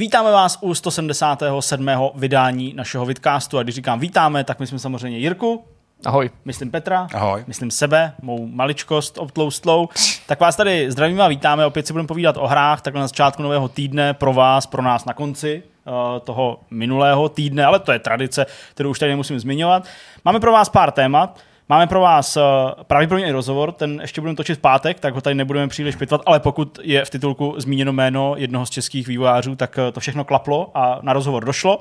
Vítáme vás u 177. vydání našeho vidcastu a když říkám vítáme, tak myslím samozřejmě Jirku. Ahoj. Myslím Petra. Ahoj. Myslím sebe, mou maličkost obtloustlou. Tak vás tady zdravíme a vítáme. Opět si budeme povídat o hrách, takhle na začátku nového týdne pro vás, pro nás na konci uh, toho minulého týdne, ale to je tradice, kterou už tady nemusím zmiňovat. Máme pro vás pár témat. Máme pro vás uh, pravděpodobně i rozhovor, ten ještě budeme točit v pátek, tak ho tady nebudeme příliš pitvat, ale pokud je v titulku zmíněno jméno jednoho z českých vývojářů, tak uh, to všechno klaplo a na rozhovor došlo.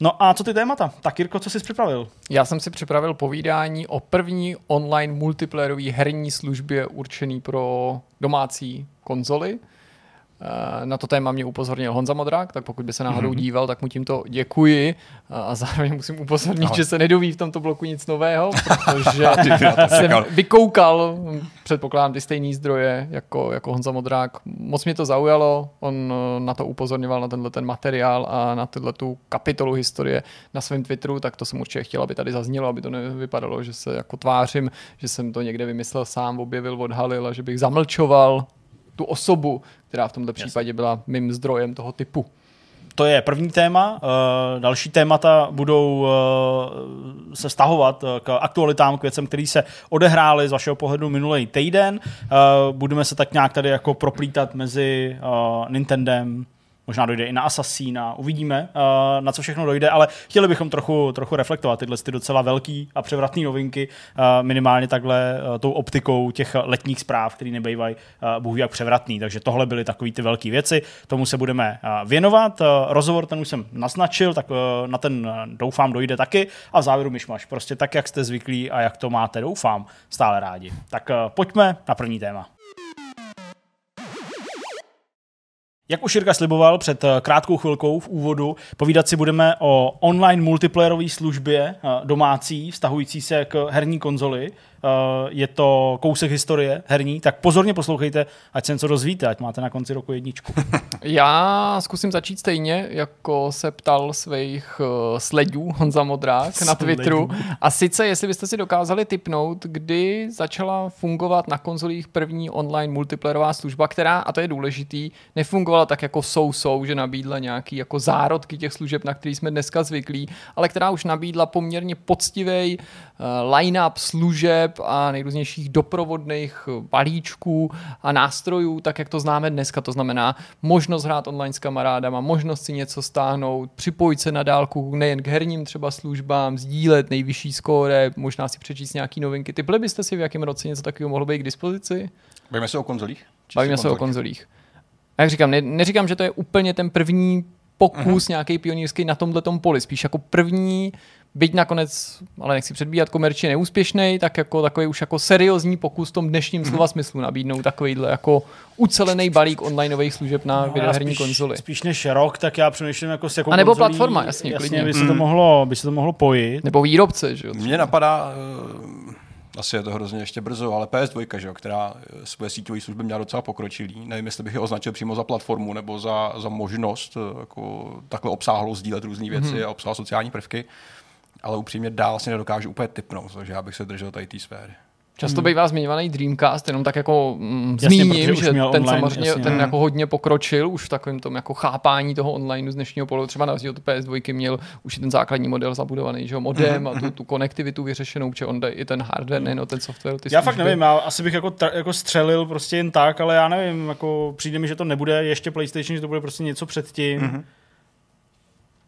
No a co ty témata? Tak Jirko, co jsi připravil? Já jsem si připravil povídání o první online multiplayerové herní službě určený pro domácí konzoly. Eh, na to téma mě upozornil Honza Modrák, tak pokud by se náhodou mm-hmm. díval, tak mu tímto děkuji. A zároveň musím upozornit, Ahoj. že se nedoví v tomto bloku nic nového, protože jsem vykoukal, předpokládám, ty stejné zdroje jako, jako Honza Modrák. Moc mě to zaujalo, on eh, na to upozorňoval na tenhle ten materiál a na tuhle tu kapitolu historie na svém Twitteru, tak to jsem určitě chtěl, aby tady zaznělo, aby to nevypadalo, že se jako tvářím, že jsem to někde vymyslel sám, objevil, odhalil a že bych zamlčoval tu osobu, která v tomto případě byla mým zdrojem toho typu. To je první téma. Eh, další témata budou eh, se stahovat eh, k aktualitám, k věcem, které se odehrály z vašeho pohledu minulý týden. Budeme se tak nějak tady jako proplítat mezi Nintendem, Možná dojde i na Assassina, uvidíme, uh, na co všechno dojde, ale chtěli bychom trochu, trochu reflektovat tyhle ty docela velký a převratné novinky, uh, minimálně takhle uh, tou optikou těch letních zpráv, které nebejvají bohu jak převratný. Takže tohle byly takové ty velké věci, tomu se budeme věnovat. Rozhovor ten už jsem naznačil, tak na ten doufám dojde taky a v závěru myšmaš. Prostě tak, jak jste zvyklí a jak to máte, doufám, stále rádi. Tak pojďme na první téma. Jak už Jirka sliboval před eh, krátkou chvilkou v úvodu, povídat si budeme o online multiplayerové službě eh, domácí, vztahující se k herní konzoli. Eh, je to kousek historie herní, tak pozorně poslouchejte, ať se něco dozvíte, ať máte na konci roku jedničku. Já zkusím začít stejně, jako se ptal svých uh, sledů Honza Modrák na Twitteru. A sice, jestli byste si dokázali typnout, kdy začala fungovat na konzolích první online multiplayerová služba, která, a to je důležitý, nefungovala tak jako sou-sou, že nabídla nějaký jako zárodky těch služeb, na který jsme dneska zvyklí, ale která už nabídla poměrně poctivý uh, line-up služeb, a nejrůznějších doprovodných balíčků a nástrojů, tak jak to známe dneska. To znamená možnost hrát online s kamarádama, možnost si něco stáhnout, připojit se na dálku nejen k herním třeba službám, sdílet nejvyšší skóre, možná si přečíst nějaký novinky. Typli byste si, v jakém roce něco takového mohlo být k dispozici? Bavíme se o konzolích? Bavíme se o konzolích. A jak říkám, ne, neříkám, že to je úplně ten první pokus uh-huh. nějaký pionýrský na tomhle poli, spíš jako první byť nakonec, ale nechci předbíhat, komerčně neúspěšný, tak jako takový už jako seriózní pokus v tom dnešním mm-hmm. slova smyslu nabídnout takovýhle jako ucelený balík onlineových služeb na no, videoherní konzoli. Spíš než rok, tak já přemýšlím jako s jakou A nebo konzolí, platforma, jasně, jasně klidně. by se, to mm. mohlo, by se to mohlo pojít. Nebo výrobce, že jo? Mně napadá, uh, asi je to hrozně ještě brzo, ale PS2, že jo, která své síťové služby měla docela pokročilý. Nevím, jestli bych je označil přímo za platformu nebo za, za možnost uh, jako takhle obsáhlou sdílet různé věci mm-hmm. a obsáhlat sociální prvky ale upřímně dál si nedokážu úplně typnout, takže já bych se držel tady té sféry. Často hmm. bývá zmiňovaný Dreamcast, jenom tak jako mm, jasně, zmíním, že ten online, samozřejmě jasně, ten hmm. jako hodně pokročil už v takovém tom jako chápání toho online z dnešního pohledu. Třeba na rozdíl od PS2 měl už i ten základní model zabudovaný, že jo, modem hmm. a tu, tu konektivitu vyřešenou, protože on i ten hardware, nejen ten software. Ty já služby. fakt nevím, já asi bych jako, tra, jako střelil prostě jen tak, ale já nevím, jako přijde mi, že to nebude ještě PlayStation, že to bude prostě něco předtím. Hmm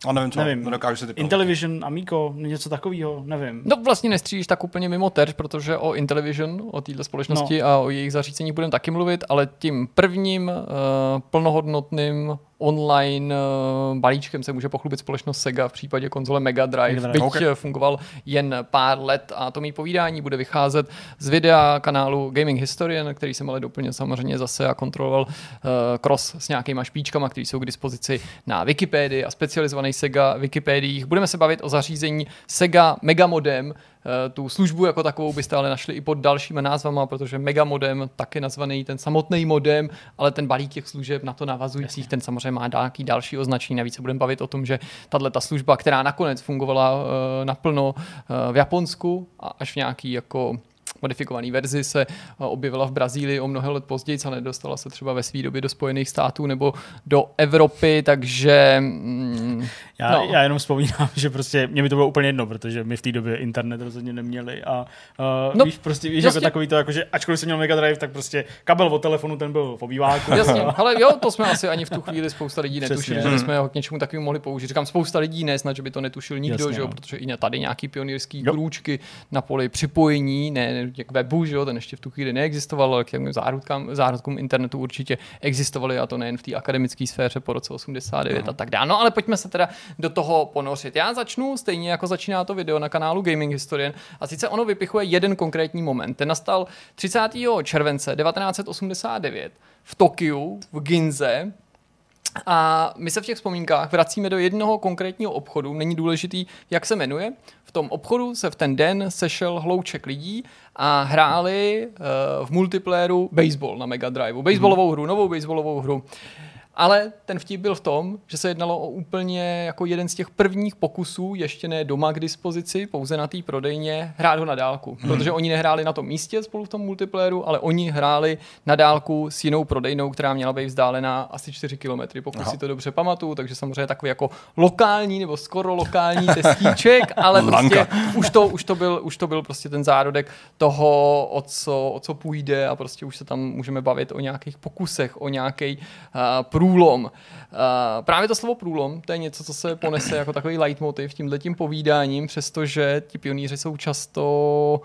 a nevím, co, nevím. nedokážu si typnout. Intellivision, Amico, něco takového, nevím. No vlastně nestřílíš tak úplně mimo terč, protože o Intellivision, o této společnosti no. a o jejich zařízení budeme taky mluvit, ale tím prvním uh, plnohodnotným online uh, balíčkem se může pochlubit společnost Sega v případě konzole Mega Drive, Mega Drive. byť okay. fungoval jen pár let a to mý povídání bude vycházet z videa kanálu Gaming Historian, který jsem ale doplnil samozřejmě zase a kontroloval uh, cross s nějakýma špičkama, které jsou k dispozici na Wikipedii a specializovaný Sega Wikipedii. Budeme se bavit o zařízení Sega Mega Modem, Eh, tu službu jako takovou byste ale našli i pod dalšíma názvama, protože Mega Modem, taky nazvaný ten samotný modem, ale ten balík těch služeb na to navazujících, Jasně. ten samozřejmě má nějaký další označení. Navíc se budeme bavit o tom, že tahle ta služba, která nakonec fungovala uh, naplno uh, v Japonsku a až v nějaký jako modifikované verzi se objevila v Brazílii o mnoho let později, ale nedostala se třeba ve své době do Spojených států nebo do Evropy, takže... Mm, já, no. já jenom vzpomínám, že prostě mě mi to bylo úplně jedno, protože my v té době internet rozhodně neměli a uh, no, víš, prostě, víš, jako jasně. jako takový to, jako, že ačkoliv jsem měl Mega Drive, tak prostě kabel od telefonu ten byl v obýváku. Jasně, ale jo, to jsme asi ani v tu chvíli spousta lidí netušili, že jsme ho k něčemu takovému mohli použít. Říkám, spousta lidí ne, snad, že by to netušil nikdo, Jasně, že jo, no. protože i tady nějaký pionýrský krůčky na poli připojení, ne k webu, že jo, ten ještě v tu chvíli neexistoval, ale k těm zárodkám, zárodkům internetu určitě existovaly a to nejen v té akademické sféře po roce 89 no. a tak dále. No ale pojďme se teda do toho ponořit. Já začnu stejně jako začíná to video na kanálu Gaming Historian a sice ono vypichuje jeden konkrétní moment. Ten nastal 30. července 1989 v Tokiu, v Ginze, a my se v těch vzpomínkách vracíme do jednoho konkrétního obchodu, není důležitý, jak se jmenuje. V tom obchodu se v ten den sešel hlouček lidí a hráli uh, v multiplayeru baseball na Mega Drive. Baseballovou hru, novou baseballovou hru. Ale ten vtip byl v tom, že se jednalo o úplně jako jeden z těch prvních pokusů, ještě ne doma k dispozici, pouze na té prodejně, hrát ho na dálku. Hmm. Protože oni nehráli na tom místě spolu v tom multiplayeru, ale oni hráli na dálku s jinou prodejnou, která měla být vzdálená asi 4 km, pokud Aha. si to dobře pamatuju. Takže samozřejmě takový jako lokální nebo skoro lokální testíček, ale prostě už to, už, to byl, už to byl prostě ten zárodek toho, o co, o co půjde a prostě už se tam můžeme bavit o nějakých pokusech, o nějaký uh, průlom. Uh, právě to slovo průlom, to je něco, co se ponese jako takový leitmotiv tímhletím povídáním, přestože ti pionýři jsou často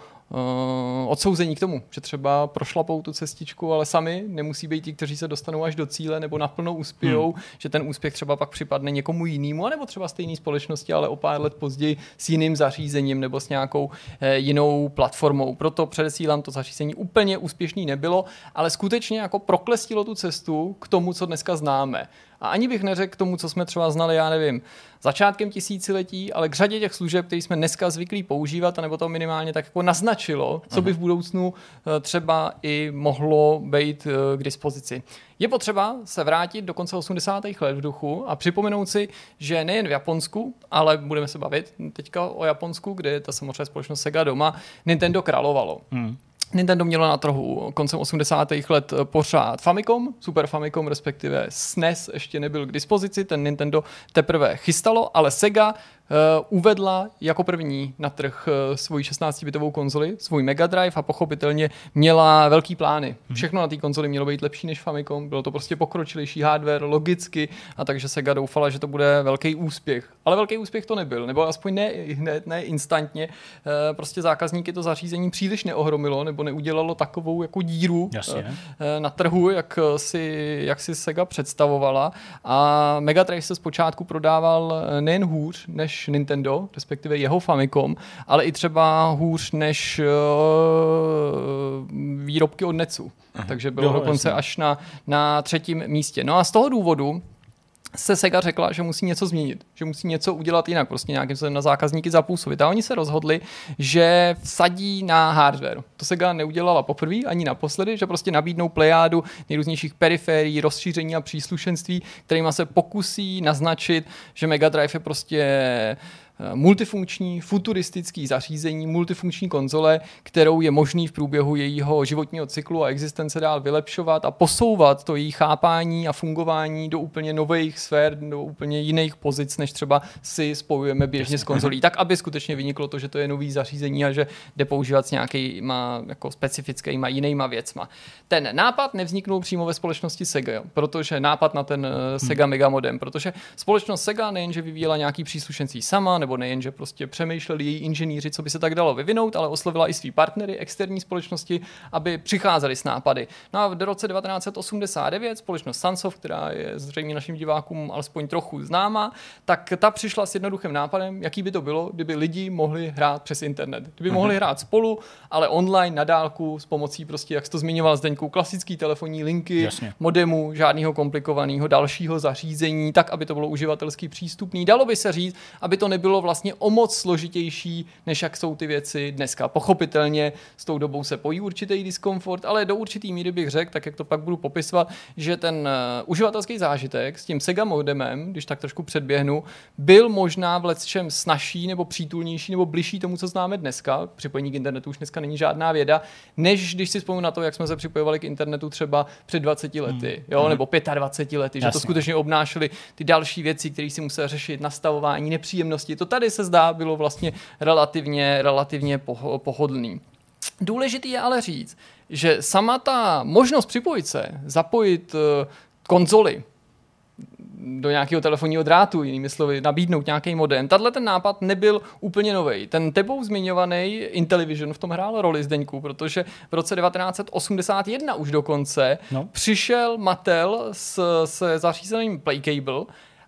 odsouzení k tomu, že třeba prošlapou tu cestičku, ale sami nemusí být ti, kteří se dostanou až do cíle nebo naplno uspějou, hmm. že ten úspěch třeba pak připadne někomu jinému, anebo třeba stejné společnosti, ale o pár let později s jiným zařízením nebo s nějakou eh, jinou platformou. Proto předesílám, to zařízení úplně úspěšný nebylo, ale skutečně jako proklestilo tu cestu k tomu, co dneska známe. A ani bych neřekl k tomu, co jsme třeba znali, já nevím, začátkem tisíciletí, ale k řadě těch služeb, které jsme dneska zvyklí používat, nebo to minimálně tak jako naznačilo, co by v budoucnu eh, třeba i mohlo být eh, k dispozici. Je potřeba se vrátit do konce 80. let v duchu a připomenout si, že nejen v Japonsku, ale budeme se bavit teďka o Japonsku, kde je ta samozřejmě společnost Sega doma, Nintendo královalo. Hmm. Nintendo mělo na trhu koncem 80. let pořád Famicom, Super Famicom, respektive SNES ještě nebyl k dispozici, ten Nintendo teprve chystalo, ale Sega uvedla jako první na trh uh, svoji 16-bitovou konzoli, svůj Mega Drive a pochopitelně měla velký plány. Mhm. Všechno na té konzoli mělo být lepší než Famicom, bylo to prostě pokročilejší hardware, logicky, a takže Sega doufala, že to bude velký úspěch. Ale velký úspěch to nebyl, nebo aspoň ne hned, ne instantně. Uh, prostě zákazníky to zařízení příliš neohromilo, nebo neudělalo takovou jako díru Jasně. na trhu, jak si, jak si Sega představovala. A Mega Drive se zpočátku prodával nejen hůř, než Nintendo, respektive jeho Famicom, ale i třeba hůř než uh, výrobky od Netsu. Aha. Takže bylo jo, dokonce jasný. až na, na třetím místě. No a z toho důvodu se Sega řekla, že musí něco změnit, že musí něco udělat jinak, prostě nějakým způsobem na zákazníky zapůsobit. A oni se rozhodli, že vsadí na hardware. To Sega neudělala poprvé ani naposledy, že prostě nabídnou plejádu nejrůznějších periférií, rozšíření a příslušenství, kterými se pokusí naznačit, že Mega Drive je prostě multifunkční, futuristický zařízení, multifunkční konzole, kterou je možný v průběhu jejího životního cyklu a existence dál vylepšovat a posouvat to její chápání a fungování do úplně nových sfér, do úplně jiných pozic, než třeba si spojujeme běžně s konzolí, tak aby skutečně vyniklo to, že to je nový zařízení a že jde používat s nějakýma jako specifickýma jinýma věcma. Ten nápad nevzniknul přímo ve společnosti Sega, protože nápad na ten eh, Sega hmm. Mega Modem, protože společnost Sega nejenže vyvíjela nějaký příslušenství sama, nebo nejen, že prostě přemýšleli její inženýři, co by se tak dalo vyvinout, ale oslovila i svý partnery, externí společnosti, aby přicházeli s nápady. No a v roce 1989 společnost Sunsoft, která je zřejmě našim divákům alespoň trochu známá, tak ta přišla s jednoduchým nápadem, jaký by to bylo, kdyby lidi mohli hrát přes internet. Kdyby mm-hmm. mohli hrát spolu, ale online, na dálku, s pomocí prostě, jak jsi to zmiňoval, Zdeňku, klasický telefonní linky, Jasně. modemu, žádného komplikovaného dalšího zařízení, tak, aby to bylo uživatelsky přístupné. Dalo by se říct, aby to nebylo bylo vlastně o moc složitější, než jak jsou ty věci dneska. Pochopitelně s tou dobou se pojí určitý diskomfort, ale do určitý míry bych řekl, tak jak to pak budu popisovat, že ten uh, uživatelský zážitek s tím Sega modemem, když tak trošku předběhnu, byl možná v lecčem snažší nebo přítulnější nebo bližší tomu, co známe dneska. Připojení k internetu už dneska není žádná věda, než když si vzpomínám na to, jak jsme se připojovali k internetu třeba před 20 lety, hmm. jo, hmm. nebo 25 lety, Jasně. že to skutečně obnášely ty další věci, které si musel řešit, nastavování, nepříjemnosti. To tady se zdá bylo vlastně relativně, relativně pohodlný. Důležitý je ale říct, že sama ta možnost připojit se, zapojit uh, konzoli, do nějakého telefonního drátu, jinými slovy, nabídnout nějaký modem. Tadle ten nápad nebyl úplně nový. Ten tebou zmiňovaný Intellivision v tom hrál roli Zdeňku, protože v roce 1981 už dokonce no. přišel Mattel s, s zařízením Cable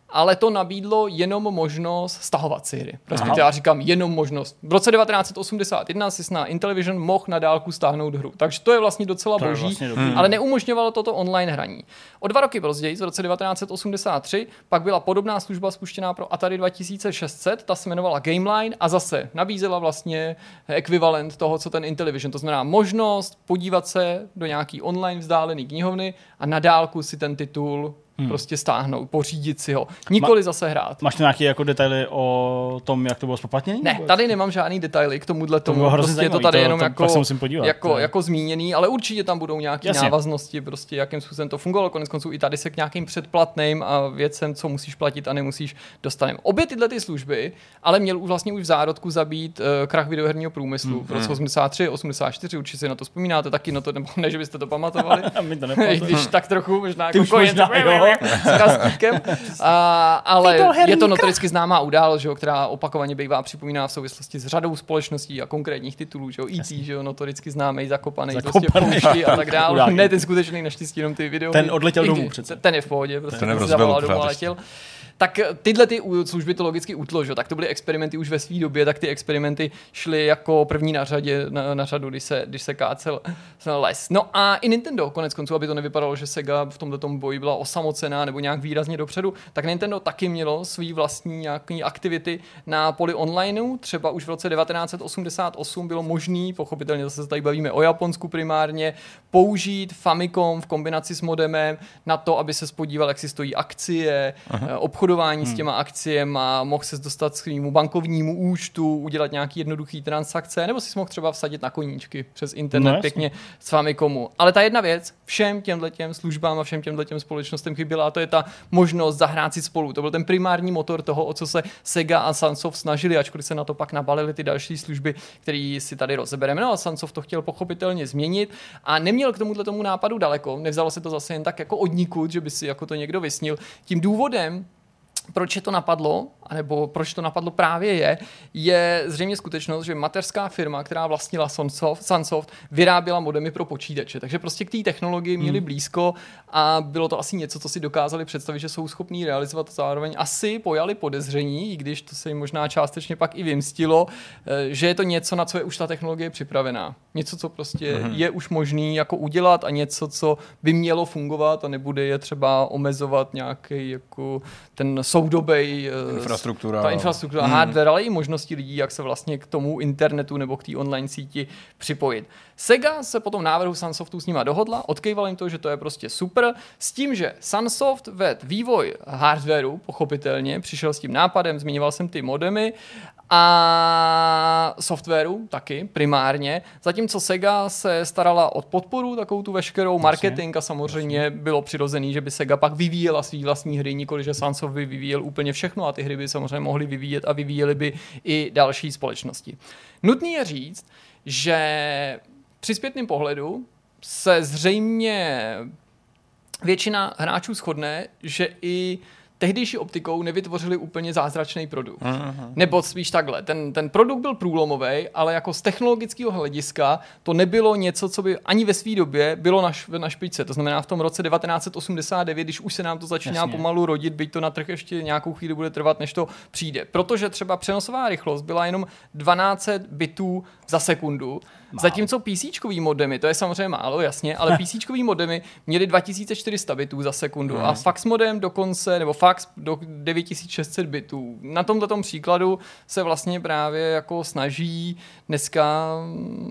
ale to nabídlo jenom možnost stahovat si hry. Respektive já říkám jenom možnost. V roce 1981 si na Intellivision mohl na dálku stáhnout hru. Takže to je vlastně docela to boží, vlastně ale neumožňovalo toto online hraní. O dva roky později, v roce 1983, pak byla podobná služba spuštěná pro Atari 2600, ta se jmenovala Gameline a zase nabízela vlastně ekvivalent toho, co ten Intellivision. To znamená možnost podívat se do nějaký online vzdálený knihovny a na dálku si ten titul hmm. prostě stáhnout, pořídit si ho. Nikoli Ma, zase hrát. Máš nějaké jako detaily o tom, jak to bylo zpoplatnění? Ne, tady nemám žádný detaily k tomuhle tomu. To prostě je to tady to, jenom to, jako, musím podívat, jako, jako zmíněný, ale určitě tam budou nějaké návaznosti, prostě jakým způsobem to fungovalo. Konec konců i tady se k nějakým předplatným a věcem, co musíš platit a nemusíš, dostaneme. Obě tyhle ty služby, ale měl vlastně už v zárodku zabít uh, krach videoherního průmyslu hmm. v roce 83, 84, určitě si na to vzpomínáte taky, no to, nebo ne, že byste to pamatovali. My to Když tak trochu možná jako možná, s kastíkem. A, ale je to notoricky známá událost, že jo, která opakovaně bývá připomíná v souvislosti s řadou společností a konkrétních titulů, že jo, E.T., že jo, notoricky známý, zakopaný, zakopaný. prostě poušti a tak dále. ne ten skutečný, naštěstí jenom ty video. Ten odletěl domů přece. Ten je v pohodě, prostě ten zavolal domů a letěl. Tak tyhle ty služby to logicky utlo, že? tak to byly experimenty už ve své době, tak ty experimenty šly jako první na řadě, na, na řadu, když se, když se kácel les. No a i Nintendo, konec konců, aby to nevypadalo, že Sega v tomto boji byla osamocená nebo nějak výrazně dopředu, tak Nintendo taky mělo svý vlastní nějaké aktivity na poli onlineu. Třeba už v roce 1988 bylo možné, pochopitelně zase se tady bavíme o Japonsku primárně, použít Famicom v kombinaci s modemem na to, aby se spodíval, jak si stojí akcie, Aha. obchod obchodování hmm. s těma akciemi, mohl se dostat k svému bankovnímu účtu, udělat nějaký jednoduchý transakce, nebo si mohl třeba vsadit na koníčky přes internet no, pěkně s vámi komu. Ale ta jedna věc, všem těmhle těm službám a všem těmhle těm společnostem chyběla, a to je ta možnost zahrát si spolu. To byl ten primární motor toho, o co se Sega a Sunsoft snažili, ačkoliv se na to pak nabalili ty další služby, které si tady rozebereme. No a Sunsoft to chtěl pochopitelně změnit a neměl k tomuhle tomu nápadu daleko. Nevzalo se to zase jen tak jako odnikud, že by si jako to někdo vysnil. Tím důvodem, proč je to napadlo, anebo proč to napadlo právě je, je zřejmě skutečnost, že mateřská firma, která vlastnila Sunsoft, Sunsoft vyráběla modemy pro počítače. Takže prostě k té technologii měli hmm. blízko a bylo to asi něco, co si dokázali představit, že jsou schopní realizovat. Zároveň asi pojali podezření, i když to se jim možná částečně pak i vymstilo, eh, že je to něco, na co je už ta technologie připravená. Něco, co prostě hmm. je už možný jako udělat a něco, co by mělo fungovat a nebude je třeba omezovat nějaký jako ten soudobej eh, infrastruktura. Ta infrastruktura, hmm. hardware, ale i možnosti lidí, jak se vlastně k tomu internetu nebo k té online síti připojit. Sega se potom návrhu Sunsoftu s nima dohodla, odkejval jim to, že to je prostě super, s tím, že Sunsoft ved vývoj hardwareu, pochopitelně, přišel s tím nápadem, zmiňoval jsem ty modemy a softwaru taky primárně, zatímco Sega se starala o podporu, takovou tu veškerou marketing a samozřejmě bylo přirozený, že by Sega pak vyvíjela svý vlastní hry, nikoli že Sunsoft by vyvíjel úplně všechno a ty hry by samozřejmě mohly vyvíjet a vyvíjely by i další společnosti. Nutný je říct, že při zpětném pohledu se zřejmě většina hráčů shodne, že i tehdejší optikou nevytvořili úplně zázračný produkt. Uh-huh. Nebo spíš takhle, ten, ten produkt byl průlomový, ale jako z technologického hlediska to nebylo něco, co by ani ve své době bylo na, na špičce. To znamená v tom roce 1989, když už se nám to začíná Jasně. pomalu rodit, byť to na trh ještě nějakou chvíli bude trvat, než to přijde. Protože třeba přenosová rychlost byla jenom 12 bitů za sekundu Zatímco PC modemy, to je samozřejmě málo, jasně, ale PC modemy měly 2400 bitů za sekundu hmm. a fax modem dokonce, nebo fax do 9600 bitů. Na tomto příkladu se vlastně právě jako snaží dneska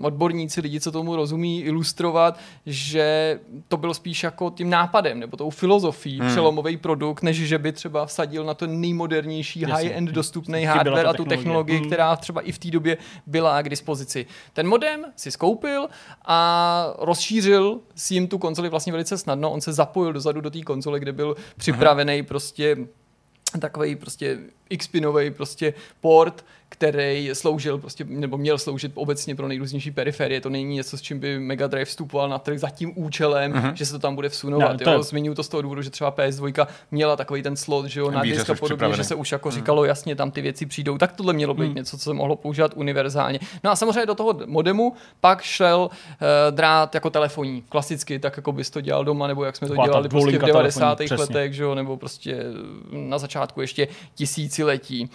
odborníci, lidi, co tomu rozumí, ilustrovat, že to bylo spíš jako tím nápadem nebo tou filozofií hmm. přelomový produkt, než že by třeba vsadil na ten nejmodernější high-end dostupný hardware a tu technologii, hmm. která třeba i v té době byla k dispozici. Ten modem si skoupil a rozšířil si jim tu konzoli vlastně velice snadno. On se zapojil dozadu do té konzole, kde byl připravený prostě takový prostě X-pinový prostě port, který sloužil prostě, nebo měl sloužit obecně pro nejrůznější periferie. To není něco, s čím by Mega Drive vstupoval na trh za tím účelem, uh-huh. že se to tam bude vsunovat. No, to... Zmiňuji to z toho důvodu, že třeba PS2 měla takový ten slot, že jo, na disk a podobně, že se už jako uh-huh. říkalo, jasně, tam ty věci přijdou. Tak tohle mělo být uh-huh. něco, co se mohlo používat univerzálně. No a samozřejmě do toho modemu pak šel uh, drát jako telefonní, klasicky, tak jako bys to dělal doma, nebo jak jsme to dělali prostě v 90. letech, že jo, nebo prostě na začátku ještě tisíciletí.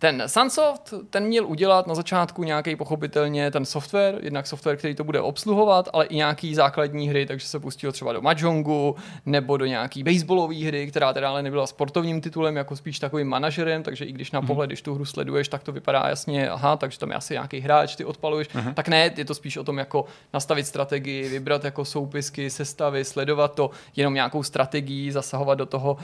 Ten Sunsoft, ten měl udělat na začátku nějaký pochopitelně ten software, jednak software, který to bude obsluhovat, ale i nějaký základní hry, takže se pustil třeba do Mahjongu nebo do nějaký baseballové hry, která teda ale nebyla sportovním titulem, jako spíš takovým manažerem, takže i když na mhm. pohled, když tu hru sleduješ, tak to vypadá jasně, aha, takže tam je asi nějaký hráč, ty odpaluješ, uh-huh. tak ne, je to spíš o tom jako nastavit strategii, vybrat jako soupisky, sestavy, sledovat to, jenom nějakou strategii, zasahovat do toho, uh,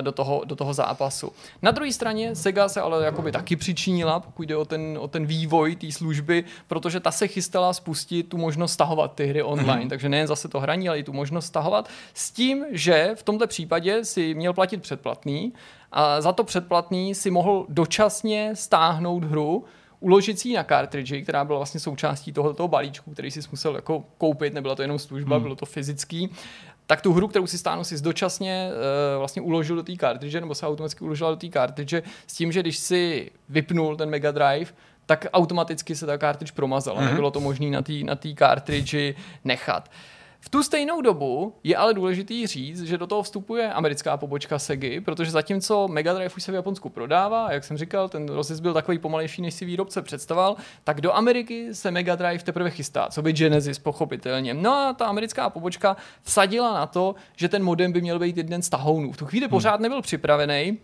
do toho, do toho zápasu. Na druhé straně Sega se ale jakoby taky přičinila, pokud jde o ten, o ten vývoj té služby, protože ta se chystala spustit tu možnost stahovat ty hry online, mm-hmm. takže nejen zase to hraní, ale i tu možnost stahovat, s tím, že v tomto případě si měl platit předplatný a za to předplatný si mohl dočasně stáhnout hru, uložit si ji na cartridge, která byla vlastně součástí tohoto balíčku, který si musel jako koupit, nebyla to jenom služba, hmm. bylo to fyzický tak tu hru, kterou si stáhnu, si dočasně uh, vlastně uložil do té cartridge, nebo se automaticky uložila do té cartridge, s tím, že když si vypnul ten Mega Drive, tak automaticky se ta cartridge promazala. Mm-hmm. Nebylo to možné na té na cartridge nechat. Uh, v tu stejnou dobu je ale důležitý říct, že do toho vstupuje americká pobočka Segy, protože zatímco Mega Drive už se v Japonsku prodává, a jak jsem říkal, ten rozjezd byl takový pomalejší, než si výrobce představoval, tak do Ameriky se Mega Drive teprve chystá, co by Genesis pochopitelně. No a ta americká pobočka vsadila na to, že ten modem by měl být jeden z tahounů. V tu chvíli hmm. pořád nebyl připravený,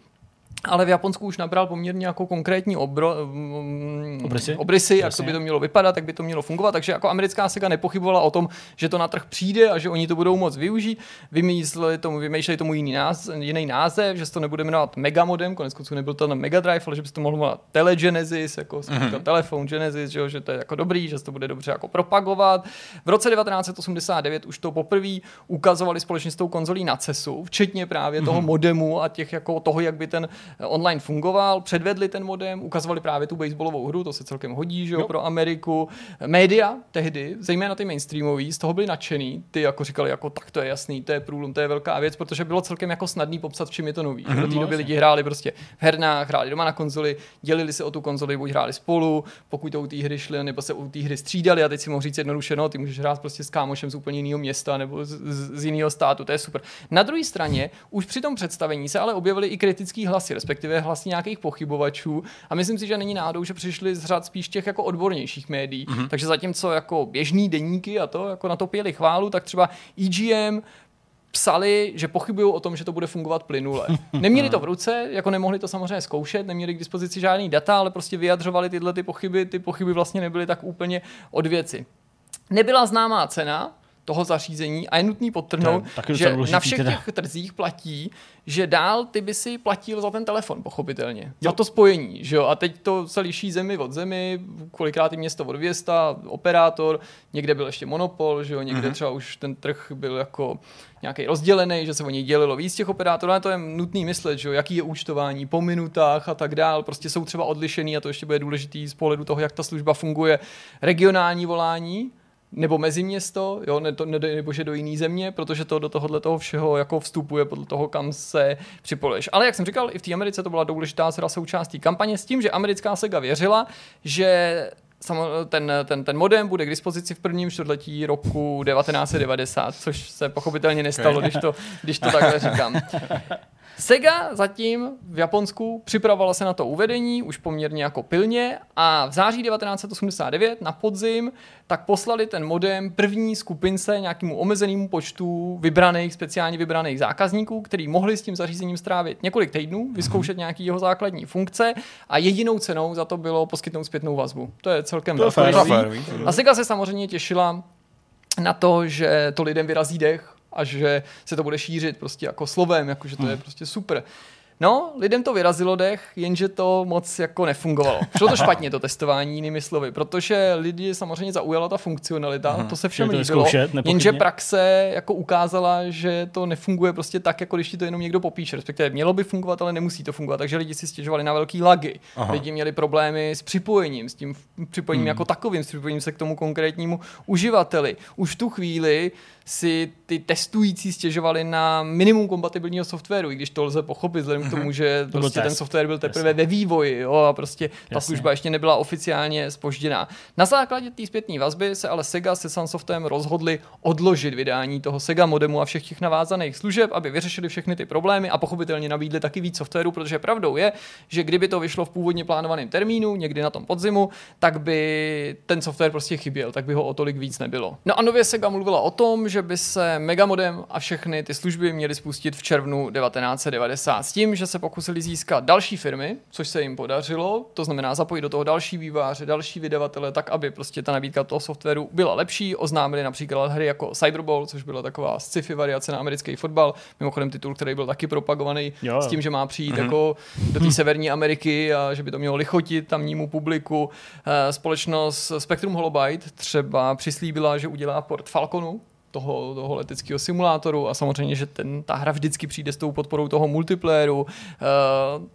ale v Japonsku už nabral poměrně jako konkrétní obro, um, obrysy, obrysy jak to by to mělo vypadat, jak by to mělo fungovat, takže jako americká Sega nepochybovala o tom, že to na trh přijde a že oni to budou moc využít. Vymýšleli tomu, vymýšleli tomu jiný, název, jiný název, že se to nebude jmenovat Megamodem, konec konců nebyl to na Mega Drive, ale že by se to mohlo jmenovat Telegenesis, jako mm-hmm. telefon Genesis, že, že, to je jako dobrý, že se to bude dobře jako propagovat. V roce 1989 už to poprvé ukazovali společně s tou konzolí na CESu, včetně právě mm-hmm. toho mhm. modemu a těch jako toho, jak by ten online fungoval, předvedli ten modem, ukazovali právě tu baseballovou hru, to se celkem hodí, že jo, pro Ameriku. Média tehdy, zejména ty mainstreamový, z toho byli nadšený, ty jako říkali, jako tak to je jasný, to je průlom, to je velká věc, protože bylo celkem jako snadný popsat, čím je to nový. Mm-hmm, do té doby lidi hráli prostě v hernách, hráli doma na konzoli, dělili se o tu konzoli, buď hráli spolu, pokud to u té hry šli, nebo se u té hry střídali a teď si mohl říct jednoduše, no, ty můžeš hrát prostě s kámošem z úplně jiného města nebo z, z, z jiného státu, to je super. Na druhé straně, už při tom představení se ale objevily i kritický hlasy, respektive hlasy nějakých pochybovačů. A myslím si, že není náhodou, že přišli z řad spíš těch jako odbornějších médií. Mm-hmm. Takže zatímco jako běžný deníky a to jako na to pěli chválu, tak třeba EGM psali, že pochybují o tom, že to bude fungovat plynule. Neměli to v ruce, jako nemohli to samozřejmě zkoušet, neměli k dispozici žádný data, ale prostě vyjadřovali tyhle ty pochyby, ty pochyby vlastně nebyly tak úplně od věci. Nebyla známá cena, toho zařízení a je nutný podtrhnout, že na všech teda. těch trzích platí, že dál ty by si platil za ten telefon, pochopitelně. Jo. Za to spojení, že jo? A teď to se liší zemi od zemi, kolikrát i město od města, operátor, někde byl ještě monopol, že jo? Někde mm-hmm. třeba už ten trh byl jako nějaký rozdělený, že se o něj dělilo víc těch operátorů, ale to je nutný myslet, že jo? jaký je účtování po minutách a tak dál, prostě jsou třeba odlišený a to ještě bude důležitý z pohledu toho, jak ta služba funguje. Regionální volání, nebo mezi město, jo, ne, to, ne, nebo že do jiné země, protože to do tohohle toho všeho jako vstupuje podle toho, kam se připojuješ. Ale jak jsem říkal, i v té Americe to byla důležitá zra součástí kampaně s tím, že americká Sega věřila, že ten, ten, ten modem bude k dispozici v prvním čtvrtletí roku 1990, což se pochopitelně nestalo, když to, když to takhle říkám. Sega zatím v Japonsku připravovala se na to uvedení už poměrně jako pilně a v září 1989 na podzim tak poslali ten modem první skupince nějakému omezenému počtu vybraných, speciálně vybraných zákazníků, který mohli s tím zařízením strávit několik týdnů, vyzkoušet nějaký jeho základní funkce a jedinou cenou za to bylo poskytnout zpětnou vazbu. To je celkem To je férový. A Sega se samozřejmě těšila na to, že to lidem vyrazí dech a že se to bude šířit prostě jako slovem, jako že to je prostě super. No, lidem to vyrazilo dech, jenže to moc jako nefungovalo. Šlo to špatně, to testování, jinými slovy, protože lidi samozřejmě zaujala ta funkcionalita, to se všem to líbilo, nepochybně. jenže praxe jako ukázala, že to nefunguje prostě tak, jako když ti to jenom někdo popíše, respektive mělo by fungovat, ale nemusí to fungovat, takže lidi si stěžovali na velký lagy, Aha. lidi měli problémy s připojením, s tím připojením jako takovým, s připojením se k tomu konkrétnímu uživateli. Už v tu chvíli si ty testující stěžovali na minimum kompatibilního softwaru, i když to lze pochopit, vzhledem k tomu, že byl prostě ten software byl teprve ve vývoji jo, a prostě ta Jasně. služba ještě nebyla oficiálně spožděná. Na základě té zpětné vazby se ale Sega se Sunsoftem rozhodli odložit vydání toho Sega modemu a všech těch navázaných služeb, aby vyřešili všechny ty problémy a pochopitelně nabídli taky víc softwaru, protože pravdou je, že kdyby to vyšlo v původně plánovaném termínu, někdy na tom podzimu, tak by ten software prostě chyběl, tak by ho o tolik víc nebylo. No a nově Sega mluvila o tom, že by se Megamodem a všechny ty služby měly spustit v červnu 1990 s tím, že se pokusili získat další firmy, což se jim podařilo, to znamená zapojit do toho další výváře, další vydavatele, tak aby prostě ta nabídka toho softwaru byla lepší. Oznámili například hry jako Cyberball, což byla taková sci-fi variace na americký fotbal, mimochodem titul, který byl taky propagovaný Jo, s tím, že má přijít jako do té severní Ameriky a že by to mělo lichotit tamnímu publiku. Eh, Společnost Spectrum Holobyte třeba přislíbila, že udělá port Falconu, toho, toho leteckého simulátoru a samozřejmě, že ten, ta hra vždycky přijde s tou podporou toho multiplayeru. Eh,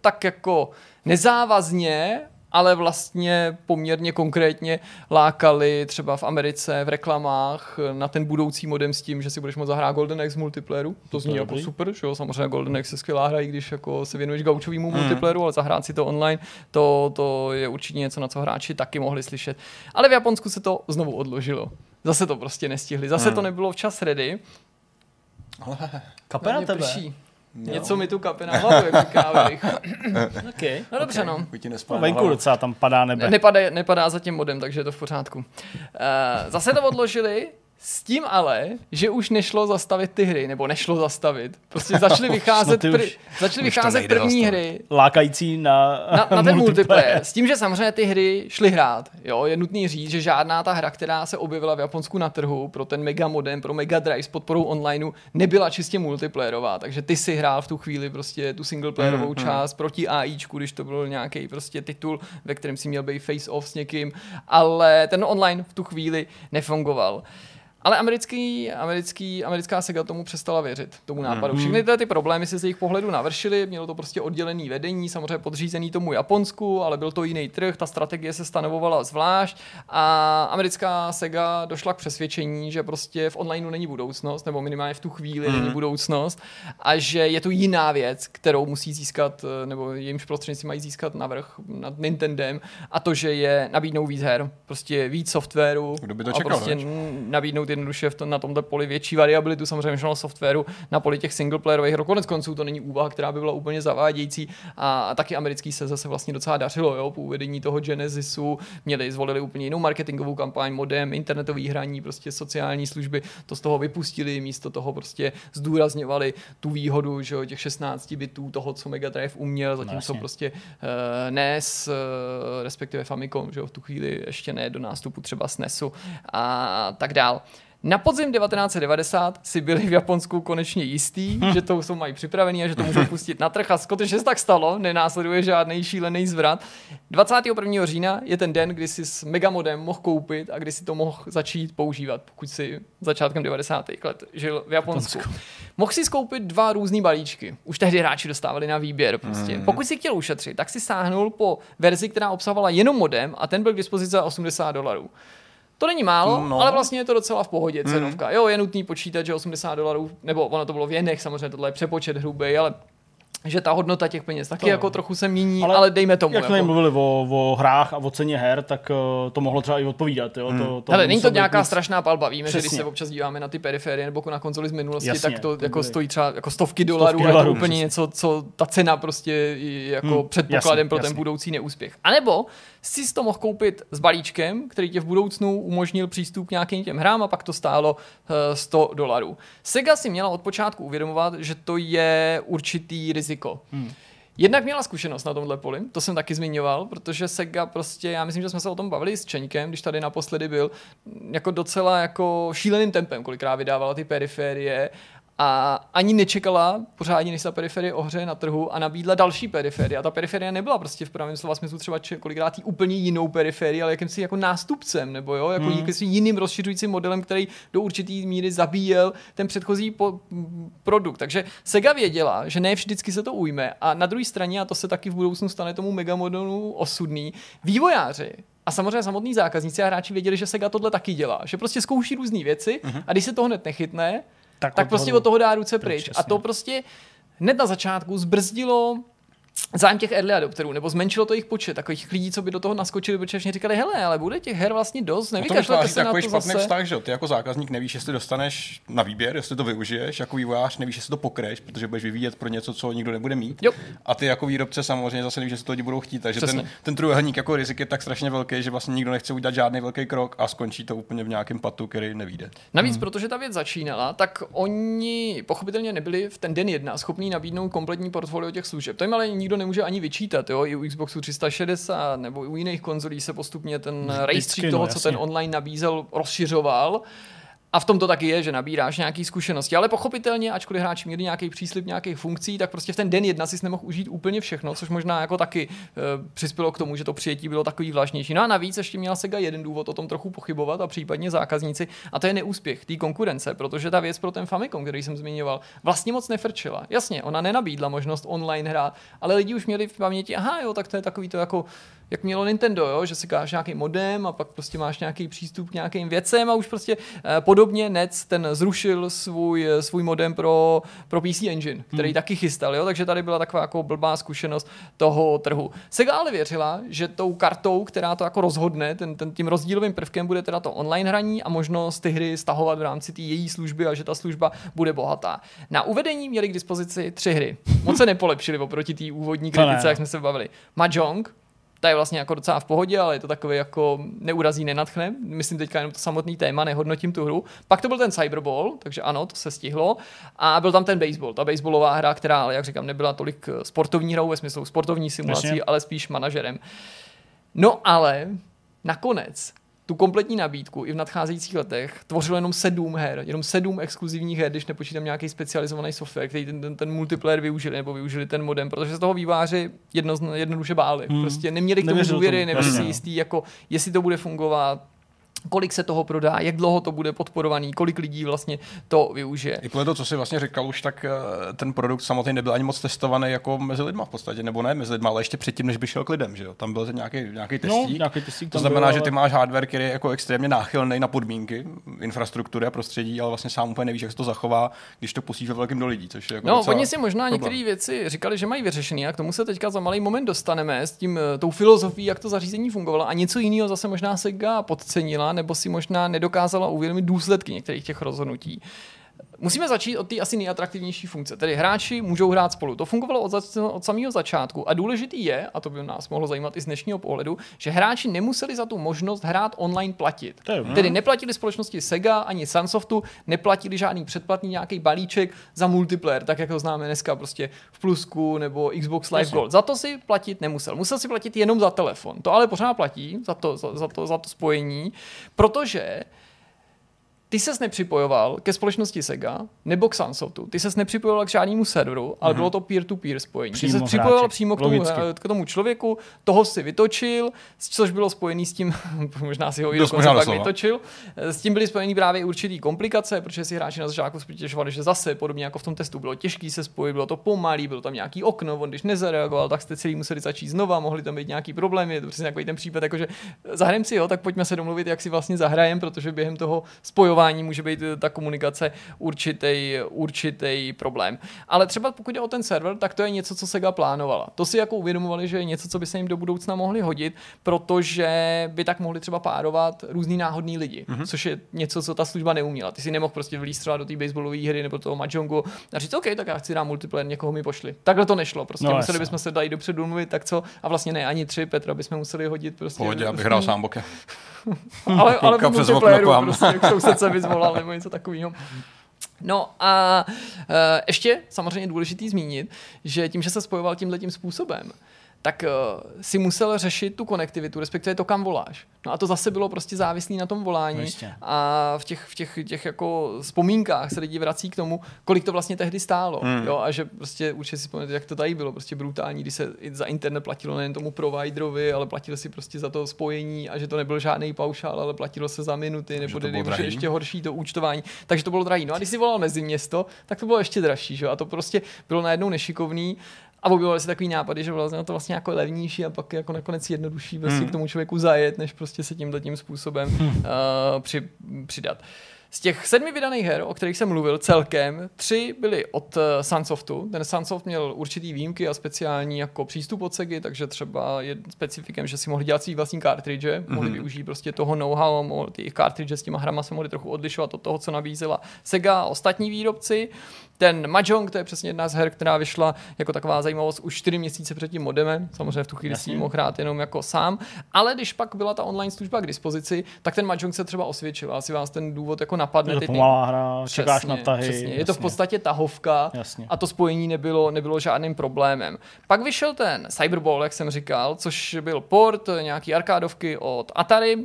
tak jako nezávazně, ale vlastně poměrně konkrétně lákali třeba v Americe v reklamách na ten budoucí modem s tím, že si budeš moct zahrát Golden Axe multiplayeru. To zní je jako dobrý. super, že jo? Samozřejmě Golden Axe je skvělá hra, i když jako se věnuješ gaučovému multiplayeru, ale zahrát si to online, to, to je určitě něco, na co hráči taky mohli slyšet. Ale v Japonsku se to znovu odložilo. Zase to prostě nestihli. Zase to nebylo včas ready. Na Mě tebe. prší. Něco mi tu kape na hlavu, jak říká. Okay. No dobře, no. Ti No, na venku docela tam padá nebe. Nepadá, nepadá za tím modem, takže je to v pořádku. Uh, zase to odložili, s tím ale, že už nešlo zastavit ty hry, nebo nešlo zastavit. Prostě začaly vycházet, ty pr- začaly vycházet první zastavit. hry Lákající na, na, na ten multiplayer. S tím, že samozřejmě ty hry šly hrát. Jo, je nutný říct, že žádná ta hra, která se objevila v Japonsku na trhu pro ten Mega modem, pro Mega Drive s podporou onlineu, nebyla čistě multiplayerová. Takže ty si hrál v tu chvíli prostě tu singleplayerovou Mm, část proti AIčku, když to byl nějaký prostě titul, ve kterém si měl být face off s někým, ale ten online v tu chvíli nefungoval. Ale americký, americký, americká Sega tomu přestala věřit, tomu nápadu. Všechny tyhle ty problémy se z jejich pohledu navršily, mělo to prostě oddělený vedení, samozřejmě podřízený tomu Japonsku, ale byl to jiný trh, ta strategie se stanovovala zvlášť a americká Sega došla k přesvědčení, že prostě v onlineu není budoucnost, nebo minimálně v tu chvíli není budoucnost a že je tu jiná věc, kterou musí získat, nebo jejímž prostřednictvím mají získat navrh nad Nintendem a to, že je nabídnou víc her, prostě víc softwaru Kdo by to a čekal, prostě veď? Nabídnout jednoduše v tom, na tomto poli větší variabilitu samozřejmě softwaru na poli těch singleplayerových her. Konec konců to není úvaha, která by byla úplně zavádějící a, a taky americký se zase vlastně docela dařilo. Jo? Po uvedení toho Genesisu měli, zvolili úplně jinou marketingovou kampaň, modem, internetový hraní, prostě sociální služby, to z toho vypustili, místo toho prostě zdůrazňovali tu výhodu, že jo, těch 16 bitů toho, co Mega Drive uměl, zatímco jasně. prostě uh, NES, uh, respektive Famicom, že jo, v tu chvíli ještě ne do nástupu třeba SNESu a tak dál. Na podzim 1990 si byli v Japonsku konečně jistý, že to jsou mají připravený a že to můžou pustit na trh a skutečně se tak stalo, nenásleduje žádný šílený zvrat. 21. října je ten den, kdy si s Megamodem mohl koupit a kdy si to mohl začít používat, pokud si začátkem 90. let žil v Japonsku. Mohl si skoupit dva různý balíčky. Už tehdy hráči dostávali na výběr. Prostě. Mhm. Pokud si chtěl ušetřit, tak si sáhnul po verzi, která obsahovala jenom modem a ten byl k dispozici za 80 dolarů. To není málo, no. No. ale vlastně je to docela v pohodě cenovka. Jo, je nutný počítat, že 80 dolarů, nebo ono to bylo v jenech, samozřejmě tohle je přepočet hrubý, ale že ta hodnota těch peněz taky to, jako trochu se mění, ale, ale dejme tomu. Jak jsme jako. mluvili o, o, hrách a o ceně her, tak uh, to mohlo třeba i odpovídat. Jo? Hmm. To, to Hele, není to nějaká nic... strašná palba. Víme, Přesně. že když se občas díváme na ty periferie nebo na konzoli z minulosti, Jasně, tak to, to jako stojí třeba jako stovky dolarů, stovky dolarů, je to úplně něco, co ta cena prostě je jako hmm. předpokladem jasně, pro jasně. ten budoucí neúspěch. A nebo si to mohl koupit s balíčkem, který tě v budoucnu umožnil přístup k nějakým těm hrám a pak to stálo 100 eh, dolarů. Sega si měla od počátku uvědomovat, že to je určitý riziko. Hmm. Jednak měla zkušenost na tomhle poli, to jsem taky zmiňoval, protože Sega prostě, já myslím, že jsme se o tom bavili s Čeňkem, když tady naposledy byl, jako docela jako šíleným tempem, kolikrát vydávala ty periférie a ani nečekala pořádně, než se ta periferie ohřeje na trhu a nabídla další periferie. A ta periferie nebyla prostě v pravém slova smyslu třeba kolikrát úplně jinou periferii, ale jakýmsi jako nástupcem, nebo jo, jako hmm. jakýmsi jiným rozšiřujícím modelem, který do určitý míry zabíjel ten předchozí po, produkt. Takže Sega věděla, že ne vždycky se to ujme. A na druhé straně, a to se taky v budoucnu stane tomu megamodelu osudný, vývojáři a samozřejmě samotní zákazníci a hráči věděli, že Sega tohle taky dělá. Že prostě zkouší různé věci uh-huh. a když se to hned nechytne, tak, tak prostě od toho dá ruce pryč. pryč a to prostě hned na začátku zbrzdilo zájem těch early adopterů, nebo zmenšilo to jejich počet, takových lidí, co by do toho naskočili, protože všichni říkali, hele, ale bude těch her vlastně dost, nevykašlete no to se takový to špatný zase. vztah, že ty jako zákazník nevíš, jestli dostaneš na výběr, jestli to využiješ, jako vývojář nevíš, jestli to pokreš, protože budeš vyvíjet pro něco, co nikdo nebude mít. Jo. A ty jako výrobce samozřejmě zase nevíš, jestli to lidi budou chtít. Takže Přesně. ten, ten trojúhelník jako rizik je tak strašně velký, že vlastně nikdo nechce udělat žádný velký krok a skončí to úplně v nějakém patu, který nevíde. Navíc, hmm. protože ta věc začínala, tak oni pochopitelně nebyli v ten den jedna schopní nabídnout kompletní portfolio těch služeb. To jim ale nikdo nemůže ani vyčítat jo, i u Xboxu 360 nebo u jiných konzolí se postupně ten rejstřík no, toho, jasně. co ten online nabízel, rozšiřoval. A v tom to taky je, že nabíráš nějaké zkušenosti. Ale pochopitelně, ačkoliv hráči měli nějaký příslip nějakých funkcí, tak prostě v ten den jedna si nemohl užít úplně všechno, což možná jako taky e, přispělo k tomu, že to přijetí bylo takový vlažnější. No a navíc ještě měla Sega jeden důvod o tom trochu pochybovat a případně zákazníci, a to je neúspěch té konkurence, protože ta věc pro ten Famicom, který jsem zmiňoval, vlastně moc nefrčila. Jasně, ona nenabídla možnost online hrát, ale lidi už měli v paměti, aha, jo, tak to je takový to jako jak mělo Nintendo, jo? že si káš nějaký modem a pak prostě máš nějaký přístup k nějakým věcem a už prostě eh, podobně NEC ten zrušil svůj, eh, svůj modem pro, pro PC Engine, který hmm. taky chystal, jo? takže tady byla taková jako blbá zkušenost toho trhu. Sega ale věřila, že tou kartou, která to jako rozhodne, ten, ten, tím rozdílovým prvkem bude teda to online hraní a možnost ty hry stahovat v rámci té její služby a že ta služba bude bohatá. Na uvedení měli k dispozici tři hry. Moc se nepolepšili oproti té úvodní kritice, jak jsme se bavili. Mahjong, ta je vlastně jako docela v pohodě, ale je to takový jako neurazí, nenatchne. Myslím teďka jenom to samotný téma, nehodnotím tu hru. Pak to byl ten Cyberball, takže ano, to se stihlo. A byl tam ten baseball, ta baseballová hra, která, ale jak říkám, nebyla tolik eh, sportovní hrou ve smyslu sportovní simulací, ale spíš manažerem. No ale nakonec tu kompletní nabídku i v nadcházejících letech tvořilo jenom sedm her, jenom sedm exkluzivních her, když nepočítám nějaký specializovaný software, který ten, ten, ten multiplayer využili nebo využili ten modem, protože z toho výváři jedno, jednoduše báli. Hmm. Prostě neměli k tomu důvěry, nebyli si jistý, jako, jestli to bude fungovat, kolik se toho prodá, jak dlouho to bude podporovaný, kolik lidí vlastně to využije. I podle toho, co jsi vlastně říkal už, tak eh, ten produkt samotný nebyl ani moc testovaný jako mezi lidma v podstatě, nebo ne mezi lidma, ale ještě předtím, než by šel k lidem, že jo? Tam byl ten nějaký, nějaký testík. No, nějaký testík to znamená, byl, že ty máš hardware, který je jako extrémně náchylný na podmínky, infrastruktury a prostředí, ale vlastně sám úplně nevíš, jak se to zachová, když to pustíš ve velkým do lidí. Což je jako no, oni si možná některé věci říkali, že mají vyřešený, a k tomu se teďka za malý moment dostaneme s tím eh, tou filozofií, jak to zařízení fungovalo. A něco jiného zase možná Sega podcenila, nebo si možná nedokázala uvědomit důsledky některých těch rozhodnutí. Musíme začít od té asi nejatraktivnější funkce, tedy hráči můžou hrát spolu. To fungovalo od, za, od samého začátku a důležitý je, a to by nás mohlo zajímat i z dnešního pohledu, že hráči nemuseli za tu možnost hrát online platit. Je, tedy neplatili společnosti Sega ani Sunsoftu, neplatili žádný předplatný nějaký balíček za multiplayer, tak jak to známe dneska prostě v Plusku nebo Xbox Live Jasně. Gold. Za to si platit nemusel. Musel si platit jenom za telefon. To ale pořád platí za to, za, za to, za to spojení, protože ty ses nepřipojoval ke společnosti Sega nebo k Sunsoftu, ty ses nepřipojoval k žádnému serveru, ale mm-hmm. bylo to peer-to-peer spojení. Přímo ty ses připojoval přímo k tomu, eh, k tomu člověku, toho si vytočil, což bylo spojený s tím, možná si ho i dokonce pak vytočil, eh, s tím byly spojeny právě určitý komplikace, protože si hráči na začátku přitěžovali, že zase, podobně jako v tom testu, bylo těžký se spojit, bylo to pomalý, bylo tam nějaký okno, on když nezareagoval, tak jste celý museli začít znova, mohli tam být nějaký problémy, je to přesně takový ten případ, jakože zahrajeme si ho, tak pojďme se domluvit, jak si vlastně zahrajem, protože během toho spojování testování může být eh, ta komunikace určitý, určitý problém. Ale třeba pokud jde o ten server, tak to je něco, co Sega plánovala. To si jako uvědomovali, že je něco, co by se jim do budoucna mohli hodit, protože by tak mohli třeba párovat různý náhodný lidi, mm-hmm. což je něco, co ta služba neuměla. Ty si nemohl prostě vlíst třeba do té baseballové hry nebo toho mahjongu a říct, OK, tak já chci dát multiplayer, někoho mi pošli. Takhle to nešlo. Prostě no, museli bychom se dát dopředu mluvit, tak co? A vlastně ne, ani tři Petra bychom museli hodit prostě. Pohodě, abych hrál sám bokem. ale, ale v multiplayeru prostě, jak soused se vyzvolal nebo něco takového. No a uh, ještě samozřejmě důležitý zmínit, že tím, že se spojoval tímhle tím způsobem, tak uh, si musel řešit tu konektivitu, respektive to, kam voláš. No a to zase bylo prostě závislý na tom volání. No a v těch, v těch, těch jako vzpomínkách se lidi vrací k tomu, kolik to vlastně tehdy stálo. Hmm. Jo, a že prostě určitě si vzpomněte, jak to tady bylo, prostě brutální, když se za internet platilo nejen tomu providerovi, ale platilo si prostě za to spojení a že to nebyl žádný paušál, ale platilo se za minuty, nebo nebo ještě horší to účtování. Takže to bylo drahý. No a když si volal mezi město, tak to bylo ještě dražší. Že? A to prostě bylo najednou nešikovný a objevovaly se takový nápady, že vlastně to vlastně jako levnější a pak jako nakonec jednodušší prostě hmm. k tomu člověku zajet, než prostě se tímhle tím způsobem hmm. uh, při, přidat. Z těch sedmi vydaných her, o kterých jsem mluvil celkem, tři byly od uh, Sunsoftu. Ten Sunsoft měl určitý výjimky a speciální jako přístup od Segy, takže třeba je specifikem, že si mohli dělat svý vlastní cartridge, mm-hmm. mohli využít prostě toho know-how, ty jejich cartridge s těma hrama se mohli trochu odlišovat od toho, co nabízela Sega a ostatní výrobci. Ten Mahjong, to je přesně jedna z her, která vyšla jako taková zajímavost už 4 měsíce před tím modemem. Samozřejmě v tu chvíli si mohl hrát jenom jako sám. Ale když pak byla ta online služba k dispozici, tak ten Mahjong se třeba osvědčil. Asi vás ten důvod jako napadne. Je to pomalá hra, přesně, čekáš na tahy. Přesně. Je to v podstatě tahovka jasně. a to spojení nebylo, nebylo žádným problémem. Pak vyšel ten Cyberball, jak jsem říkal, což byl port nějaký arkádovky od Atari,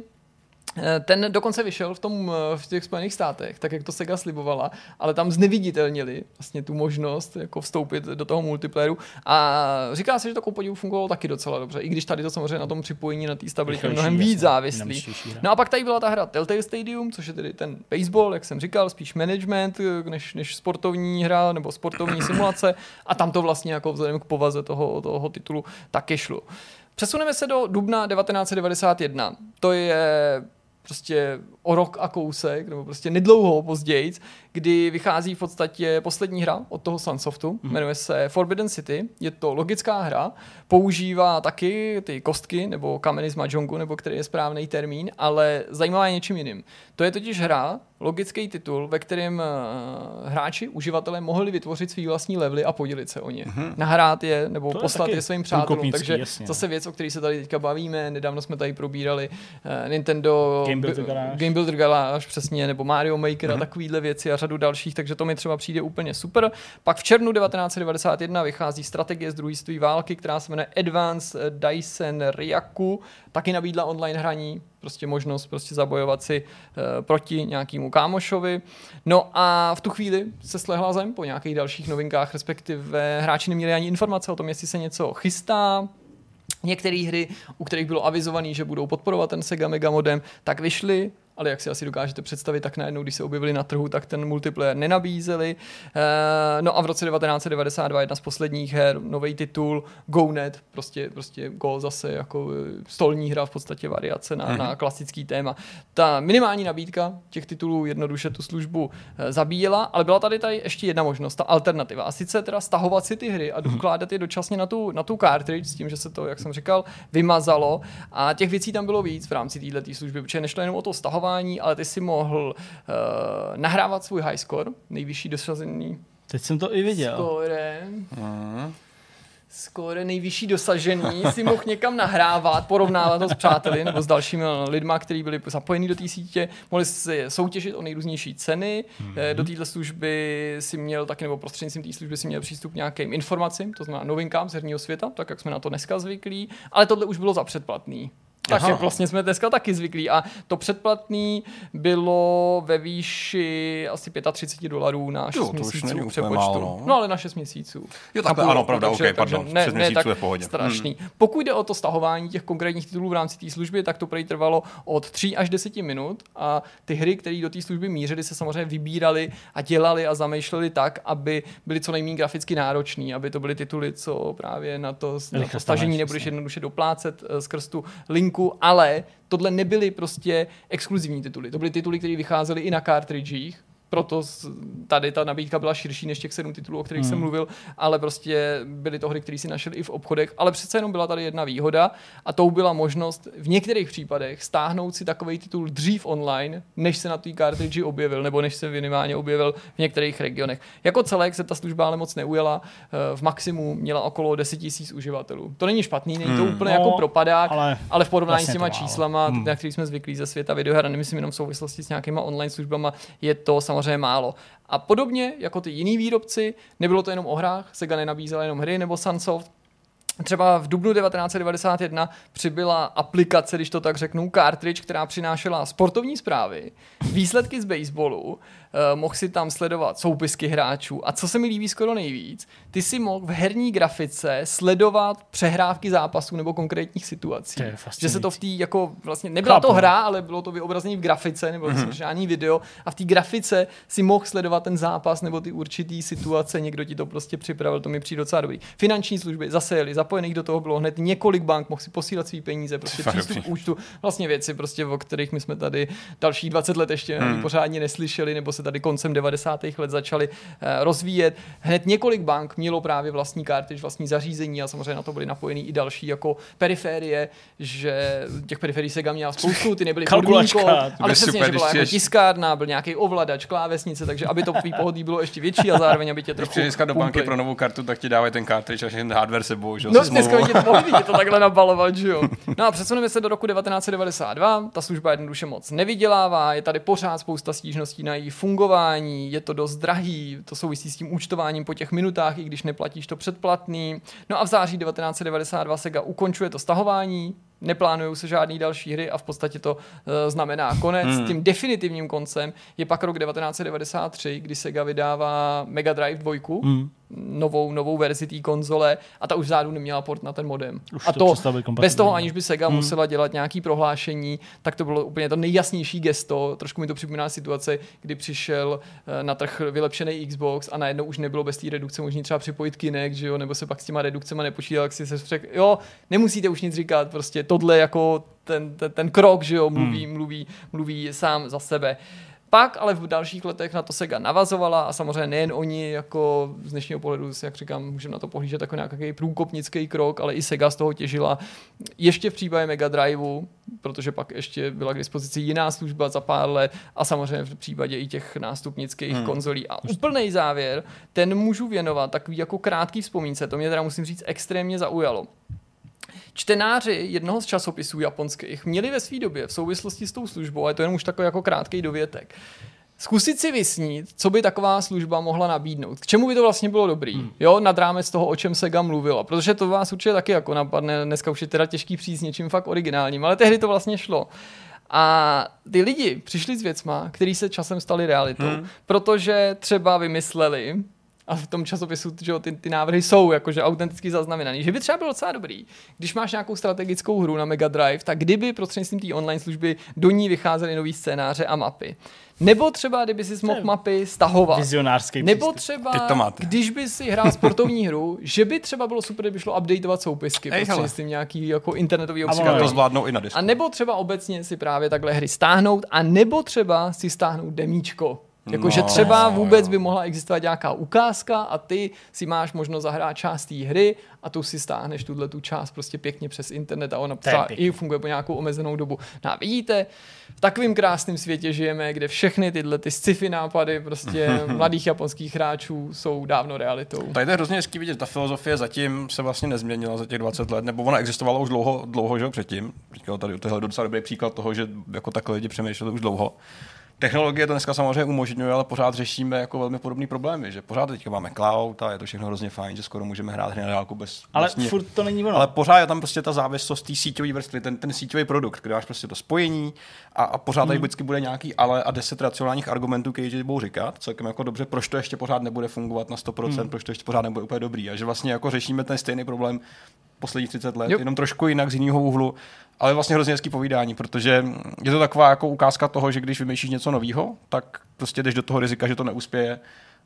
ten dokonce vyšel v, tom, eh, v těch Spojených státech, tak jak to Sega slibovala, ale tam zneviditelnili vlastně tu možnost jako vstoupit do toho multiplayeru a říká se, že to ku podivu fungovalo taky docela dobře, i když tady to samozřejmě na tom připojení na té stabilitě mnohem víc závislý. No a pak tady byla ta hra Telltale Stadium, což je tedy ten baseball, jak jsem říkal, spíš management eh, než, než sportovní hra nebo sportovní simulace a tam to vlastně jako vzhledem k povaze toho, toho titulu taky šlo. Přesuneme se do dubna 1991. To je prostě o rok a kousek, nebo prostě nedlouho později, kdy vychází v podstatě poslední hra od toho Sunsoftu, mm. jmenuje se Forbidden City, je to logická hra, používá taky ty kostky nebo kameny z Mahjongu, nebo který je správný termín, ale zajímavá je něčím jiným. To je totiž hra, logický titul, ve kterém uh, hráči, uživatelé mohli vytvořit svý vlastní levely a podělit se o ně. Mm-hmm. Nahrát je nebo to poslat je, je svým přátelům. Takže jasně. zase věc, o které se tady teďka bavíme. Nedávno jsme tady probírali uh, Nintendo Game Builder Garage. Game Builder Garage přesně, nebo Mario Maker mm-hmm. a mhm. takovýhle věci a řadu dalších, takže to mi třeba přijde úplně super. Pak v červnu 1991 vychází strategie z druhé války, která se jmenuje Advanced Dyson Ryaku, taky nabídla online hraní, prostě možnost prostě zabojovat si e, proti nějakému kámošovi. No a v tu chvíli se slehla zem po nějakých dalších novinkách, respektive hráči neměli ani informace o tom, jestli se něco chystá, Některé hry, u kterých bylo avizované, že budou podporovat ten Sega Mega modem, tak vyšly, ale jak si asi dokážete představit, tak najednou, když se objevili na trhu, tak ten multiplayer nenabízeli. E, no a v roce 1992 jedna z posledních her, nový titul, GoNet, prostě, prostě Go zase jako eh, stolní hra, v podstatě variace na, mm-hmm. na klasický téma. Ta minimální nabídka těch titulů jednoduše tu službu e, zabíjela, ale byla tady tady ještě jedna možnost, ta alternativa. A sice teda stahovat si ty hry a mhm. dokládat je dočasně na tu, na tu cartridge, s tím, že se to, jak jsem říkal, vymazalo. A těch věcí tam bylo víc v rámci této služby, protože nešlo jenom o to stahovat stahování, ale ty si mohl uh, nahrávat svůj high score, nejvyšší dosazený. Teď jsem to i viděl. Score. Uh-huh skoro nejvyšší dosažený, si mohl někam nahrávat, porovnávat to s přáteli nebo s dalšími lidmi, kteří byli zapojeni do té sítě, mohli si soutěžit o nejrůznější ceny. Mm-hmm. Do této služby si měl taky, nebo prostřednictvím té služby si měl přístup k nějakým informacím, to znamená novinkám z herního světa, tak jak jsme na to dneska zvyklí, ale tohle už bylo za předplatný. Tak jak vlastně jsme dneska taky zvyklí. A to předplatný bylo ve výši asi 35 dolarů na 6 jo, to měsíců přepočtu. Málo, no. no. ale na 6 měsíců. Jo, tak ano, pravda, takže, okay, pardon, ne, 6 měsíců ne, tak je v pohodě. Strašný. Hmm. Pokud jde o to stahování těch konkrétních titulů v rámci té služby, tak to prej trvalo od 3 až 10 minut a ty hry, které do té služby mířily, se samozřejmě vybírali a dělali a zamýšleli tak, aby byly co nejméně graficky náročný, aby to byly tituly, co právě na to, na to stažení nebudeš jednoduše doplácet eh, skrz tu link novinku, ale tohle nebyly prostě exkluzivní tituly. To byly tituly, které vycházely i na cartridgech, proto tady ta nabídka byla širší než těch sedm titulů, o kterých hmm. jsem mluvil, ale prostě byly to hry, které si našli i v obchodech, ale přece jenom byla tady jedna výhoda a tou byla možnost v některých případech stáhnout si takový titul dřív online, než se na té cartridge objevil, nebo než se minimálně objevil v některých regionech. Jako celek se ta služba ale moc neujela, eh, v maximu měla okolo 10 000 uživatelů. To není špatný, není to hmm. úplně jako no, jako propadák, ale, ale v porovnání vlastně s těma číslama, hmm. na kterých jsme zvyklí ze světa videoher, nemyslím jenom v souvislosti s nějakýma online službama, je to samozřejmě samozřejmě málo. A podobně jako ty jiný výrobci, nebylo to jenom o hrách, Sega nenabízela jenom hry nebo Sunsoft, Třeba v dubnu 1991 přibyla aplikace, když to tak řeknu, cartridge, která přinášela sportovní zprávy, výsledky z baseballu, mohl si tam sledovat soupisky hráčů a co se mi líbí skoro nejvíc, ty si mohl v herní grafice sledovat přehrávky zápasů nebo konkrétních situací. Že se to v té jako vlastně nebyla Chápu. to hra, ale bylo to vyobrazení v grafice nebo mm-hmm. žádný video a v té grafice si mohl sledovat ten zápas nebo ty určitý situace, někdo ti to prostě připravil, to mi přijde docela dobrý. Finanční služby zase jeli, zapojených do toho bylo hned několik bank, mohl si posílat svý peníze, prostě přístup k účtu, vlastně věci, prostě, o kterých my jsme tady dalších 20 let ještě hmm. pořádně neslyšeli, nebo se tady koncem 90. let začaly eh, rozvíjet. Hned několik bank mělo právě vlastní karty, vlastní zařízení a samozřejmě na to byly napojený i další jako periférie, že těch periferií Sega měla spoustu, ty nebyly podmínkou, ale přesně, super, že byla jako tiskárna, byl nějaký ovladač, klávesnice, takže aby to tvý pohodlí bylo ještě větší a zároveň aby tě trochu Když dneska do banky pro novou kartu, tak ti dávají ten cartridge a ten hardware sebou, že? No, dneska vidět, mohli vidět to takhle nabalovat, že jo. No a přesuneme se do roku 1992, ta služba jednoduše moc nevydělává, je tady pořád spousta stížností na její fungování, je to dost drahý, to souvisí s tím účtováním po těch minutách, i když neplatíš to předplatný. No a v září 1992 Sega ukončuje to stahování, neplánují se žádný další hry a v podstatě to uh, znamená konec. Hmm. Tím definitivním koncem je pak rok 1993, kdy Sega vydává Mega Drive 2, hmm. Novou, novou verzi té konzole a ta už vzadu neměla port na ten modem. Už a to, to bez toho, aniž by Sega hmm. musela dělat nějaký prohlášení, tak to bylo úplně to nejjasnější gesto. Trošku mi to připomíná situace, kdy přišel uh, na trh vylepšený Xbox a najednou už nebylo bez té redukce možný třeba připojit Kinect, že jo, nebo se pak s těma redukcemi nepočítal, jak si se řekl, jo, nemusíte už nic říkat, prostě tohle jako ten, ten, ten krok, že jo, mluví, hmm. mluví, mluví sám za sebe. Pak ale v dalších letech na to Sega navazovala a samozřejmě nejen oni, jako z dnešního pohledu, jak říkám, můžeme na to pohlížet jako nějaký průkopnický krok, ale i Sega z toho těžila. Ještě v případě Mega Driveu, protože pak ještě byla k dispozici jiná služba za pár let a samozřejmě v případě i těch nástupnických hmm. konzolí. A úplný závěr, ten můžu věnovat takový jako krátký vzpomínce, to mě teda musím říct extrémně zaujalo. Čtenáři jednoho z časopisů japonských měli ve své době v souvislosti s tou službou, a je to jenom už takový jako krátký dovětek, zkusit si vysnít, co by taková služba mohla nabídnout. K čemu by to vlastně bylo dobrý, hmm. jo, nad rámec toho, o čem Sega mluvilo. Protože to vás určitě taky jako napadne, dneska už je teda těžký přijít s něčím fakt originálním, ale tehdy to vlastně šlo. A ty lidi přišli s věcma, které se časem staly realitou, hmm. protože třeba vymysleli, a v tom časopisu že ty, ty návrhy jsou jakože autenticky zaznamenaný, že by třeba bylo docela dobrý, když máš nějakou strategickou hru na Mega Drive, tak kdyby prostřednictvím té online služby do ní vycházely nový scénáře a mapy. Nebo třeba, kdyby si mohl mapy stahovat. Vizionářský Nebo třeba, když by si hrál sportovní hru, že by třeba bylo super, kdyby šlo updateovat soupisky Ej, prostřednictvím nějaký jako internetový obsah. to zvládnou i na disku. A nebo třeba obecně si právě takhle hry stáhnout, a nebo třeba si stáhnout demíčko Jakože no, třeba vůbec by mohla existovat nějaká ukázka a ty si máš možnost zahrát část té hry a tu si stáhneš tuhle tu část prostě pěkně přes internet a ona třeba i funguje po nějakou omezenou dobu. No a vidíte, v takovém krásném světě žijeme, kde všechny tyhle ty sci-fi nápady prostě mladých japonských hráčů jsou dávno realitou. Tady je hrozně hezký vidět, ta filozofie zatím se vlastně nezměnila za těch 20 let, nebo ona existovala už dlouho, dlouho že předtím. Říkal tady, tohle je docela dobrý příklad toho, že jako takhle lidi přemýšleli už dlouho. Technologie to dneska samozřejmě umožňuje, ale pořád řešíme jako velmi podobné problémy, že pořád teďka máme cloud a je to všechno hrozně fajn, že skoro můžeme hrát hry na dálku bez. Ale vlastně, furt to není ono. Ale pořád je tam prostě ta závislost té síťové vrstvy, ten, ten síťový produkt, kde máš prostě to spojení a, a pořád tady hmm. vždycky bude nějaký ale a deset racionálních argumentů, které ti budou říkat, celkem jako dobře, proč to ještě pořád nebude fungovat na 100%, hmm. proč to ještě pořád nebude úplně dobrý. A že vlastně jako řešíme ten stejný problém posledních 30 let, jo. jenom trošku jinak z jiného úhlu, ale vlastně hrozně hezký povídání, protože je to taková jako ukázka toho, že když vymýšlíš něco nového, tak prostě jdeš do toho rizika, že to neuspěje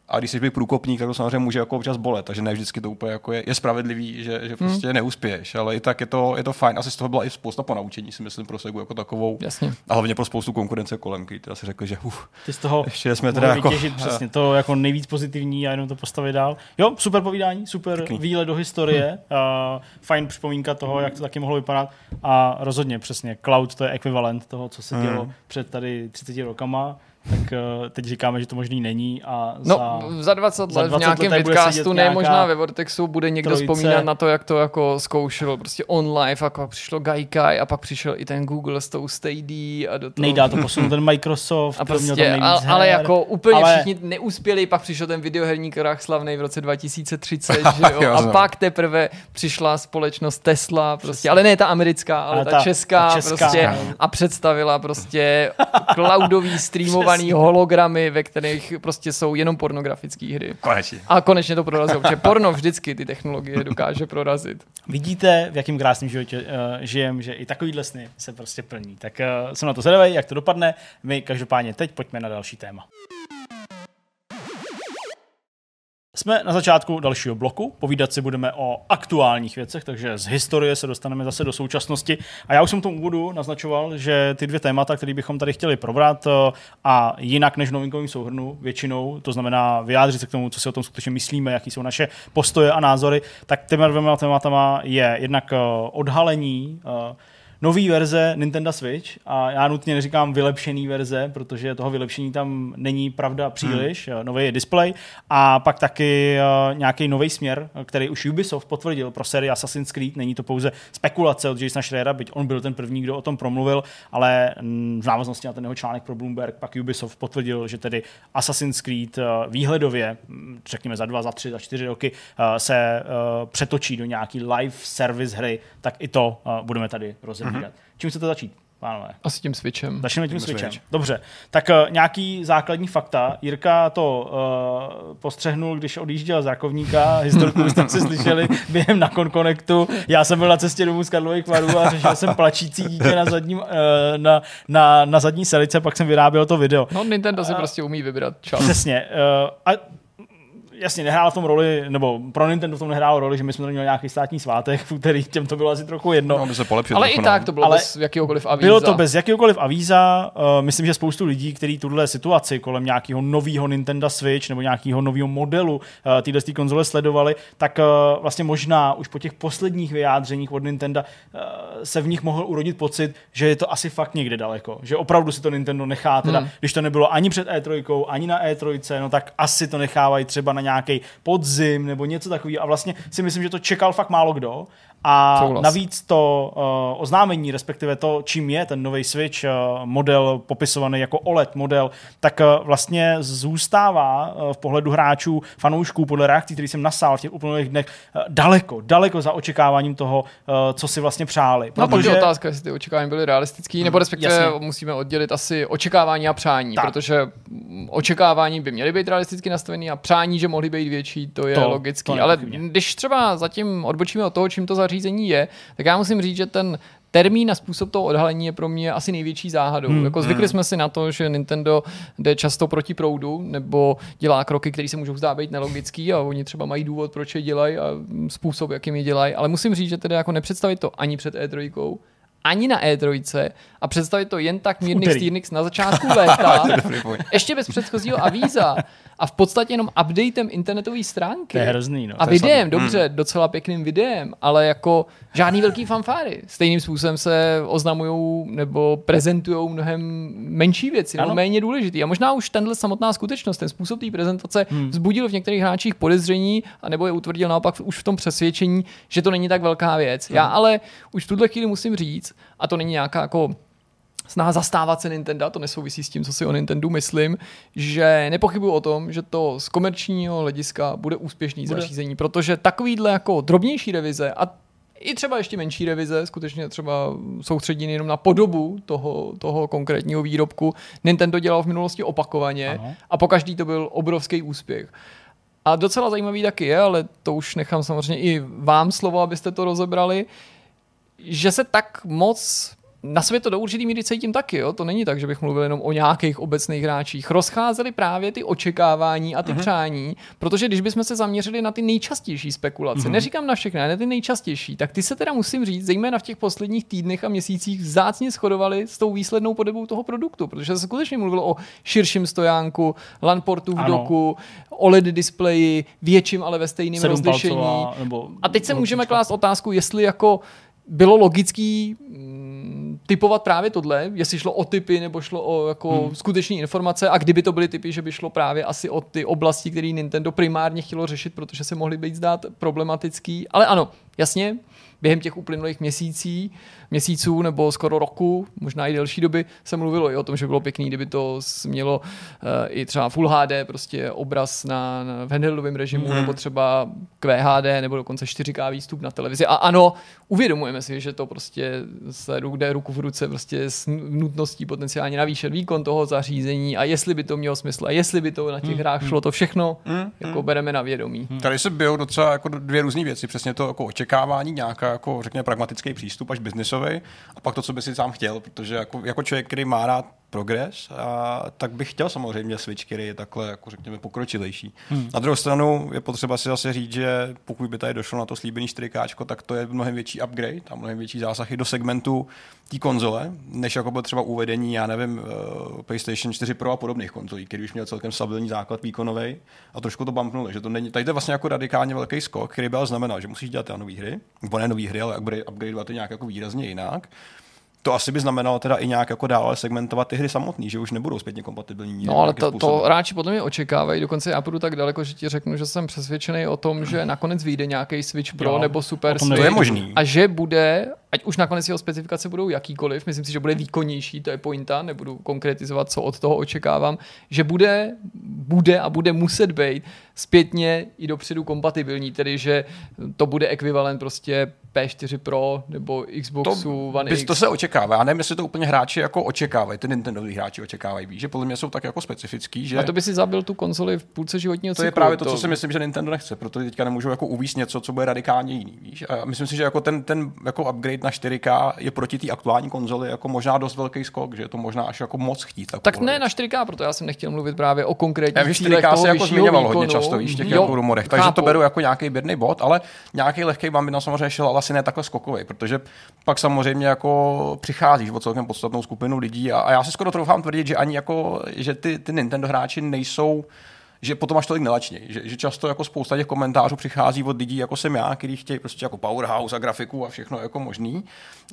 A když jsi byl průkopník, tak to samozřejmě může jako občas bolet, takže ne vždycky to úplně jako je, je spravedlivý, že, že prostě hmm. neuspěješ, ale i tak je to, je to fajn. Asi z toho byla i spousta ponaučení, si myslím, pro Segu jako takovou. Jasně. A hlavně pro spoustu konkurence kolem, kdy teda si řekli, že uf, Ty z toho ještě jsme teda jako... vytěžit přesně to jako nejvíc pozitivní a jenom to postavit dál. Jo, super povídání, super Pěkný. výlet do historie, uh, fajn připomínka toho, jak to taky mohlo vypadat a rozhodně přesně, cloud to je ekvivalent toho, co se Hmm. dělo před tady 30 rokama, tak uh, teď říkáme, že to možný není a No, za... za 20 za let 20 v nějakém vidcastu, ne možná ve Vortexu, bude někdo trojice. vzpomínat na to, jak to jako zkoušel prostě on live, a pak přišlo Gaikai a pak přišel i ten Google s tou Stadia a do toho... Nejdá to posunout ten Microsoft, A prostě, ale, ale jako úplně ale- všichni neuspěli, pak přišel ten videoherní krach slavný v roce 2030, že jo? A pak teprve přišla společnost Tesla, prostě, ale ne ta americká, ale, Ale ta, ta- česká, ta česká, prostě, no. a představila prostě cloudový streamovaný hologramy, ve kterých prostě jsou jenom pornografické hry. Konečně. A konečně to prorazilo, protože porno vždycky ty technologie dokáže prorazit. Vidíte, v jakém krásném životě uh, žijem, že i takovýhle sny se prostě plní. Tak uh, jsem na to zvědavý, jak to dopadne. My každopádně teď pojďme na další téma. Jsme na začátku dalšího bloku, povídat si budeme o aktuálních věcech, takže z historie se dostaneme zase do současnosti. A já už jsem v tom úvodu naznačoval, že ty dvě témata, které bychom tady chtěli probrat, eh, a jinak než v novinkovém souhrnu většinou, to znamená vyjádřit se k tomu, co si o tom skutečně myslíme, jaký jsou naše postoje a názory, tak těma dvěma tématama je jednak eh, odhalení eh, nový verze Nintendo Switch a já nutně neříkám vylepšený verze, protože toho vylepšení tam není pravda příliš, hmm. nový je display a pak taky uh, nějaký nový směr, který už Ubisoft potvrdil pro sérii Assassin's Creed, není to pouze spekulace od Jasona Schreiera, byť on byl ten první, kdo o tom promluvil, ale mm, v návaznosti na ten jeho článek pro Bloomberg pak Ubisoft potvrdil, že tedy Assassin's Creed výhledově, mm, řekněme za dva, za tři, za čtyři roky, se přetočí do nějaký live service hry, tak i to budeme tady rozebírat. Mm-hmm. Čím chcete začít, pánové? Asi tím switchem. Začneme tím Tím switchem. Switch. Dobře, tak uh, nějaký základní fakta. Jirka to uh, postřehnul, když odjížděl z Rakovníka. Historku jste si slyšeli během na Conconnectu. Já jsem byl na cestě domů z Karlových varů a řešil jsem plačící dítě na, zadním, uh, na, na, na zadní selice, pak jsem vyráběl to video. No Nintendo si prostě umí vybrat čas. Přesně. Uh, a jasně, nehrála v tom roli, nebo pro Nintendo v tom nehrálo roli, že my jsme tady měli nějaký státní svátek, v který těm to bylo asi trochu jedno. No, se polepšit Ale trochu, i tak no. to bylo Ale bez jakéhokoliv avíza. Bylo to bez jakéhokoliv avíza. Uh, myslím, že spoustu lidí, kteří tuhle situaci kolem nějakého nového Nintendo Switch nebo nějakého nového modelu uh, téhle konzole sledovali, tak uh, vlastně možná už po těch posledních vyjádřeních od Nintendo uh, se v nich mohl urodit pocit, že je to asi fakt někde daleko. Že opravdu si to Nintendo nechá, teda, hmm. když to nebylo ani před E3, ani na E3, no tak asi to nechávají třeba na nějaký podzim nebo něco takového. A vlastně si myslím, že to čekal fakt málo kdo. A Souhlas. navíc to uh, oznámení, respektive to, čím je ten nový Switch uh, model popisovaný jako OLED model, tak uh, vlastně zůstává uh, v pohledu hráčů, fanoušků, podle reakcí, který jsem nasál v těch uplynulých dnech, uh, daleko, daleko za očekáváním toho, uh, co si vlastně přáli. No pak je otázka, jestli ty očekávání byly realistické, nebo respektive jasně. musíme oddělit asi očekávání a přání, Tak. protože mm, očekávání by měly být realisticky nastavený a přání, že mohly být větší, to je To- to, logický. to Ale když třeba zatím odbočíme od toho, čím to zařízení je, tak já musím říct, že ten termín a způsob toho odhalení je pro mě asi největší záhadou. Hmm, jako zvykli jsme si na to, že Nintendo jde často proti proudu nebo dělá kroky, které se můžou zdát být nelogický a oni třeba mají důvod, proč je dělají a způsob, jakým je dělají. Ale musím říct, že teda jako nepředstavit to ani před E3, ani na E3 a představit to jen tak mírných stýrnix na začátku léta, ještě bez předchozího avíza a v podstatě jenom updatem internetové stránky. To je hrozný, no. A videem, dobře, docela pěkným videem, ale jako žádný velký fanfáry. Stejným způsobem se oznamují nebo prezentují mnohem menší věci, nebo Ano. méně důležitý. A možná už tenhle samotná skutečnost, ten způsob té prezentace hmm. vzbudil v některých hráčích podezření, a nebo je utvrdil naopak už v tom přesvědčení, že to není tak velká věc. Já ale už v tuhle chvíli musím říct, a to není nějaká jako snaha zastávat se Nintendo, to nesouvisí s tím, co si o Nintendo myslím, že nepochybuji o tom, že to z komerčního hlediska bude úspěšný Bude. zařízení, protože takovýhle jako drobnější revize a i třeba ještě menší revize, skutečně třeba soustředěný jenom na podobu toho, toho konkrétního výrobku, Nintendo dělal v minulosti opakovaně Ano. a po každý to byl obrovský úspěch. A docela zajímavý taky je, ale to už nechám samozřejmě i vám slovo, abyste to rozebrali, že se tak moc na sebe to do určitý míry cítím taky, jo? to není tak, že bych mluvil jenom o nějakých obecných hráčích. Rozcházely právě ty očekávání a ty uh-huh. přání, protože když bychom se zaměřili na ty nejčastější spekulace, uh-huh. neříkám na všechny, ale na ty nejčastější, tak ty se teda musím říct, zejména v těch posledních týdnech a měsících vzácně shodovaly s tou výslednou podobou toho produktu, protože se skutečně mluvilo o širším stojánku, LAN portu v ano. doku, OLED displeji, větším, ale ve stejném rozlišení. Nebo a teď se můžeme klást otázku, jestli jako bylo logický typovat právě tohle, jestli šlo o typy nebo šlo o jako hmm. skutečné informace a kdyby to byly typy, že by šlo právě asi o ty oblasti, které Nintendo primárně chtělo řešit, protože se mohly být zdát problematický. Ale ano, jasně, během těch uplynulých měsící, měsíců nebo skoro roku, možná i delší doby, se mluvilo i o tom, že bylo pěkný, kdyby to mělo uh, i třeba Full HD, prostě obraz na, na v handheldovém režimu, mm. nebo třeba QHD, nebo dokonce 4K výstup na televizi. A ano, uvědomujeme si, že to prostě se jde ruku v ruce prostě s nutností potenciálně navýšet výkon toho zařízení a jestli by to mělo smysl a jestli by to na těch mm. hrách šlo, to všechno mm. jako bereme na vědomí. Tady se bijou docela jako dvě různé věci, přesně to jako očekávání, nějaká jako řekněme pragmatický přístup až biznisový a pak to, co by si sám chtěl, protože jako, jako člověk, který má rád progres, a tak bych chtěl samozřejmě Switch, který je takhle, jako řekněme, pokročilejší. Hmm. Na druhou stranu je potřeba si zase říct, že pokud by tady došlo na to slíbený 4K, tak to je mnohem větší upgrade a mnohem větší zásah i do segmentu té konzole, než jako bylo třeba uvedení, já nevím, uh, PlayStation 4 Pro a podobných konzolí, který už měl celkem stabilní základ výkonový a trošku to bumpnul, že to není, tady to je vlastně jako radikálně velký skok, který byl znamenal, že musíš dělat nové hry, nebo ne nové hry, ale upgradeovat to nějak jako výrazně jinak to asi by znamenalo teda i nějak jako dále segmentovat ty hry samotný, že už nebudou zpětně kompatibilní. No ale to, to hráči podle mě očekávají, dokonce já půjdu tak daleko, že ti řeknu, že jsem přesvědčený o tom, že nakonec vyjde nějaký Switch Pro jo, nebo Super Switch. To je možný. A že bude, ať už nakonec jeho specifikace budou jakýkoliv, myslím si, že bude výkonnější, to je pointa, nebudu konkretizovat, co od toho očekávám, že bude, bude a bude muset být zpětně i dopředu kompatibilní, tedy že to bude ekvivalent prostě P4 Pro nebo Xboxu to, One X. To se očekává. Já nevím, jestli to úplně hráči jako očekávají, ty Nintendo hráči očekávají, víš, že podle mě jsou tak jako specifický, že... A to by si zabil tu konzoli v půlce životního cyklu. To je právě to, to, co si myslím, že Nintendo nechce, proto teďka nemůžou jako uvíct něco, co bude radikálně jiný, víš. A myslím si, že jako ten, ten jako upgrade na 4K je proti té aktuální konzoli jako možná dost velký skok, že je to možná až jako moc chtít. Tak ne na 4K, proto já jsem nechtěl mluvit právě o konkrétních 4K se jako hodně často, víš, těch jako rumorech, takže to beru jako nějaký bědný bod, ale nějaký lehký vám by na samozřejmě šel, ale asi ne takhle skokový, protože pak samozřejmě jako přicházíš o celkem podstatnou skupinu lidí a, a já si skoro troufám tvrdit, že ani jako, že ty, ty Nintendo hráči nejsou že potom až tolik nelačnějí. Že, že, často jako spousta těch komentářů přichází od lidí, jako jsem já, kteří chtějí prostě jako powerhouse a grafiku a všechno jako možný,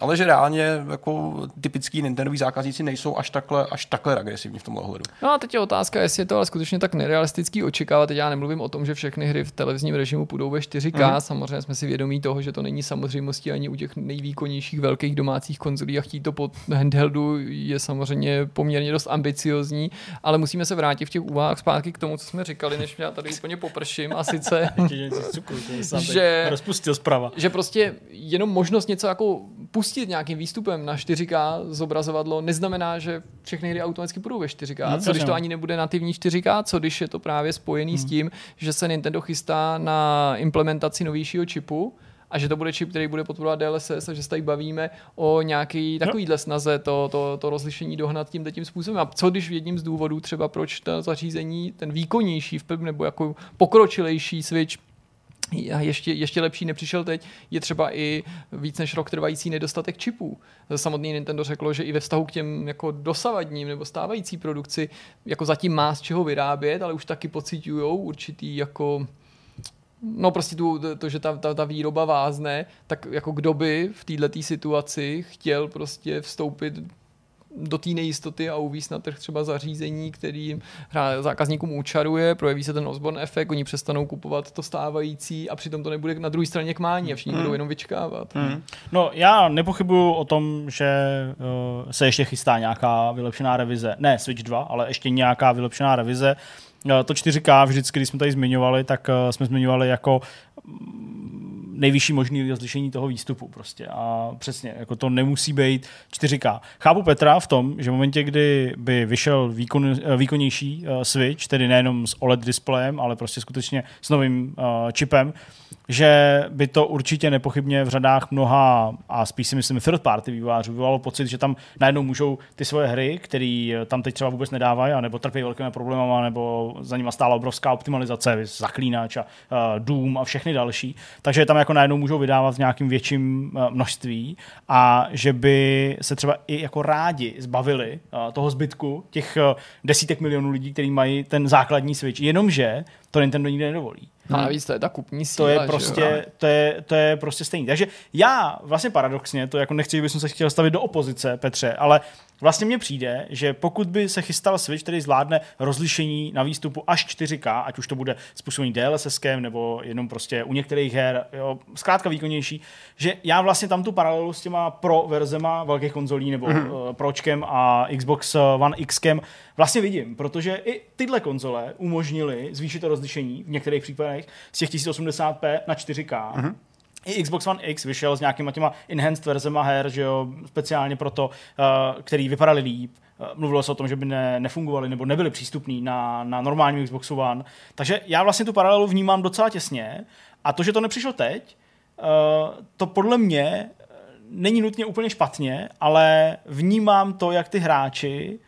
ale že reálně jako typický Nintendový zákazníci nejsou až takhle, až takhle agresivní v tom ohledu. No a teď je otázka, jestli je to ale skutečně tak nerealistický očekávat. Teď já nemluvím o tom, že všechny hry v televizním režimu půjdou ve 4K. Mm. Samozřejmě jsme si vědomí toho, že to není samozřejmostí ani u těch nejvýkonnějších velkých domácích konzolí a chtít to pod handheldu je samozřejmě poměrně dost ambiciozní, ale musíme se vrátit v těch úvahách zpátky k tomu, co jsme říkali, než já tady úplně poprším a sice, že, rozpustil zprava. že prostě jenom možnost něco jako pustit nějakým výstupem na 4K zobrazovadlo neznamená, že všechny hry automaticky budou ve 4K. No, co když to ani nebude nativní 4K, co když je to právě spojený hmm. s tím, že se Nintendo chystá na implementaci novějšího čipu, a že to bude čip, který bude podporovat DLSS a že se tady bavíme o nějaký takovýhle snaze to, to, to rozlišení dohnat tím tím způsobem. A co když jedním z důvodů třeba proč to zařízení, ten výkonnější nebo jako pokročilejší Switch a ještě, ještě lepší nepřišel teď, je třeba i víc než rok trvající nedostatek čipů. Samotný Nintendo řeklo, že i ve vztahu k těm jako dosavadním nebo stávající produkci jako zatím má z čeho vyrábět, ale už taky pocitují určitý jako no prostě tu, to, že ta, ta, ta výroba vázne, tak jako kdo by v této situaci chtěl prostě vstoupit do té nejistoty a uvíct na trh třeba zařízení, který zákazníkům účaruje, projeví se ten Osborne efekt, oni přestanou kupovat to stávající a přitom to nebude na druhé straně k mání a všichni hmm. budou jenom vyčkávat. Hmm. No já nepochybuju o tom, že uh, se ještě chystá nějaká vylepšená revize, ne Switch 2, ale ještě nějaká vylepšená revize to 4K vždycky, když jsme tady zmiňovali, tak uh, jsme zmiňovali jako nejvyšší možný rozlišení toho výstupu prostě. A přesně, jako to nemusí být 4K. Chápu Petra v tom, že v momentě, kdy by vyšel výkon, výkonnější uh, Switch, tedy nejenom s OLED displejem, ale prostě skutečně s novým uh, čipem, že by to určitě nepochybně v řadách mnoha a spíš si myslím third party vývářů vyvolalo pocit, že tam najednou můžou ty svoje hry, které tam teď třeba vůbec nedávají, nebo trpí velkými problémy, nebo za nimi stála obrovská optimalizace, zaklínač a uh, Doom a všechny další, takže tam jako najednou můžou vydávat v nějakým větším uh, množství a že by se třeba i jako rádi zbavili uh, toho zbytku těch uh, desítek milionů lidí, kteří mají ten základní Switch, jenomže to Nintendo nikdy nedovolí. No, navíc to je ta kupní síla. To je, prostě, to, je, to je prostě stejný. Takže já vlastně paradoxně, to jako nechci, že bych se chtěl stavit do opozice, Petře, ale Vlastně mně přijde, že pokud by se chystal Switch, který zvládne rozlišení na výstupu až 4K, ať už to bude způsobený DLSSkem nebo jenom prostě u některých her, jo, zkrátka výkonnější, že já vlastně tam tu paralelu s těma pro verzema velkých konzolí nebo mm-hmm. uh, Pročkem a Xbox One Xkem vlastně vidím, protože i tyhle konzole umožnily zvýšit to rozlišení v některých případech z těch 1080p na 4K. Mm-hmm i Xbox One X vyšel s nějakýma těma enhanced verzema her, že jo, speciálně proto, uh, který vypadaly líp. Uh, mluvilo se o tom, že by ne, nefungovaly nebo nebyly přístupný na, na normálním Xboxu One. Takže já vlastně tu paralelu vnímám docela těsně a to, že to nepřišlo teď, uh, to podle mě není nutně úplně špatně, ale vnímám to, jak ty hráči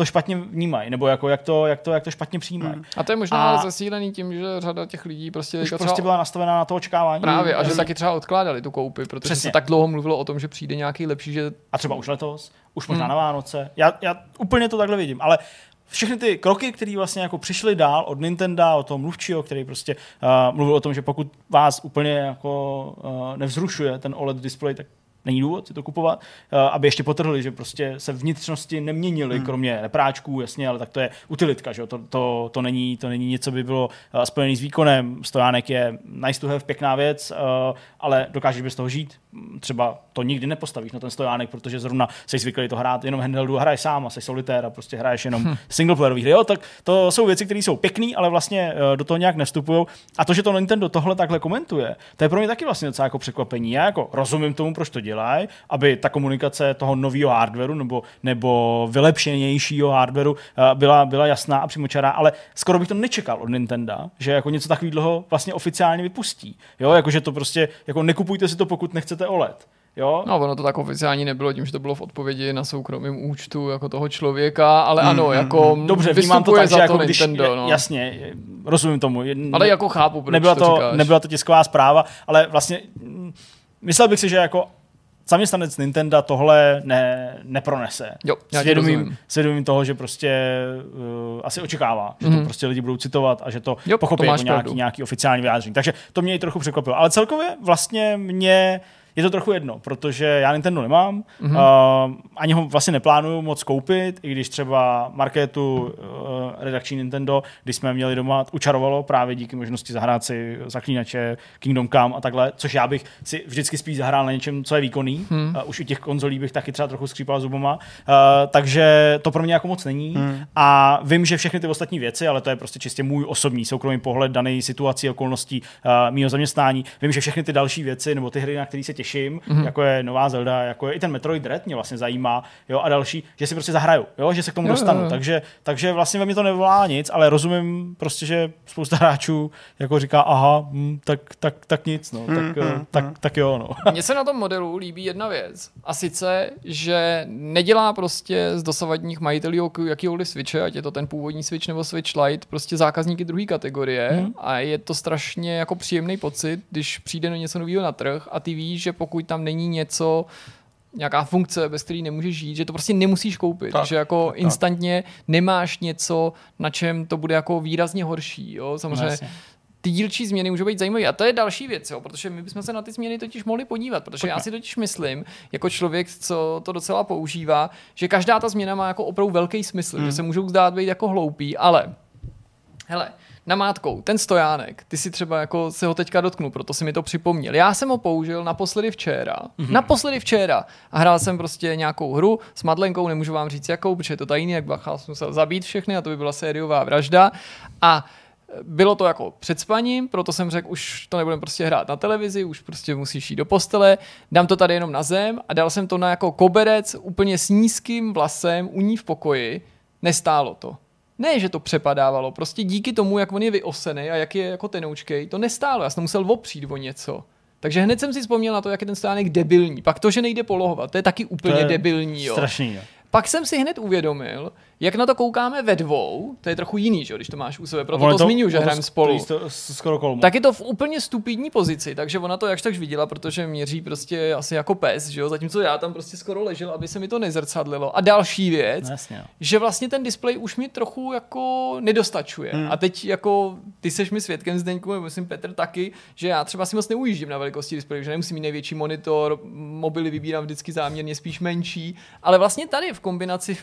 to špatně vnímají, nebo jako jak to, jak to, jak to špatně přijímají. Hmm. A to je možná a zasílený tím, že řada těch lidí prostě, už prostě byla nastavená na to očekávání. Právě, a že taky třeba odkládali tu koupy, protože Přesně. se tak dlouho mluvilo o tom, že přijde nějaký lepší, že... A třeba už letos, už možná hmm. na Vánoce. Já, já úplně to takhle vidím, ale všechny ty kroky, které vlastně jako přišly dál od Nintendo, od toho mluvčího, který prostě uh, mluvil o tom, že pokud vás úplně jako uh, nevzrušuje ten OLED display, tak není důvod si to kupovat, eh, aby ještě potrhli, že prostě se vnitřnosti neměnily, hmm. kromě repráčků, jasně, ale tak to je utilitka, že? To, to, to, není, to není něco, by bylo uh, spojené s výkonem. Stojánek je nice to have, pěkná věc, uh, ale dokážeš bez toho žít. Třeba to nikdy nepostavíš na ten stojánek, protože zrovna jsi zvyklý to hrát jenom handheldu a hraješ sám a jsi solitér a prostě hraješ jenom hmm. singleplayerový hry. Jo, tak to jsou věci, které jsou pěkné, ale vlastně do toho nějak nevstupují. A to, že to Nintendo tohle takhle komentuje, to je pro mě taky vlastně docela jako překvapení. Já jako rozumím tomu, proč to dělají, aby ta komunikace toho nového hardwareu nebo, nebo vylepšenějšího hardwareu eh, byla, byla jasná a přímočará, ale skoro bych to nečekal od Nintendo, že jako něco takového vlastně oficiálně vypustí. Jo, jako že to prostě, jako nekupujte si to, pokud nechcete OLED. Jo? No, ono to tak oficiálně nebylo tím, že to bylo v odpovědi na soukromém účtu jako toho člověka, ale ano, mm, jako Dobře, vnímám to tak, že jako když, Nintendo, no. jasně, rozumím tomu. Ale jako chápu, proč nebyla to, to Nebyla to tisková zpráva, ale vlastně mm, myslel bych si, že jako zaměstnanec Nintendo tohle ne, nepronese. Jo, svědomím, svědomím toho, že prostě uh, asi očekává, že mm. to mhm. prostě lidi budou citovat a že to jo, pochopí to jako nějaký, nějaký oficiální vyjádření. Takže to mě i trochu překvapilo. Ale celkově vlastně mě je to trochu jedno, protože já Nintendo nemám, mm-hmm. uh, ani ho vlastně neplánuju moc koupit, i když třeba marketu uh, redakční Nintendo, když jsme měli doma, učarovalo právě díky možnosti zahrát si zaklínače, Kingdom Come a takhle, což já bych si vždycky spíš zahrál na něčem, co je výkonný. Mm. Uh, už u těch konzolí bych taky třeba trochu skřípal zubama. Uh, takže to pro mě jako moc není. Mm. A vím, že všechny ty ostatní věci, ale to je prostě čistě můj osobní soukromý pohled daný situací, okolností uh, mého zaměstnání. Vím, že všechny ty další věci nebo ty hry, na které se těším, mm-hmm. jako je nová Zelda, jako je i ten Metroid Dread mě vlastně zajímá, jo, a další, že si prostě zahraju, jo, že se k tomu jo, dostanu. Jo, jo. Takže, takže vlastně ve mě to nevolá nic, ale rozumím prostě, že spousta hráčů jako říká, aha, hm, tak, tak, tak nic, no, mm, tak, mm, tak, mm. tak jo, no. Mně se na tom modelu líbí jedna věc, a sice, že nedělá prostě z dosavadních majitelů jakýkoliv Switche, ať je to ten původní Switch nebo Switch Lite, prostě zákazníky druhé kategorie mm. a je to strašně jako příjemný pocit, když přijde něco nového na trh a ty víš, že pokud tam není něco, nějaká funkce, bez které nemůžeš žít, že to prostě nemusíš koupit, tak, že jako tak, instantně nemáš něco, na čem to bude jako výrazně horší, jo, samozřejmě. No, ty dílčí změny můžou být zajímavé. A to je další věc, jo, protože my bychom se na ty změny totiž mohli podívat, protože Pojďme. já si totiž myslím, jako člověk, co to docela používá, že každá ta změna má jako opravdu velký smysl, hmm. že se můžou zdát být jako hloupý, ale hele, namátkou, ten stojánek, ty si třeba jako se ho teďka dotknu, proto si mi to připomněl. Já jsem ho použil naposledy včera. Mm-hmm. Naposledy včera. A hrál jsem prostě nějakou hru s Madlenkou, nemůžu vám říct jakou, protože je to tajný, jak bacha musel zabít všechny a to by byla sériová vražda. A bylo to jako před spaním, proto jsem řekl, už to nebudeme prostě hrát na televizi, už prostě musíš jít do postele, dám to tady jenom na zem a dal jsem to na jako koberec úplně s nízkým vlasem u ní v pokoji, nestálo to. Ne, že to přepadávalo, prostě díky tomu, jak on je vyosený a jak je jako tenoučkej, to nestálo, já jsem musel opřít o něco. Takže hned jsem si vzpomněl na to, jak je ten stánek debilní. Pak to, že nejde polohovat, to je taky úplně to je debilní. Jo. Strašný, jo. Pak jsem si hned uvědomil, jak na to koukáme ve dvou, to je trochu jiný, že, když to máš u sebe, proto to, to zmiňuji, že hrajeme spolu. To, skoro kolmo. Tak je to v úplně stupidní pozici, takže ona to jakž tak viděla, protože měří prostě asi jako pes, že jo? zatímco já tam prostě skoro ležel, aby se mi to nezrcadlilo. A další věc, no, Jasně. že vlastně ten displej už mi trochu jako nedostačuje. Hmm. A teď jako ty seš mi svědkem Zdeňku, nebo myslím Petr taky, že já třeba si moc neujíždím na velikosti displeje, že nemusím mít největší monitor, mobily vybírám vždycky záměrně spíš menší, ale vlastně tady v kombinaci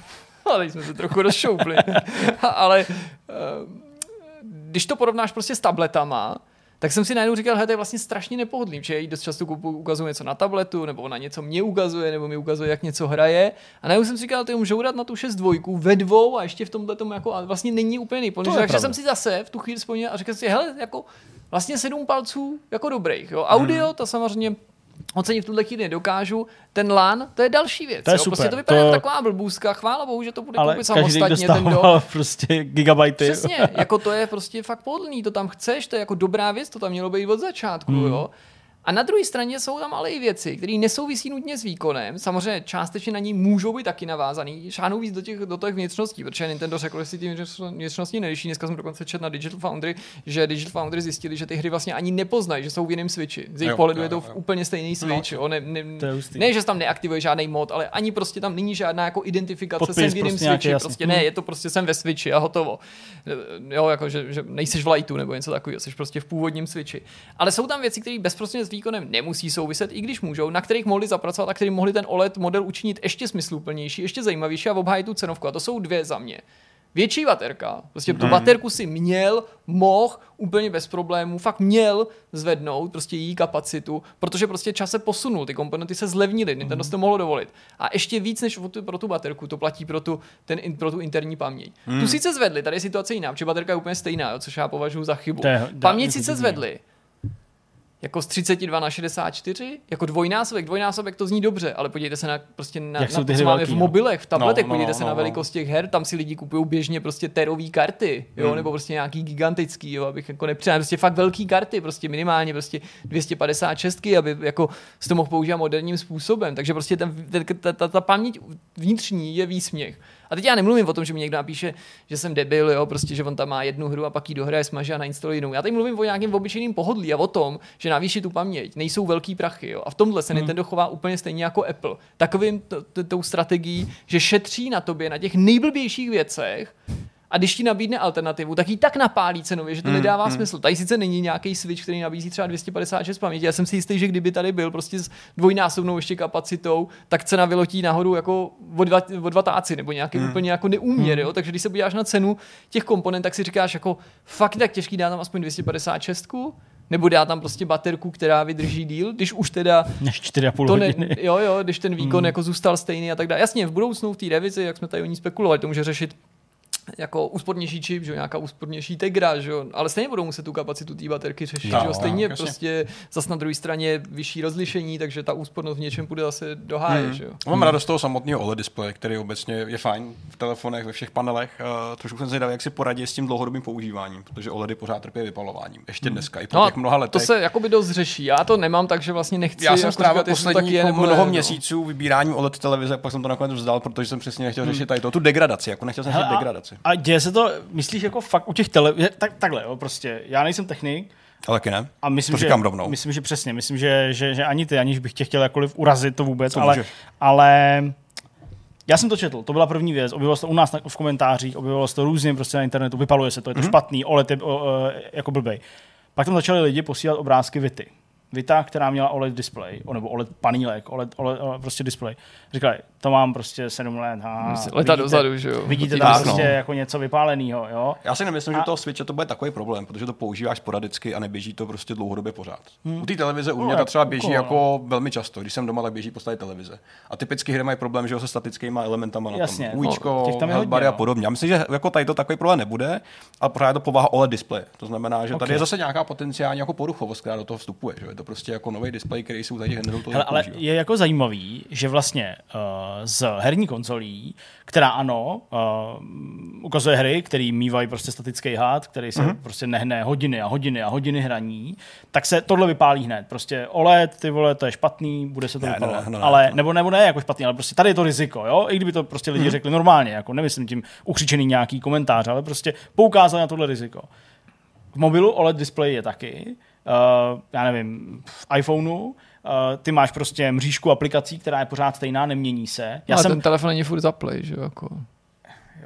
ale jsme se trochu rozšoupli. ale eh, když to porovnáš prostě s tabletama, tak jsem si najednou říkal, že to je vlastně strašně nepohodlný, že jí dost často ukazuje něco na tabletu, nebo na něco mě ukazuje, nebo mi ukazuje, jak něco hraje. A najednou jsem si říkal, že můžu hrát na tu 6 dvojku ve dvou a ještě v tomhle tomu jako, a vlastně není úplně nejpohodlný. Takže jsem si zase v tu chvíli vzpomněl a říkal si, hele, jako vlastně sedm palců jako dobrých. Jo. Audio, hmm. to samozřejmě ocenit v tuhle chvíli nedokážu. Ten LAN, to je další věc. To je jo? super. Prostě to vypadá to... taková blbůzka. Chvála bohu, že to bude Ale koupit samostatně. Ten do... prostě gigabajty. Přesně, jako to je prostě fakt pohodlný, to tam chceš, to je jako dobrá věc, to tam mělo být od začátku, hmm. jo. A na druhé straně jsou tam ale i věci, které nesouvisí nutně s výkonem. Samozřejmě částečně na ní můžou být taky navázaný. Šáhnou víc do těch, do těch vnitřností, protože Nintendo řekl, že si ty vnitřnosti neliší. Dneska jsem dokonce četl na Digital Foundry, že Digital Foundry zjistili, že ty hry vlastně ani nepoznají, že jsou v jiném switchi. Z jejich pohledu je to úplně stejný switch. No, jo. Ne, ne, ne, že tam neaktivuje žádný mod, ale ani prostě tam není žádná jako identifikace, Podpis, jsem v jiném prostě switchi. Prostě ne, je to prostě jsem ve switchi a hotovo. Jo, jako, že, že nejseš v lightu nebo něco takového, jsi prostě v původním switchi. Ale jsou tam věci, které bezprostředně výkonem nemusí souviset, i když můžou, na kterých mohli zapracovat a kterým mohli ten OLED model učinit ještě smysluplnější, ještě zajímavější a obhájit tu cenovku. A to jsou dvě za mě. Větší baterka, prostě tu mhm. baterku si měl, mohl úplně bez problémů, fakt měl zvednout prostě její kapacitu, protože prostě čas se posunul, ty komponenty se zlevnily, Nintendo si to mohlo dovolit. A ještě víc než pro tu baterku, to platí pro tu, ten, pro tu interní paměť. Hmm. Tu mhm. sice zvedli, tady je situace jiná, protože baterka je úplně stejná, jo, což já považuji za chybu. Paměť sice zvedli, jako z 32 na 64, jako dvojnásobek, dvojnásobek to zní dobře, ale podívejte se na, prostě na, na to, co máme v no? mobilech, v tabletech, no, no, podívejte no, se no, na velikost těch her, tam si lidi kupují běžně prostě terové karty, jo, hmm. nebo prostě nějaký gigantický, jo, abych jako nepřijal, prostě fakt velký karty, prostě minimálně prostě 256, aby jako si to mohl používat moderním způsobem, takže prostě ten, ten, ta, ta, ta paměť vnitřní je výsměch. A teď já nemluvím o tom, že mi někdo napíše, že jsem debil, jo, prostě, že on tam má jednu hru a pak ji dohraje, smaže a nainstaluje jinou. Já teď mluvím o nějakém obyčejném pohodlí a o tom, že navýšit tu paměť nejsou velký prachy. Jo. A v tomhle se hmm. Nintendo chová úplně stejně jako Apple. Takovým tou strategií, že šetří na tobě, na těch nejblbějších věcech, a když ti nabídne alternativu, tak ji tak napálí cenově, že to mm, nedává mm. smysl. Tady sice není nějaký switch, který nabízí třeba 256 paměti. Já jsem si jistý, že kdyby tady byl prostě s dvojnásobnou ještě kapacitou, tak cena vylotí nahoru jako o dva, o dva táci nebo nějaký mm. úplně jako neúměr. Mm. Jo? Takže když se podíváš na cenu těch komponent, tak si říkáš jako fakt tak těžký dá tam aspoň 256 nebo dá tam prostě baterku, která vydrží díl, když už teda... Než 4,5 to ne, Jo, jo, když ten výkon mm. jako zůstal stejný a tak dále. Jasně, v budoucnu v té revizi, jak jsme tady o ní spekulovali, to může řešit jako úspornější čip, že nějaká úspornější tegra, že ale stejně budou muset tu kapacitu té baterky řešit, no, že stejně no, prostě zase na druhé straně vyšší rozlišení, takže ta úspornost v něčem bude zase do háje, hmm. že jo. Mám rád z toho samotného OLED displeje, který obecně je fajn v telefonech, ve všech panelech. Uh, trošku jsem zvědavý, jak si poradí s tím dlouhodobým používáním, protože OLEDy pořád trpí vypalováním. Ještě hmm. dneska, i po no, těch mnoha letech. To se jakoby dost řeší. Já to nemám, takže vlastně nechci. Já jsem jako strávil poslední je, mnoho ne, no. měsíců vybíráním OLED televize, pak jsem to nakonec vzdal, protože jsem přesně nechtěl hmm. řešit tady to, tu degradaci, jako nechtěl jsem řešit degradaci. A děje se to myslíš jako fakt u těch tele... Tak, takhle, jo, prostě. Já nejsem technik, ale taky ne. A myslím, to říkám že, rovnou. Myslím, že přesně. Myslím, že, že, že ani ty, aniž bych tě chtěl jakkoliv urazit to vůbec, to ale, ale já jsem to četl, to byla první věc, objevilo se to u nás v komentářích, objevilo se to různě prostě na internetu, vypaluje se to, je to mm-hmm. špatný, OLED je o, o, jako blbej. Pak tam začali lidi posílat obrázky Vity. Vita, která měla OLED display, nebo OLED panílek, OLED, OLED, OLED prostě display. Říkali, to mám prostě 7 let. Ha, Leta dozadu, že jo. Vidíte tam prostě no. jako něco vypáleného, jo. Já si nemyslím, a... že toho Switche to bude takový problém, protože to používáš sporadicky a neběží to prostě dlouhodobě pořád. Hmm. U té televize u mě to třeba běží jako, jako velmi často, když jsem doma, tak běží postavit televize. A typicky hry mají problém, že ho se statickými elementama na Jasně, tom. Ujíčko, no, hodně, a podobně. Já myslím, že jako tady to takový problém nebude, a pořád je to povaha OLED display. To znamená, že okay. tady je zase nějaká potenciální jako poruchovost, která do toho vstupuje. Že? Je to prostě jako nový displej, který jsou tady hned Hele, Ale je jako zajímavý, že vlastně uh, z herní konzolí, která ano, uh, ukazuje hry, které mývají prostě statický hád, který se mm-hmm. prostě nehne hodiny a hodiny a hodiny hraní, tak se tohle vypálí hned. Prostě OLED, ty vole, to je špatný, bude se to ne, vypalovat. Ne, ne, ne, ale, ne. Nebo, nebo ne jako špatný, ale prostě tady je to riziko, jo? I kdyby to prostě lidi mm-hmm. řekli normálně, jako nemyslím tím ukřičený nějaký komentář, ale prostě poukázali na tohle riziko. V mobilu OLED display je taky, uh, já nevím, v iPhoneu, Uh, ty máš prostě mřížku aplikací, která je pořád stejná, nemění se. Já no, jsem... ten telefon není furt zaplay, že jako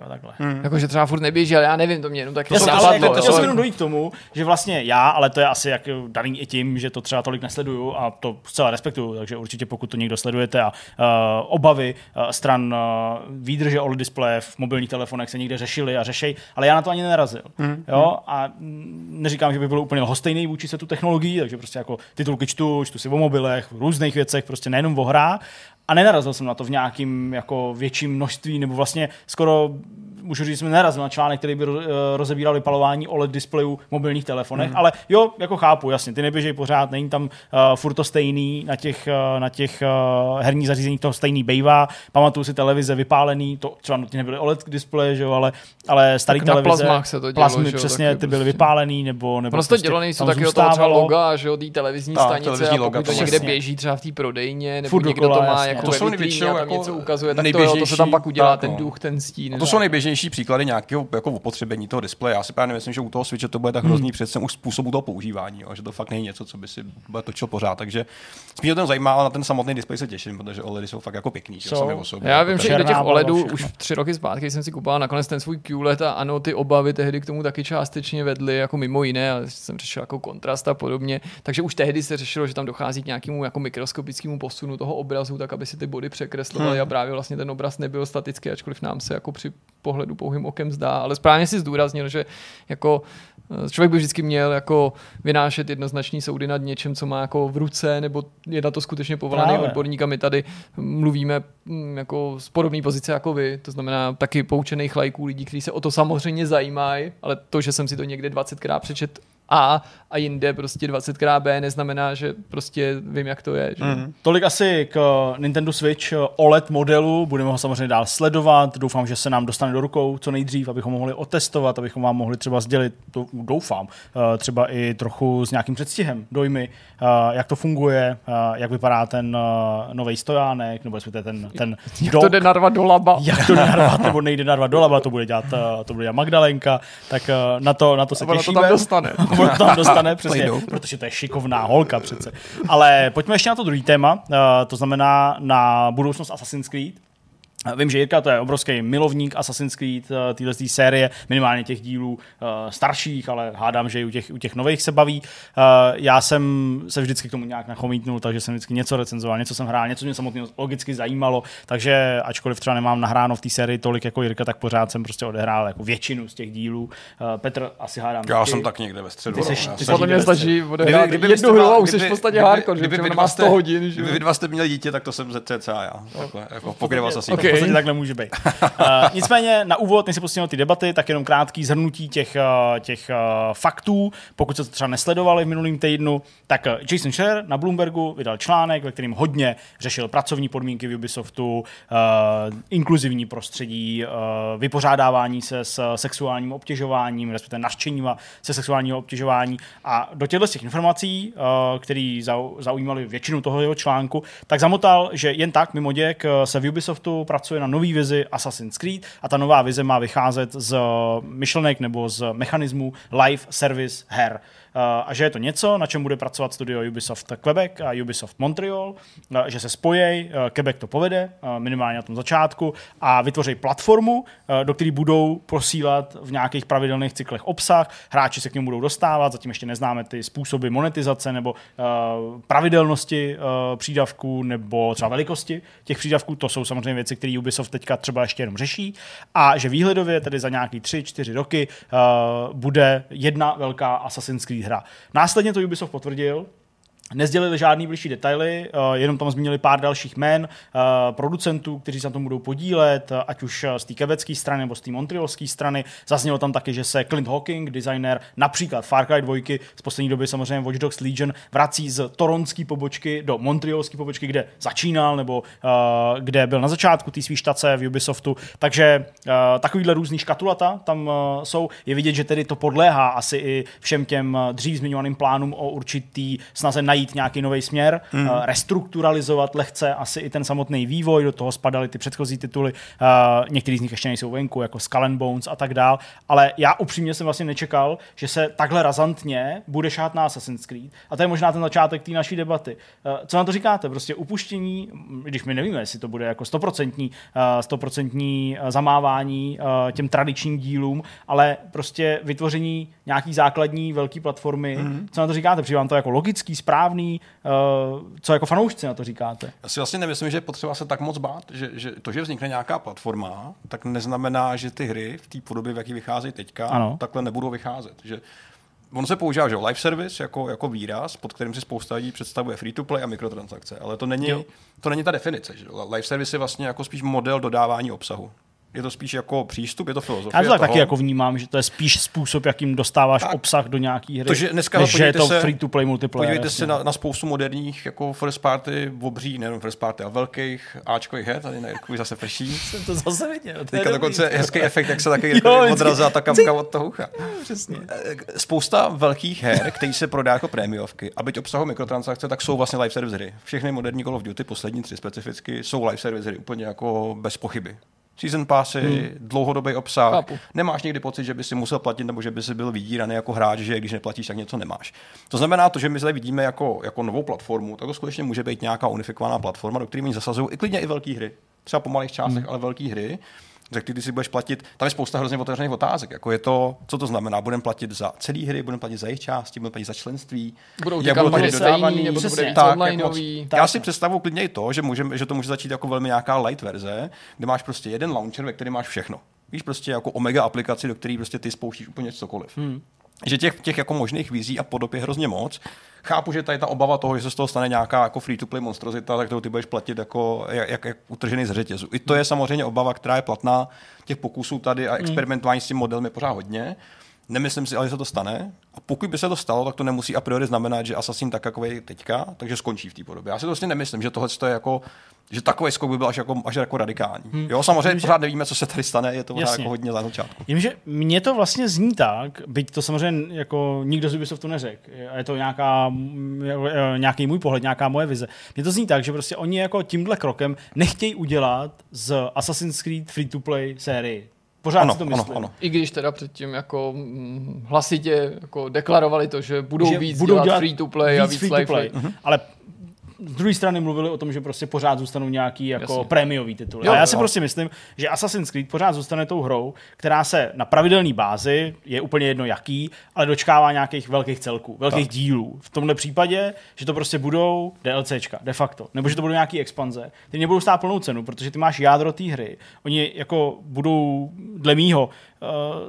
jo, takhle. Hmm. Jakože třeba furt neběží, ale já nevím, to mě jenom tak jako ale jako, chtěl jsem jenom dojít k tomu, že vlastně já, ale to je asi jak daný i tím, že to třeba tolik nesleduju a to zcela respektuju, takže určitě pokud to někdo sledujete a uh, obavy uh, stran uh, výdrže OLED displeje v mobilních telefonech se někde řešili a řešej, ale já na to ani nenarazil. Hmm. Jo? A neříkám, že by bylo úplně hostejný vůči se tu technologií, takže prostě jako titulky čtu, čtu si o mobilech, v různých věcech, prostě nejenom o hrách, a nenarazil jsem na to v nějakým jako větším množství, nebo vlastně skoro můžu říct, jsme nerazil na článek, který by eh, rozebíral vypalování OLED displejů v mobilních telefonech, mm. ale jo, jako chápu, jasně, ty neběžej pořád, není tam uh, furt to stejný, na těch, uh, na těch uh, herních zařízeních to stejný bejvá, pamatuju si televize vypálený, to třeba nutně nebyly OLED displeje, že jo, ale, ale starý tak televize, na se to dělo, plazmy, že jo, přesně, ty byly prostě. vypálený, nebo, nebo prostě, to dělo nejsou taky toho třeba loga, že jo, té televizní ta, stanice, televizní a pokud to někde běží třeba v té prodejně, nebo někdo to má jako to a tam něco ukazuje, tak to se tam pak udělá ten no. duch, ten stín. To jsou nejběžnější příklady nějakého jako opotřebení toho displeje. Já si právě myslím, že u toho Switche to bude tak hrozný hmm. přece už způsobu toho používání, jo, že to fakt není něco, co by si bude točil pořád. Takže spíš to zajímá, ale na ten samotný displej se těším, protože OLEDy jsou fakt jako pěkný, so, sami o sobě. Já vím, že i do těch OLEDů už tři roky zpátky jsem si kupoval nakonec ten svůj QLED a ano, ty obavy tehdy k tomu taky částečně vedly, jako mimo jiné, ale jsem řešil jako kontrast a podobně. Takže už tehdy se řešilo, že tam dochází k nějakému jako mikroskopickému posunu toho obrazu, tak aby si ty body překreslovaly hmm. a právě vlastně ten obraz nebyl statický, ačkoliv nám se jako při pohledu pouhým okem zdá. Ale správně si zdůraznil, že jako eh, člověk by vždycky měl jako vynášet jednoznačný soudy nad něčem, co má jako v ruce, nebo je na to skutečně povolaný Právě. odborník a my tady mluvíme mm, jako z podobné pozice jako vy, to znamená taky poučených lajků lidí, kteří se o to samozřejmě zajímají, ale to, že jsem si to někde 20krát přečet a a jinde prostě 20krát B neznamená, že prostě vím, jak to je. Že? Mm. Tolik asi k Nintendo Switch OLED modelu, budeme ho samozřejmě dál sledovat, doufám, že se nám dostane do rukou co nejdřív, abychom ho mohli otestovat, abychom vám mohli třeba sdělit, to doufám, eh, třeba i trochu s nějakým předstihem dojmy, eh, jak to funguje, eh, jak vypadá ten nový stojánek, nebo respektive ten, ten Jak dog, to jde narvat do laba. Jak to jde narvat, nebo nejde narvat do laba, to bude dělat, to bude dělat Magdalenka, tak na to, na to se těšíme. to tam dostane. to tam dostane přesně, protože to je šikovná holka přece. Ale pojďme ještě na to druhý téma, uh, to znamená na budoucnost Assassin's Creed. Vím, že Jirka to je obrovský milovník Assassin's Creed, eh, téhle série, minimálně těch dílů uh, starších, ale hádám, že i u těch, u těch nových se baví. Uh, já jsem se vždycky k tomu nějak nachomítnul, takže jsem vždycky něco recenzoval, něco jsem hrál, něco mě samotně logicky zajímalo, takže ačkoliv třeba nemám nahráno v té sérii tolik jako Jirka, tak pořád jsem prostě odehrál jako většinu z těch dílů. Petr asi hádám. Já taky. jsem tak někde ve středu. Ty seš, ty podle mě stačí odehrát kdyby, kdyby jednu hru a už jsi v podstatě hardcore, že kdyby, má 100 hodin. Kdyby vy dva jste měli dítě, tak to jsem cca já. Jako se v podstatě takhle může být. Uh, nicméně na úvod, než se pustíme ty debaty, tak jenom krátký zhrnutí těch, uh, těch uh, faktů. Pokud se to třeba nesledovali v minulém týdnu, tak Jason Schreier na Bloombergu vydal článek, ve kterém hodně řešil pracovní podmínky v Ubisoftu, uh, inkluzivní prostředí, uh, vypořádávání se s sexuálním obtěžováním, respektive naštěním se sexuálního obtěžování. A do těchto těch informací, uh, které zaujímaly většinu toho jeho článku, tak zamotal, že jen tak mimo děk se v Ubisoftu pracuje na nový vizi Assassin's Creed a ta nová vize má vycházet z myšlenek nebo z mechanismu live service her. A že je to něco, na čem bude pracovat studio Ubisoft Quebec a Ubisoft Montreal, že se spojí, Quebec to povede, minimálně na tom začátku, a vytvoří platformu, do které budou posílat v nějakých pravidelných cyklech obsah, hráči se k němu budou dostávat, zatím ještě neznáme ty způsoby monetizace nebo pravidelnosti přídavků nebo třeba velikosti těch přídavků, to jsou samozřejmě věci, které Ubisoft teďka třeba ještě jenom řeší, a že výhledově tedy za nějaký 3-4 roky bude jedna velká Assassin's Creed hra. Následně to Ubisoft potvrdil, Nezdělili žádný blížší detaily, eh, jenom tam zmínili pár dalších jmen, eh, producentů, kteří se na tom budou podílet, eh, ať už z té kebecké strany nebo z té montrealské strany. Zaznělo tam taky, že se Clint Hawking, designer například Far Cry 2, z poslední doby samozřejmě Watch Dogs Legion, vrací z toronské pobočky do montrealské pobočky, kde začínal nebo kde byl na začátku té své štace v Ubisoftu. Takže takovýhle různý škatulata tam jsou. Je vidět, že tedy to podléhá asi i všem těm dřív zmiňovaným plánům o určitý snaze najít najít nějaký nový směr, mm. restrukturalizovat lehce asi i ten samotný vývoj, do toho spadaly ty předchozí tituly, uh, některý z nich ještě nejsou venku, jako Skull and Bones a tak dál, ale já upřímně jsem vlastně nečekal, že se takhle razantně bude šát na Assassin's Creed a to je možná ten začátek té naší debaty. Uh, co na to říkáte? Prostě upuštění, když my nevíme, jestli to bude jako stoprocentní, stoprocentní zamávání těm tradičním dílům, ale prostě vytvoření nějaký základní velké platformy. Mm. Co na to říkáte? Přijde vám to jako logický, správný, správný, uh, co jako fanoušci na to říkáte? Já si vlastně nemyslím, že je potřeba se tak moc bát, že, že to, že vznikne nějaká platforma, tak neznamená, že ty hry v té podobě, v jaký vycházejí teďka, ano. takhle nebudou vycházet. Že On se používá, že live service jako, jako výraz, pod kterým si spousta lidí představuje free to play a mikrotransakce, ale to není, to není ta definice. Že? Live service je vlastně jako spíš model dodávání obsahu je to spíš jako přístup, je to filozofie. Já to tak taky jako vnímám, že to je spíš způsob, jakým dostáváš tak, obsah do nějaký hry, to, že dneska, než že je to free to play multiplayer. Podívejte jasně. se na, na, spoustu moderních jako first party, obří, nejenom first party, a velkých Ačkových her, tady na Jirkovi zase prší. Jsem to zase viděl. Teďka dokonce hezký efekt, jak se taky odrazila ta kamka od toho ucha. Přesně. Eh, spousta velkých her, které se prodá jako prémiovky, a byť obsahu mikrotransakce, tak jsou vlastně live service hry. Všechny moderní Call of Duty, poslední tři specificky, jsou live service hry, úplně jako bez pochyby season passy, hmm. dlouhodobý obsah. Chápu. Nemáš někdy pocit, že by si musel platit nebo že by si byl vydíraný jako hráč, že když neplatíš, tak něco nemáš. To znamená to, že my zde vidíme jako, jako novou platformu, tak to skutečně může být nějaká unifikovaná platforma, do které oni zasazují i klidně i velké hry. Třeba po malých částech, hmm. ale velké hry za který ty si budeš platit. Tam je spousta hrozně otevřených otázek. Jako je to, co to znamená? Budeme platit za celé hry, budeme platit za jejich části, budeme platit za členství. Budou jak budou ty dodávaný, nebo to bude tak, jako, Já si představuji klidně i to, že, můžem, že to může začít jako velmi nějaká light verze, kde máš prostě jeden launcher, ve kterém máš všechno. Víš, prostě jako omega aplikaci, do které prostě ty spouštíš úplně cokoliv. Hmm že těch, těch jako možných vizí a podob je hrozně moc. Chápu, že tady ta obava toho, že se z toho stane nějaká jako free-to-play monstrozita, tak to ty budeš platit jako jak, jak, jak utržený z řetězu. I to je samozřejmě obava, která je platná. Těch pokusů tady a experimentování s tím modelem je pořád hodně. Nemyslím si, ale že se to stane. A pokud by se to stalo, tak to nemusí a priori znamenat, že Assassin tak, jako je teďka, takže skončí v té podobě. Já si to vlastně nemyslím, že tohle je jako že takový skok by byl až jako, až jako radikální. Hmm. Jo, samozřejmě Vím, pořád nevíme, co se tady stane, je to jako hodně za začátku. Vím, že mně to vlastně zní tak, byť to samozřejmě jako nikdo z Ubisoftu neřekl, je to nějaká, nějaký můj pohled, nějaká moje vize. Mně to zní tak, že prostě oni jako tímhle krokem nechtějí udělat z Assassin's Creed free-to-play sérii. Pořád ano, si to myslím. Ano, ano. I když teda předtím jako hm, hlasitě jako deklarovali to, že budou že víc budou dělat, dělat free to play a víc free to play. Uh-huh. Ale z druhé strany mluvili o tom, že prostě pořád zůstanou nějaký jako Jasně. prémiový titul. Jo, a já si jo. prostě myslím, že Assassin's Creed pořád zůstane tou hrou, která se na pravidelné bázi, je úplně jedno jaký, ale dočkává nějakých velkých celků, velkých tak. dílů. V tomhle případě, že to prostě budou DLCčka, de facto, nebo že to budou nějaký expanze, ty nebudou stát plnou cenu, protože ty máš jádro té hry. Oni jako budou, dle mýho,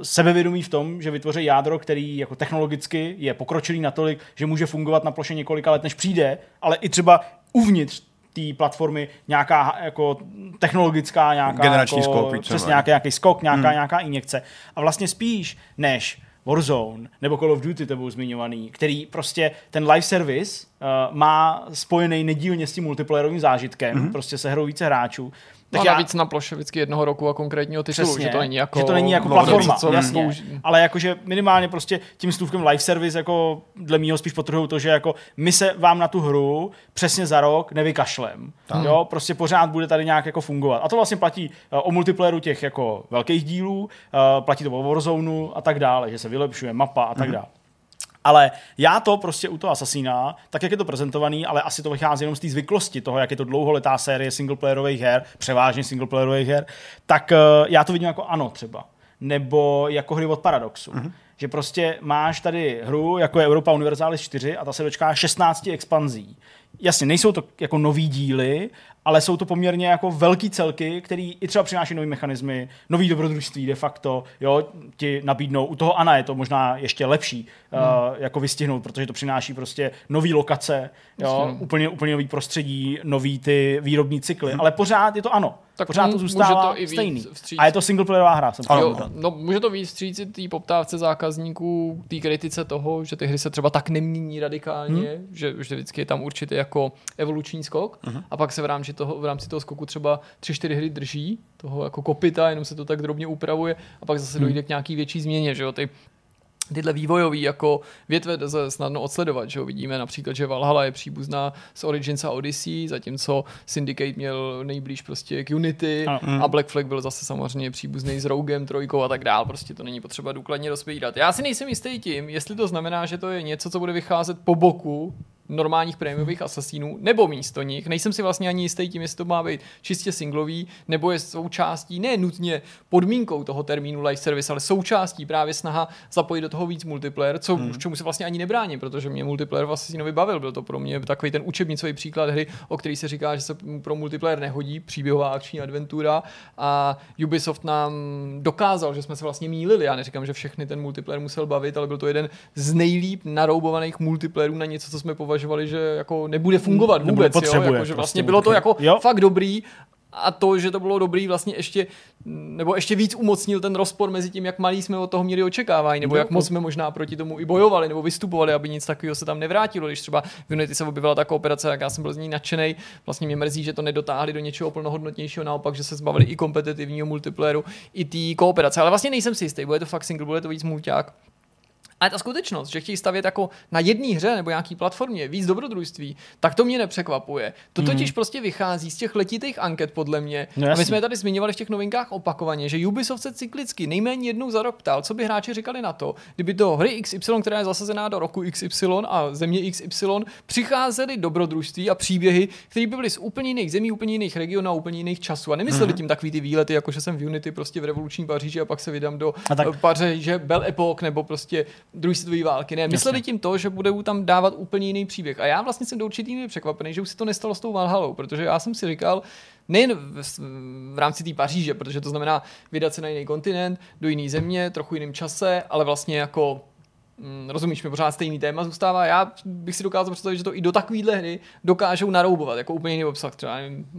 sebevědomí v tom, že vytvoří jádro, který jako technologicky je pokročilý natolik, že může fungovat na ploše několika let, než přijde, ale i třeba uvnitř té platformy nějaká jako technologická, nějaká Generační jako, skok, přesně nějaký, nějaký skok, nějaká, hmm. nějaká injekce. A vlastně spíš než Warzone nebo Call of Duty tebou zmiňovaný, který prostě ten live service uh, má spojený nedílně s tím multiplayerovým zážitkem, mm-hmm. prostě se hrou více hráčů, tak no, já... navíc na ploše vždycky jednoho roku a konkrétního titulu, Přesně, že to není jako... Že to není jako platforma, co jasně. Ale jakože minimálně prostě tím slůvkem live service jako dle mýho spíš potrhují to, že jako my se vám na tu hru přesně za rok nevykašlem. Tak. Jo, prostě pořád bude tady nějak jako fungovat. A to vlastně platí uh, o multiplayeru těch jako velkých dílů, uh, platí to o Warzone a tak dále, že se vylepšuje mapa a tak mm. dále. Ale já to prostě u toho Assassina, tak jak je to prezentovaný, ale asi to vychází jenom z té zvyklosti toho, jak je to dlouholetá série singleplayerových her, převážně singleplayerových her, tak uh, já to vidím jako ano třeba. Nebo jako hry od Paradoxu. Mm-hmm že prostě máš tady hru, jako je Europa Universalis 4 a ta se dočká 16 expanzí. Jasně, nejsou to jako nový díly, ale jsou to poměrně jako velký celky, který i třeba přináší nové mechanismy, nový dobrodružství de facto, jo, ti nabídnou, u toho Ana je to možná ještě lepší hmm. uh, jako vystihnout, protože to přináší prostě nový lokace, jo, no. úplně, úplně nový prostředí, nový ty výrobní cykly, hmm. ale pořád je to ano. Tak pořád to zůstává to i stejný. Vstříc. A je to singleplayerová hra. Jsem jo, no, může to víc vstříci té poptávce zákazníků, té kritice toho, že ty hry se třeba tak nemění radikálně, hmm. že, že vždycky je tam určitý jako evoluční skok hmm. a pak se v rámci toho, v rámci toho skoku třeba 3-4 hry drží, toho jako kopita, jenom se to tak drobně upravuje a pak zase hmm. dojde k nějaký větší změně, že jo, ty tyhle vývojové jako větve lze snadno odsledovat. Že jo? Vidíme například, že Valhalla je příbuzná s Origins a Odyssey, zatímco Syndicate měl nejblíž prostě k Unity a, mm. a Black Flag byl zase samozřejmě příbuzný s Rogem, Trojkou a tak dál. Prostě to není potřeba důkladně rozpovídat. Já si nejsem jistý tím, jestli to znamená, že to je něco, co bude vycházet po boku normálních prémiových asasínů, nebo místo nich. Nejsem si vlastně ani jistý tím, jestli to má být čistě singlový, nebo je součástí, ne nutně podmínkou toho termínu live service, ale součástí právě snaha zapojit do toho víc multiplayer, co, hmm. čemu se vlastně ani nebráním, protože mě multiplayer v Assassinovi bavil. Byl to pro mě takový ten učebnicový příklad hry, o který se říká, že se pro multiplayer nehodí, příběhová akční adventura a Ubisoft nám dokázal, že jsme se vlastně mýlili. Já neříkám, že všechny ten multiplayer musel bavit, ale byl to jeden z nejlíp naroubovaných multiplayerů na něco, co jsme považovali považovali, že jako nebude fungovat vůbec, jo? Jako, že vlastně prostě bylo to jako jo? fakt dobrý a to, že to bylo dobrý, vlastně ještě, nebo ještě víc umocnil ten rozpor mezi tím, jak malý jsme od toho měli očekávání, nebo jak moc jsme možná proti tomu i bojovali, nebo vystupovali, aby nic takového se tam nevrátilo. Když třeba v Unity se objevila taková operace, jak já jsem byl z ní nadšený, vlastně mě mrzí, že to nedotáhli do něčeho plnohodnotnějšího, naopak, že se zbavili i kompetitivního multiplayeru, i té kooperace. Ale vlastně nejsem si jistý, bude to fakt single, bude to víc mulťák. Ale ta skutečnost, že chtějí stavět jako na jedné hře nebo nějaký platformě víc dobrodružství, tak to mě nepřekvapuje. To totiž mm. prostě vychází z těch letitých anket, podle mě. No, a my jsme je tady zmiňovali v těch novinkách opakovaně, že Ubisoft se cyklicky nejméně jednou za rok ptal, co by hráči říkali na to, kdyby do hry XY, která je zasazená do roku XY a země XY, přicházely dobrodružství a příběhy, které by byly z úplně jiných zemí, úplně jiných regionů a úplně jiných časů. A nemysleli mm. tím takový ty výlety, jako že jsem v Unity prostě v revoluční Paříži a pak se vydám do tak... Paříže Belle Epoque nebo prostě druhé světové války. Ne, mysleli Jasně. tím to, že budou tam dávat úplně jiný příběh. A já vlastně jsem do určitý míry překvapený, že už se to nestalo s tou Valhalou, protože já jsem si říkal, nejen v, v rámci té Paříže, protože to znamená vydat se na jiný kontinent, do jiné země, trochu jiným čase, ale vlastně jako Mm, rozumíš mi, pořád stejný téma zůstává. Já bych si dokázal představit, že to i do takovéhle hry dokážou naroubovat, jako úplně jiný obsah, třeba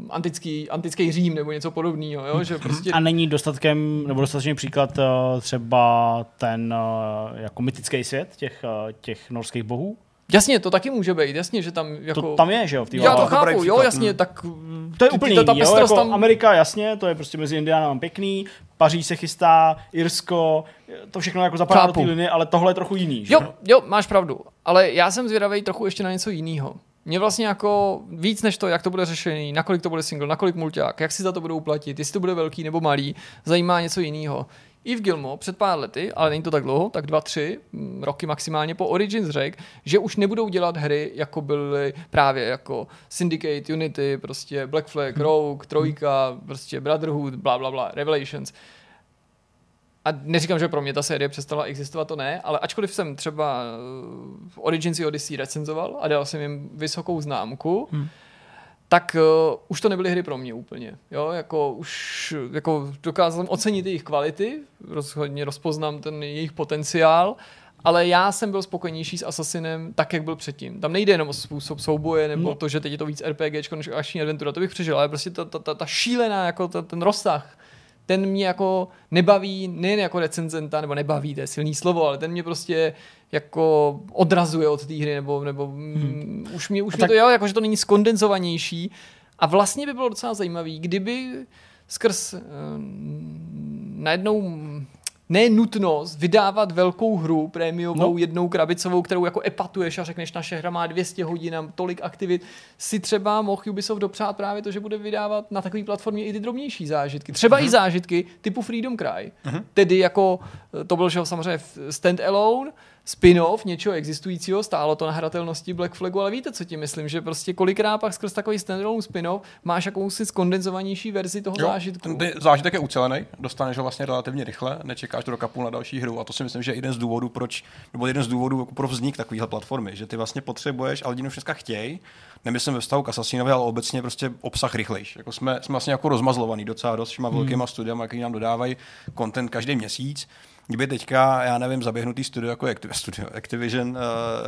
antický, antický Řím nebo něco podobného. Jo? Že prostě... A není dostatkem, nebo dostatečný příklad eh, třeba ten eh, jako mytický svět těch, eh, těch norských bohů? Jasně, to taky může být, jasně, že tam jako... To tam je, že jo, v té Já to chápu, jo, jasně, hmm. tak... To je úplně jiný, jo, jako tam... Amerika, jasně, to je prostě mezi Indiánama pěkný, Paříž se chystá, Irsko, to všechno jako zapadá do té linie, ale tohle je trochu jiný, že? Jo, jo, máš pravdu, ale já jsem zvědavý trochu ještě na něco jiného. Mě vlastně jako víc než to, jak to bude řešený, nakolik to bude single, nakolik mulťák, jak si za to budou platit, jestli to bude velký nebo malý, zajímá něco jiného. Yves Gilmo před pár lety, ale není to tak dlouho, tak dva, tři mm, roky maximálně po Origins řekl, že už nebudou dělat hry, jako byly právě jako Syndicate, Unity, prostě Black Flag, hmm. Rogue, Trojka, prostě Brotherhood, bla, bla, bla, Revelations. A neříkám, že pro mě ta série přestala existovat, to ne, ale ačkoliv jsem třeba eh, Origins Odyssey recenzoval a dal jsem jim vysokou známku, hmm tak uh, už to nebyly hry pro mě úplně. Jo, jako už jako dokázal jsem ocenit jejich kvality, rozhodně rozpoznám ten jejich potenciál, ale já jsem byl spokojenější s Assassinem tak, jak byl předtím. Tam nejde jenom o způsob souboje, nebo no. to, že teď je to víc RPG než akční adventura, to bych přežil, ale prostě ta, ta, ta, ta šílená, jako ta, ten rozsah, ten mě jako nebaví, nejen jako recenzenta, nebo nebaví, to je silný slovo, ale ten mě prostě jako odrazuje od té hry, nebo, nebo hmm. už mě, už mě tak... to jo, jako že to není skondenzovanější. A vlastně by bylo docela zajímavé, kdyby skrz uh, najednou ne nutnost vydávat velkou hru prémiovou, no. jednou krabicovou, kterou jako epatuješ a řekneš, naše hra má 200 hodin a tolik aktivit, si třeba mohl Ubisoft dopřát právě to, že bude vydávat na takové platformě i ty drobnější zážitky. Třeba uh-huh. i mhm. zážitky typu Freedom Cry. Uh-huh. Tedy jako, to byl že samozřejmě stand alone, spin-off něčeho existujícího, stálo to na hratelnosti Black Flagu, ale víte, co ti myslím, že prostě kolikrát pak skrz takový standalone spin-off máš jakousi skondenzovanější verzi toho jo, zážitku. Ten zážitek je ucelený, dostaneš ho vlastně relativně rychle, nečekáš do půl na další hru a to si myslím, že je jeden z důvodů, proč, nebo jeden z důvodů pro vznik takovéhle platformy, že ty vlastně potřebuješ, ale lidi už dneska chtějí, nemyslím ve vztahu k Assassinovi, ale obecně prostě obsah rychlejší. Jako jsme, jsme vlastně jako rozmazlovaný docela dost všema hmm. velkýma studiama, který nám dodávají content každý měsíc Kdyby teďka, já nevím, zaběhnutý studio jako studio Activision uh,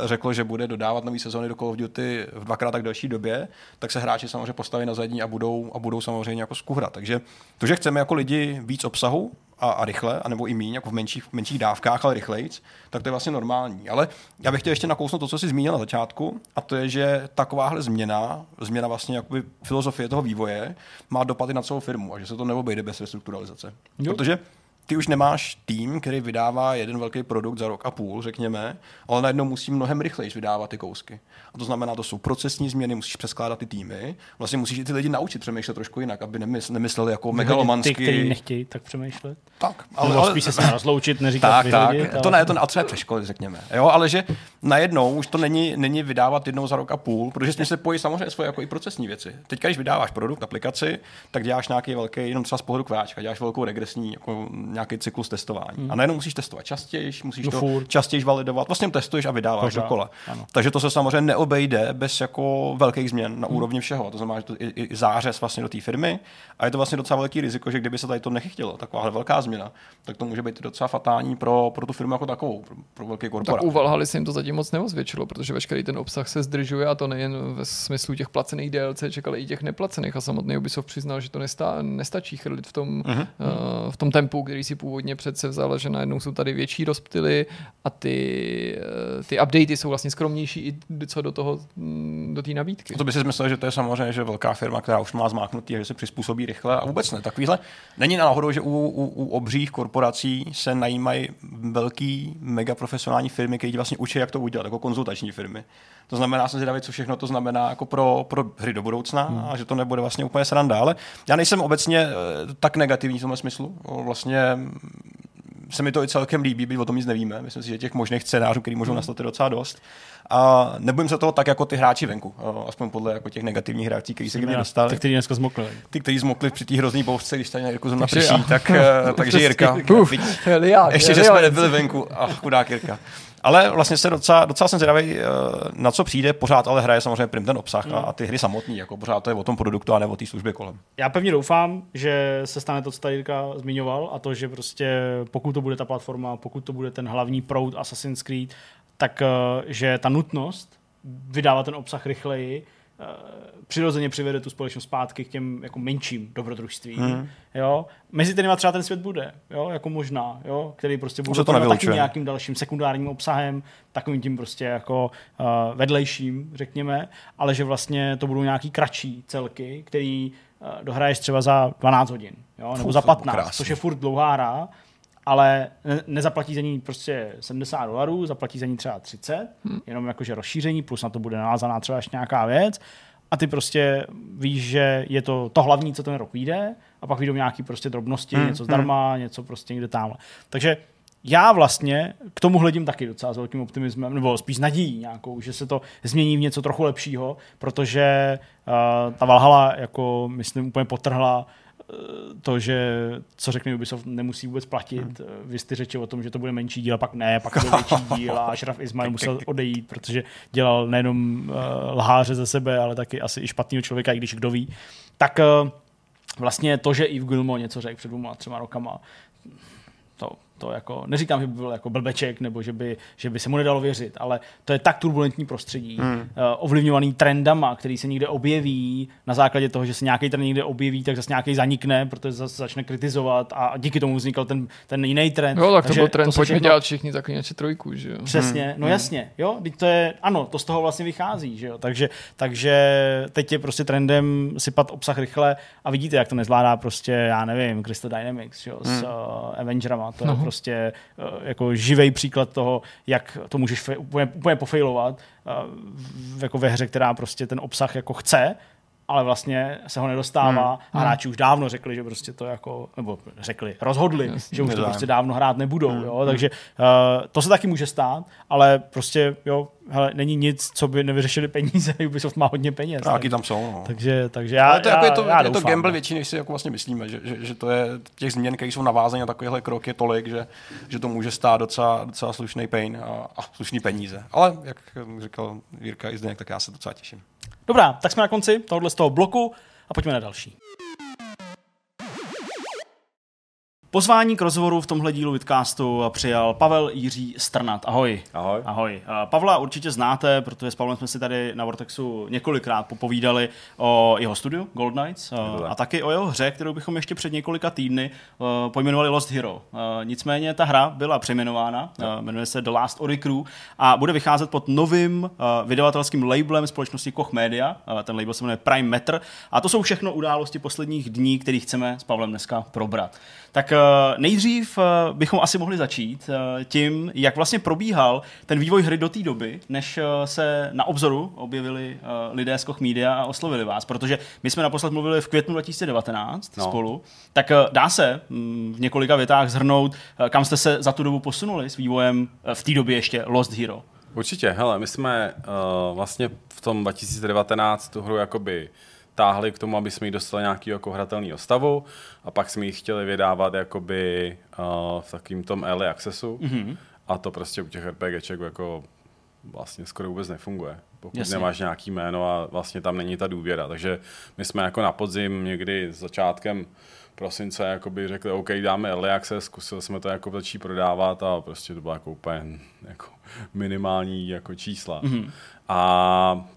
řeklo, že bude dodávat nové sezóny do Call of Duty v dvakrát tak delší době, tak se hráči samozřejmě postaví na zadní a budou, a budou samozřejmě jako skuhrat. Takže to, že chceme jako lidi víc obsahu, a, a rychle, anebo i méně, jako v menších, v menších dávkách, ale rychlejc, tak to je vlastně normální. Ale já bych chtěl ještě nakousnout to, co jsi zmínil na začátku, a to je, že takováhle změna, změna vlastně jakoby filozofie toho vývoje, má dopady na celou firmu a že se to neobejde bez restrukturalizace. Jo. Protože ty už nemáš tým, který vydává jeden velký produkt za rok a půl, řekněme, ale najednou musí mnohem rychleji vydávat ty kousky. A to znamená, to jsou procesní změny, musíš přeskládat ty týmy, vlastně musíš i ty lidi naučit přemýšlet trošku jinak, aby nemysleli jako megalomansky. Ty, kteří nechtějí tak přemýšlet. Tak, ale, ale spíš se s rozloučit, neříkat tak, vyhodit, tak. Ale... To ne, to a třeba přeškolit, řekněme. Jo, ale že najednou už to není, není vydávat jednou za rok a půl, protože s tím se pojí samozřejmě svoje jako i procesní věci. Teď, když vydáváš produkt, aplikaci, tak děláš nějaký velký, jenom třeba z pohledu kváčka, děláš velkou regresní jako nějaký cyklus testování. Hmm. A najednou musíš testovat častěji, musíš no to furt. častěji validovat, vlastně testuješ a vydáváš Pořád. dokola. Ano. Takže to se samozřejmě neobejde bez jako velkých změn na hmm. úrovni všeho. To znamená, že to i, i zářez vlastně do té firmy a je to vlastně docela velký riziko, že kdyby se tady to nechytilo, taková velká změna, tak to může být docela fatální pro, pro tu firmu jako takovou, pro, pro velký korporát. Tak u Valhaly se jim to zatím moc neozvědčilo, protože veškerý ten obsah se zdržuje a to nejen ve smyslu těch placených DLC, ale i těch neplacených. A samotný Ubisoft přiznal, že to nestá, nestačí chrlit v tom, uh-huh. uh, v tom tempu, který si původně přece vzal, že najednou jsou tady větší rozptyly a ty, uh, ty updaty jsou vlastně skromnější i co do toho, mm, do té nabídky. To by si myslel, že to je samozřejmě že velká firma, která už má zmáknutý a že se přizpůsobí rychle a vůbec ne. Takovýhle není náhodou, že u, u, u obřích korporací se najímají velký mega profesionální firmy, které vlastně učí, jak to udělat, jako konzultační firmy. To znamená, jsem zvědavý, co všechno to znamená jako pro, pro hry do budoucna hmm. a že to nebude vlastně úplně sranda. Ale já nejsem obecně eh, tak negativní v tomhle smyslu. Vlastně se mi to i celkem líbí, byť o tom nic nevíme. Myslím si, že těch možných scénářů, který můžou hmm. nastat, je docela dost. A nebojím se toho tak jako ty hráči venku, aspoň podle jako těch negativních hráčů, kteří se kdy dostali. Ty, kteří dneska zmokli. Ty, kteří zmokli při té hrozný bouřce, když tady na Jirku zrovna prší, tak, eh, takže Jirka. Uf, ještě, že jsme nebyli venku. Ach, chudák Jirka. Ale vlastně se docela, docela jsem zvědavý, eh, na co přijde, pořád ale hraje samozřejmě prim ten obsah a, a ty hry samotný, jako pořád to je o tom produktu a ne o té službě kolem. Já pevně doufám, že se stane to, co tady zmiňoval a to, že prostě pokud to bude ta platforma, pokud to bude ten hlavní proud Assassin's Creed, tak eh, že ta nutnost vydávat ten obsah rychleji eh, přirozeně přivede tu společnost zpátky k těm jako menším dobrodružstvím. Hmm. Jo? Mezi těmi třeba ten svět bude, jo? jako možná, jo? který prostě bude to taky nějakým dalším sekundárním obsahem, takovým tím prostě jako uh, vedlejším, řekněme, ale že vlastně to budou nějaký kratší celky, který uh, dohraješ třeba za 12 hodin, jo? nebo Fuf, za 15, což je furt dlouhá hra, ale ne, nezaplatí za ní prostě 70 dolarů, zaplatí za ní třeba 30, hmm. jenom jakože rozšíření, plus na to bude navázaná třeba ještě nějaká věc a ty prostě víš, že je to to hlavní, co ten rok vyjde a pak vyjdou nějaký prostě drobnosti, hmm. něco zdarma, hmm. něco prostě někde tamhle. Takže já vlastně k tomu hledím taky docela s velkým optimismem, nebo spíš nadějí nějakou, že se to změní v něco trochu lepšího, protože uh, ta Valhalla, jako myslím, úplně potrhla to, že co řekne Ubisoft, nemusí vůbec platit. Hmm. Vy jste řeči o tom, že to bude menší díl, a pak ne, pak to větší díl a Ashraf Ismail musel odejít, protože dělal nejenom uh, lháře ze sebe, ale taky asi i špatného člověka, i když kdo ví. Tak uh, vlastně to, že Yves Gilmo něco řekl před dvěma, třema rokama, to to jako, neříkám, že by byl jako blbeček, nebo že by, že by se mu nedalo věřit, ale to je tak turbulentní prostředí, hmm. uh, ovlivňovaný trendama, který se někde objeví, na základě toho, že se nějaký trend někde objeví, tak zase nějaký zanikne, protože zase začne kritizovat a díky tomu vznikl ten, ten jiný trend. Jo, tak to byl trend, to pojďme všechno... dělat všichni taky trojku, že jo. Přesně, hmm. no hmm. jasně, jo, to je, ano, to z toho vlastně vychází, že jo, takže, takže teď je prostě trendem sypat obsah rychle a vidíte, jak to nezvládá prostě, já nevím, Crystal Dynamics, jo, hmm. s uh, Avengerama, to no. Je prostě eh, jako živý příklad toho, jak to můžeš fe, úplně, úplně pofejlovat uh, jako ve hře, která prostě ten obsah jako chce, ale vlastně se ho nedostává hmm. a hráči už dávno řekli, že prostě to jako, nebo řekli, rozhodli, Jasně, že už to prostě dávno hrát nebudou, hmm. jo, takže uh, to se taky může stát, ale prostě, jo, hele, není nic, co by nevyřešili peníze, Ubisoft má hodně peněz. Taky tam jsou, no. Takže, takže já, ale to, já, jako je to, já je to gamble no. větší, než si jako vlastně myslíme, že, že, že, to je těch změn, které jsou navázané na takovýhle krok je tolik, že, že to může stát docela, docela slušný pain a, a slušný peníze. Ale jak říkal Jirka i Zdeněk, tak já se docela těším. Dobrá, tak jsme na konci tohohle z toho bloku a pojďme na další. Pozvání k rozhovoru v tomhle dílu Vidcastu přijal Pavel Jiří Strnat. Ahoj. Ahoj. Ahoj. Pavla určitě znáte, protože s Pavlem jsme si tady na Vortexu několikrát popovídali o jeho studiu Gold Knights a taky o jeho hře, kterou bychom ještě před několika týdny pojmenovali Lost Hero. Nicméně ta hra byla přejmenována, no. jmenuje se The Last Ori Crew a bude vycházet pod novým vydavatelským labelem společnosti Koch Media. Ten label se jmenuje Prime Matter a to jsou všechno události posledních dní, které chceme s Pavlem dneska probrat. Tak nejdřív bychom asi mohli začít tím, jak vlastně probíhal ten vývoj hry do té doby, než se na obzoru objevili lidé z Koch Media a oslovili vás, protože my jsme naposled mluvili v květnu 2019 no. spolu, tak dá se mm, v několika větách zhrnout, kam jste se za tu dobu posunuli s vývojem v té době ještě Lost Hero. Určitě, hele, my jsme uh, vlastně v tom 2019 tu hru jakoby táhli k tomu, aby jsme ji dostali nějaký jako hratelný stavu a pak jsme ji chtěli vydávat jakoby uh, v takým tom early accessu mm-hmm. a to prostě u těch RPGček jako vlastně skoro vůbec nefunguje, pokud Jasně. nemáš nějaký jméno a vlastně tam není ta důvěra. Takže my jsme jako na podzim někdy s začátkem prosince jakoby řekli, OK, dáme early access, zkusili jsme to jako začít prodávat a prostě to bylo jako úplně jako minimální jako čísla. Mm-hmm. A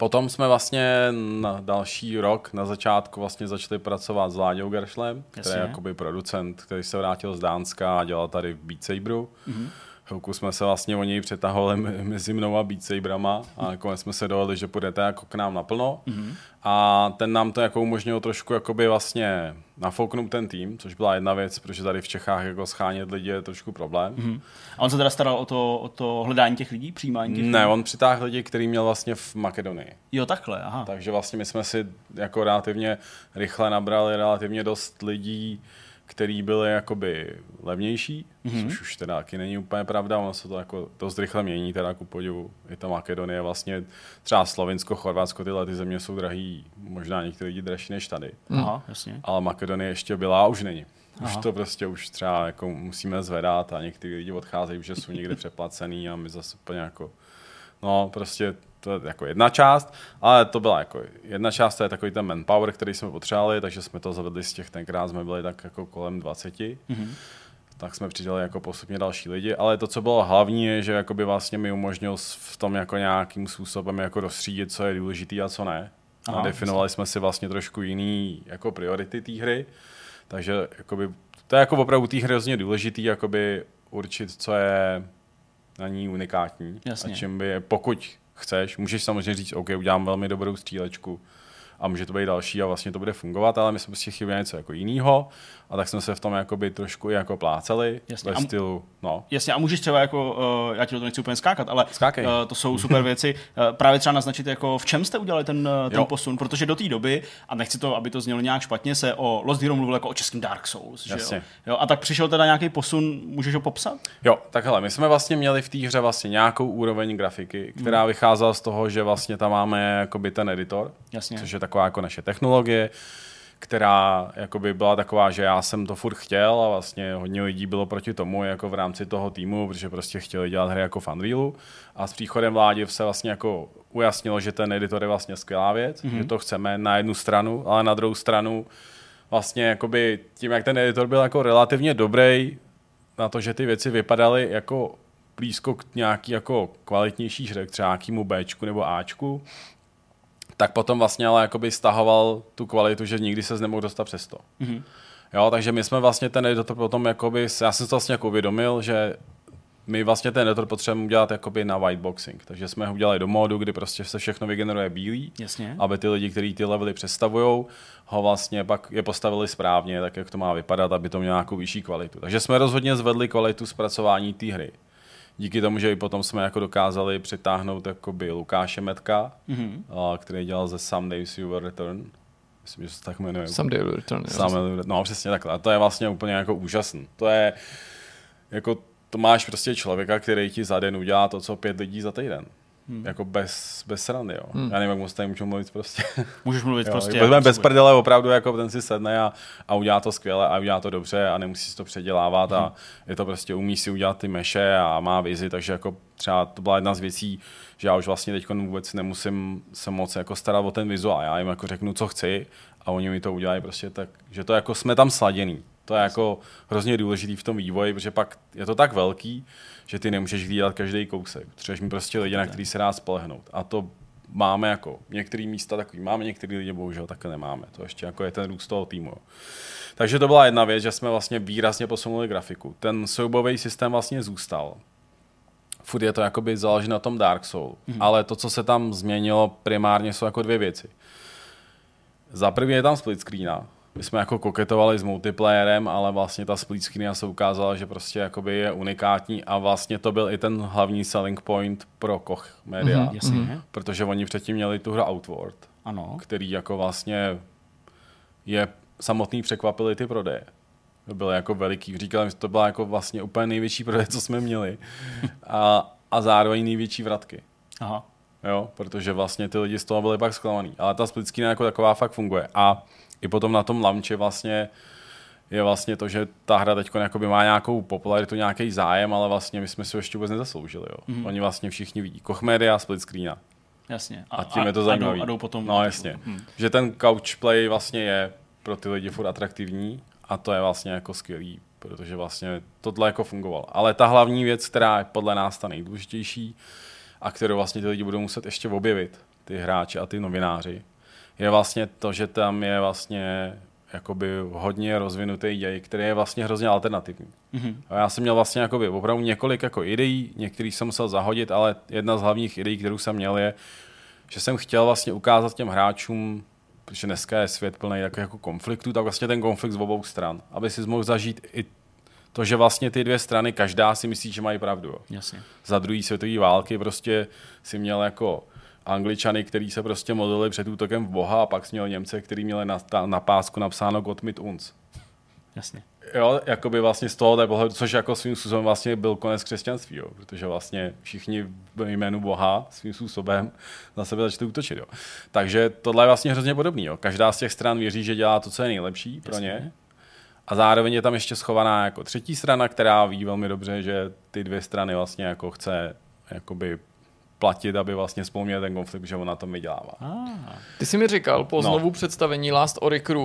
Potom jsme vlastně na další rok na začátku vlastně začali pracovat s Láďou Geršlem, který je jakoby producent, který se vrátil z Dánska a dělal tady v Beat Saberu. Mm-hmm. Chvilku jsme se vlastně o něj přetahovali mezi mnou a Beat Saberama a nakonec jsme se dohodli, že půjdete jako k nám naplno. Mm-hmm. A ten nám to jako umožnil trošku jakoby vlastně nafouknout ten tým, což byla jedna věc, protože tady v Čechách jako schánět lidi je trošku problém. Mm-hmm. A on se teda staral o to, o to hledání těch lidí, přijímání těch Ne, lidí? on přitáhl lidi, který měl vlastně v Makedonii. Jo, takhle, aha. Takže vlastně my jsme si jako relativně rychle nabrali relativně dost lidí, který byly jakoby levnější, mm-hmm. což už teda taky není úplně pravda, ono se to jako dost rychle mění, teda ku podivu. I ta Makedonie vlastně, třeba Slovinsko, Chorvatsko, tyhle ty země jsou drahý, možná některé lidi dražší než tady. Aha, jasně. Ale Makedonie ještě byla a už není. Už Aha. to prostě už třeba jako musíme zvedat a někteří lidi odcházejí, že jsou někde přeplacený a my zase úplně jako No, prostě to je jako jedna část, ale to byla jako jedna část, to je takový ten manpower, který jsme potřebovali, takže jsme to zavedli z těch, tenkrát jsme byli tak jako kolem 20. Mm-hmm. Tak jsme přidali jako postupně další lidi, ale to, co bylo hlavní, je, že jakoby vlastně mi umožnil v tom jako nějakým způsobem jako rozstřídit, co je důležitý a co ne. Aha, a definovali jsme si vlastně trošku jiný jako priority té hry, takže jakoby, to je jako opravdu té hry hrozně důležitý, jakoby určit, co je na ní unikátní. Jasně. A čím by, pokud chceš, můžeš samozřejmě říct, OK, udělám velmi dobrou střílečku, a může to být další a vlastně to bude fungovat, ale my jsme prostě chtěli něco jako jiného a tak jsme se v tom jakoby trošku i jako pláceli Jasně. ve stylu, no. Jasně a můžeš třeba jako, uh, já ti to nechci úplně skákat, ale uh, to jsou super věci, uh, právě třeba naznačit jako v čem jste udělali ten, ten posun, protože do té doby, a nechci to, aby to znělo nějak špatně, se o Lost Hero mluvil jako o českém Dark Souls, Jasně. že jo? jo? A tak přišel teda nějaký posun, můžeš ho popsat? Jo, tak hele, my jsme vlastně měli v té hře vlastně nějakou úroveň grafiky, která hmm. vycházela z toho, že vlastně tam máme jakoby ten editor, Jasně. což je taková jako naše technologie, která jakoby byla taková, že já jsem to furt chtěl a vlastně hodně lidí bylo proti tomu jako v rámci toho týmu, protože prostě chtěli dělat hry jako Funrealu a s příchodem vládě se vlastně jako ujasnilo, že ten editor je vlastně skvělá věc, mm-hmm. že to chceme na jednu stranu, ale na druhou stranu vlastně jakoby tím, jak ten editor byl jako relativně dobrý na to, že ty věci vypadaly jako blízko k nějaký jako kvalitnější hře, třeba nějakému Bčku nebo Ačku, tak potom vlastně ale jakoby stahoval tu kvalitu, že nikdy se nemohl dostat přes to. Mm-hmm. Jo, takže my jsme vlastně ten editor potom, jakoby, já jsem to vlastně jako uvědomil, že my vlastně ten editor potřebujeme udělat jakoby na whiteboxing. Takže jsme ho udělali do módu, kdy prostě se všechno vygeneruje bílý, Jasně. aby ty lidi, kteří ty levely představují, ho vlastně pak je postavili správně, tak jak to má vypadat, aby to mělo nějakou vyšší kvalitu. Takže jsme rozhodně zvedli kvalitu zpracování té hry. Díky tomu, že i potom jsme jako dokázali přitáhnout jakoby Lukáše Metka, mm-hmm. který dělal ze Some Days You Will Return. Myslím, že se tak jmenuje. Some Day Will Return. Some, no přesně takhle. A to je vlastně úplně jako úžasný. To je jako to máš prostě člověka, který ti za den udělá to, co pět lidí za týden. Hmm. Jako bez, bez srandy, jo. Hmm. Já nevím, jak moc tady můžu mluvit prostě. Můžeš mluvit jo, prostě. Jako bez prdele opravdu, jako ten si sedne a, a udělá to skvěle a udělá to dobře a nemusí si to předělávat hmm. a je to prostě, umí si udělat ty meše a má vizi, takže jako třeba to byla jedna z věcí, že já už vlastně teď vůbec nemusím se moc jako starat o ten vizuál. Já jim jako řeknu, co chci a oni mi to udělají prostě tak, že to jako jsme tam sladěný. To je jako hrozně důležitý v tom vývoji, protože pak je to tak velký, že ty nemůžeš hlídat každý kousek. Potřebuješ mít prostě lidi, na který se dá spolehnout. A to máme jako některé místa takový máme, některé lidi bohužel takhle nemáme. To ještě jako je ten růst toho týmu. Takže to byla jedna věc, že jsme vlastně výrazně posunuli grafiku. Ten soubový systém vlastně zůstal. Furt je to jakoby založeno na tom Dark Soul, mm-hmm. ale to, co se tam změnilo primárně, jsou jako dvě věci. Za první je tam split screena, my jsme jako koketovali s multiplayerem, ale vlastně ta split screen se ukázala, že prostě jakoby je unikátní a vlastně to byl i ten hlavní selling point pro Koch Media, mm-hmm, jasně. Mm-hmm. protože oni předtím měli tu hru Outward, ano. který jako vlastně je samotný překvapili ty prodeje. To bylo jako veliký. Říkal že to byla jako vlastně úplně největší prodej, co jsme měli. A, a zároveň největší vratky. Aha. Jo, protože vlastně ty lidi z toho byli pak zklamaný. Ale ta split screen jako taková fakt funguje. A i potom na tom launchi vlastně je vlastně to, že ta hra teď má nějakou popularitu, nějaký zájem, ale vlastně my jsme si ho ještě vůbec nezasloužili. Jo. Mm-hmm. Oni vlastně všichni vidí Koch Media, split screena. Jasně. A, a tím a, je to zajímavé. A, jdou, a jdou potom. No jasně. Hmm. Že ten couch play vlastně je pro ty lidi furt atraktivní a to je vlastně jako skvělý, protože vlastně tohle jako fungovalo. Ale ta hlavní věc, která je podle nás ta nejdůležitější a kterou vlastně ty lidi budou muset ještě objevit, ty hráči a ty novináři, je vlastně to, že tam je vlastně jakoby hodně rozvinutý děj, který je vlastně hrozně alternativní. Mm-hmm. A já jsem měl vlastně jakoby opravdu několik jako ideí, některý jsem musel zahodit, ale jedna z hlavních ideí, kterou jsem měl, je, že jsem chtěl vlastně ukázat těm hráčům, protože dneska je svět plný jako, jako konfliktů, tak vlastně ten konflikt z obou stran, aby si mohl zažít i to, že vlastně ty dvě strany, každá si myslí, že mají pravdu. Jasně. Za druhé světové války prostě si měl jako Angličany, kteří se prostě modlili před útokem v Boha a pak měl Němce, který měli na, na pásku napsáno Gott mit uns. Jasně. Jo, jakoby vlastně z toho pohledu, což jako svým způsobem vlastně byl konec křesťanství, jo, protože vlastně všichni ve jménu Boha svým způsobem na sebe začali útočit. Jo. Takže tohle je vlastně hrozně podobný. Jo. Každá z těch stran věří, že dělá to, co je nejlepší pro ně. A zároveň je tam ještě schovaná jako třetí strana, která ví velmi dobře, že ty dvě strany vlastně jako chce jakoby platit, aby vlastně spolu ten konflikt, že on na tom vydělává. Ah. Ty jsi mi říkal po no. znovu představení Last Ori Crew,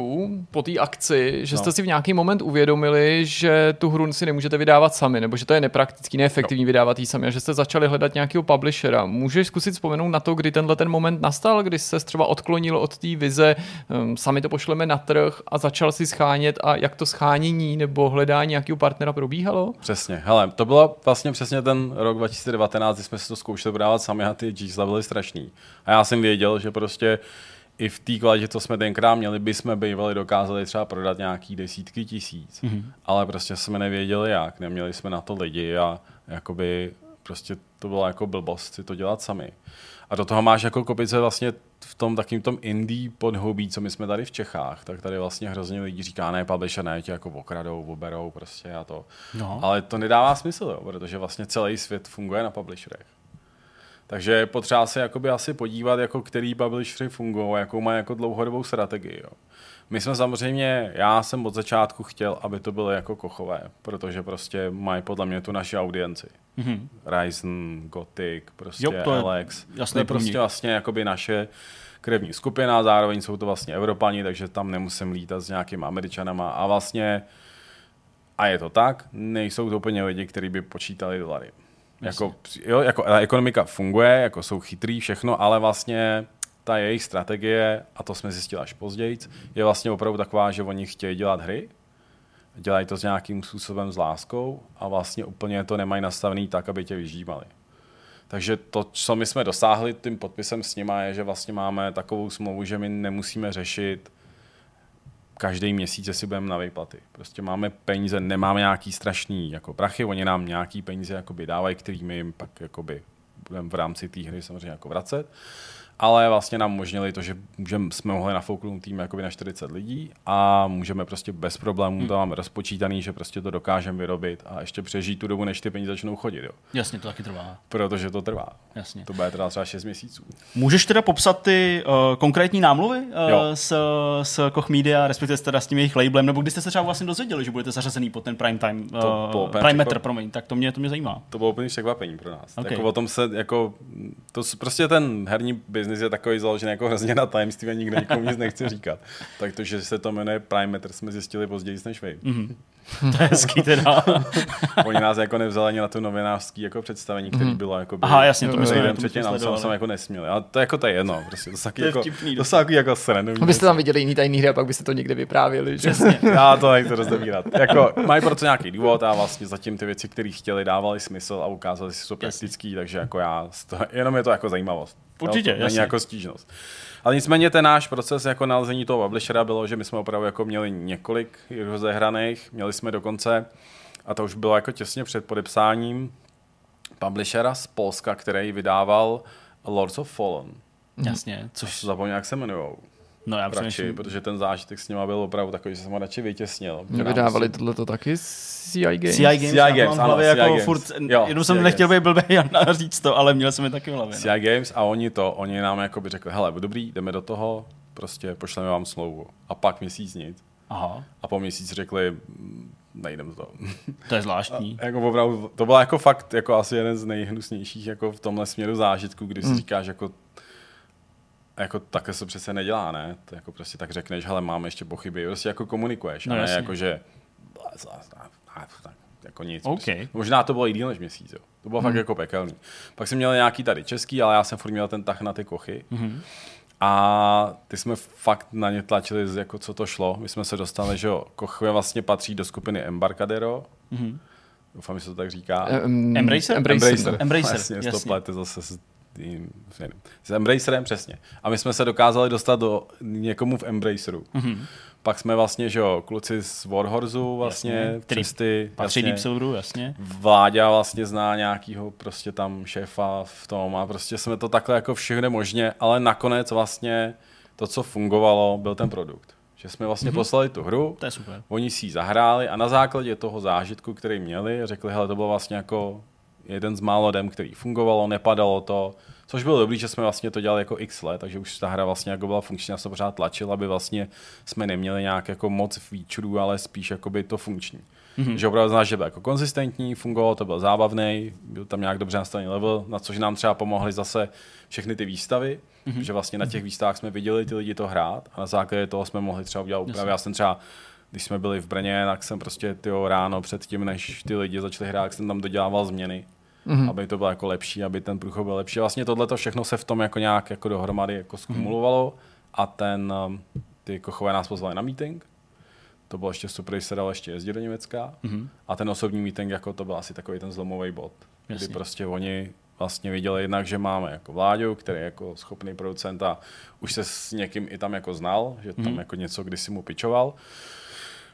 po té akci, že jste no. si v nějaký moment uvědomili, že tu hru si nemůžete vydávat sami, nebo že to je nepraktický, neefektivní no. vydávat ji sami, a že jste začali hledat nějakého publishera. Můžeš zkusit vzpomenout na to, kdy tenhle ten moment nastal, kdy se třeba odklonil od té vize, um, sami to pošleme na trh a začal si schánět a jak to schánění nebo hledání nějakého partnera probíhalo? Přesně. Hele, to bylo vlastně přesně ten rok 2019, kdy jsme si to zkoušeli vydávat sami a ty čísla byly strašný. A já jsem věděl, že prostě i v té kvalitě, co jsme tenkrát měli, by jsme bývali dokázali třeba prodat nějaký desítky tisíc. Mm-hmm. Ale prostě jsme nevěděli jak, neměli jsme na to lidi a jakoby prostě to bylo jako blbost si to dělat sami. A do toho máš jako kopice vlastně v tom takým tom indie podhoubí, co my jsme tady v Čechách, tak tady vlastně hrozně lidí říká, ne, publisher, ne, tě jako okradou, oberou prostě a to. No. Ale to nedává smysl, jo, protože vlastně celý svět funguje na publisherech. Takže je potřeba se jakoby asi podívat, jako který publishery fungují, jakou mají jako dlouhodobou strategii. Jo. My jsme samozřejmě, já jsem od začátku chtěl, aby to bylo jako kochové, protože prostě mají podle mě tu naši audienci. Mm-hmm. Ryzen, Gothic, prostě jo, to je Alex. Jasný to je prostě vlastně jakoby naše krevní skupina, zároveň jsou to vlastně Evropani, takže tam nemusím lítat s nějakými Američanama a vlastně a je to tak, nejsou to úplně lidi, kteří by počítali dolary. Jako, jo, jako ta ekonomika funguje, jako jsou chytrý, všechno, ale vlastně ta jejich strategie, a to jsme zjistili až později, je vlastně opravdu taková, že oni chtějí dělat hry, dělají to s nějakým způsobem s láskou a vlastně úplně to nemají nastavený tak, aby tě vyžívali. Takže to, co my jsme dosáhli tím podpisem s nima, je, že vlastně máme takovou smlouvu, že my nemusíme řešit každý měsíc si budeme na výplaty. Prostě máme peníze, nemáme nějaký strašný jako prachy, oni nám nějaký peníze jakoby dávají, který my jim pak jakoby budeme v rámci té hry samozřejmě jako vracet ale vlastně nám umožnili to, že můžeme, jsme mohli nafouknout tým jakoby na 40 lidí a můžeme prostě bez problémů, hmm. to máme rozpočítaný, že prostě to dokážeme vyrobit a ještě přežít tu dobu, než ty peníze začnou chodit. Jo. Jasně, to taky trvá. Protože to trvá. Jasně. To bude trvat třeba 6 měsíců. Můžeš teda popsat ty uh, konkrétní námluvy uh, s, s Koch Media, respektive teda s tím jejich labelem, nebo kdy jste se třeba vlastně dozvěděli, že budete zařazený pod ten prime time, uh, to prime meter, promiň, tak to mě, to mě zajímá. To bylo úplně překvapení pro nás. Okay. Jako o tom se, jako, to prostě ten herní biznis je takový založený jako hrozně na tajemství a nikdo nikomu nic nechce říkat. Tak to, že se to jmenuje Prime Meter, jsme zjistili později než vy. Mm-hmm. to je hezký teda. Oni nás jako nevzali ani na to novinářské jako představení, které mm-hmm. bylo jako Aha, jasně, to myslím, předtím nám jsem, jsem jako nesměl. A to jako to je jedno, prostě to, to jako, vtipný, to jsou jako, jako srandovní. Abyste tam viděli jiný tajný hry a pak byste to někde vyprávěli. Že? Jasně. Já to nechci rozdebírat. Jako, mají proto nějaký důvod a vlastně zatím ty věci, které chtěli, dávali smysl a ukázali si, jsou praktický, takže jako já, jenom je to jako zajímavost. Určitě, jo, to není jako stížnost. Ale nicméně ten náš proces jako nalezení toho publishera bylo, že my jsme opravdu jako měli několik rozehraných, měli jsme dokonce, a to už bylo jako těsně před podepsáním, publishera z Polska, který vydával Lords of Fallen. Jasně. Což zapomněl, jak se jmenujou. No já radši, protože ten zážitek s nima byl opravdu takový, že jsem ho radši vytěsnil. Nevydávali tohle to taky CI Games? CI Games, CI Games, ano, CI jako Games. furt, jo, jenom jsem nechtěl být blbý a říct to, ale měl jsem je taky v hlavě. CI no. Games a oni to, oni nám jako by řekli, hele, dobrý, jdeme do toho, prostě pošleme vám smlouvu. A pak měsíc nic. Aha. A po měsíc řekli, mm, nejdem to. To je zvláštní. A, jako opravdu, to byl jako fakt jako asi jeden z nejhnusnějších jako v tomhle směru zážitku, kdy si hmm. říkáš jako jako takhle se přece nedělá, ne? To jako prostě tak řekneš, hele, máme ještě pochyby, prostě jako komunikuješ, no, a ne jasně. jako, že jako nic. Okay. Prostě. Možná to bylo i díl než měsíc, jo. To bylo hmm. fakt jako pekelný. Pak jsem měl nějaký tady český, ale já jsem furt měl ten tah na ty kochy. Hmm. A ty jsme fakt na ně tlačili, jako co to šlo. My jsme se dostali, že jo, Kochve vlastně patří do skupiny Embarcadero. Mm-hmm. Doufám, že se to tak říká. Um, Embracer? Embracer. Embracer. Embracer. Jasně, jasně. to plete zase s tým, s Embracerem, přesně. A my jsme se dokázali dostat do někomu v Embraceru. Mm-hmm. Pak jsme vlastně, že jo, kluci z Warhorzu vlastně, jasně, který ty, patří Deep Silveru, jasně. Vláďa vlastně zná nějakýho prostě tam šéfa v tom a prostě jsme to takhle jako všechno možně, ale nakonec vlastně to, co fungovalo, byl ten produkt. Že jsme vlastně mm-hmm. poslali tu hru, to je super. oni si ji zahráli a na základě toho zážitku, který měli, řekli, hele, to bylo vlastně jako jeden z málo dem, který fungovalo, nepadalo to, což bylo dobrý, že jsme vlastně to dělali jako x let, takže už ta hra vlastně jako byla funkční, a se pořád tlačil, aby vlastně jsme neměli nějak jako moc featureů, ale spíš jako by to funkční. Mm-hmm. Že opravdu znáš, že byl jako konzistentní, fungovalo, to byl zábavný, byl tam nějak dobře nastavený level, na což nám třeba pomohly zase všechny ty výstavy, mm-hmm. že vlastně na těch výstavách jsme viděli ty lidi to hrát a na základě toho jsme mohli třeba udělat úpravy. Já jsem třeba když jsme byli v Brně, tak jsem prostě tyjo, ráno před tím, než ty lidi začali hrát, jsem tam dodělával změny mm-hmm. aby to bylo jako lepší, aby ten průchod byl lepší. Vlastně tohle všechno se v tom jako nějak jako dohromady jako skumulovalo mm-hmm. a ten, um, ty kochové nás pozvali na meeting. To bylo ještě super, když se dalo ještě jezdit do Německa. Mm-hmm. A ten osobní meeting, jako to byl asi takový ten zlomový bod. Jasně. Kdy prostě oni vlastně viděli jednak, že máme jako Vláďu, který je jako schopný producent a už se s někým i tam jako znal, že tam mm. jako něco kdysi mu pičoval.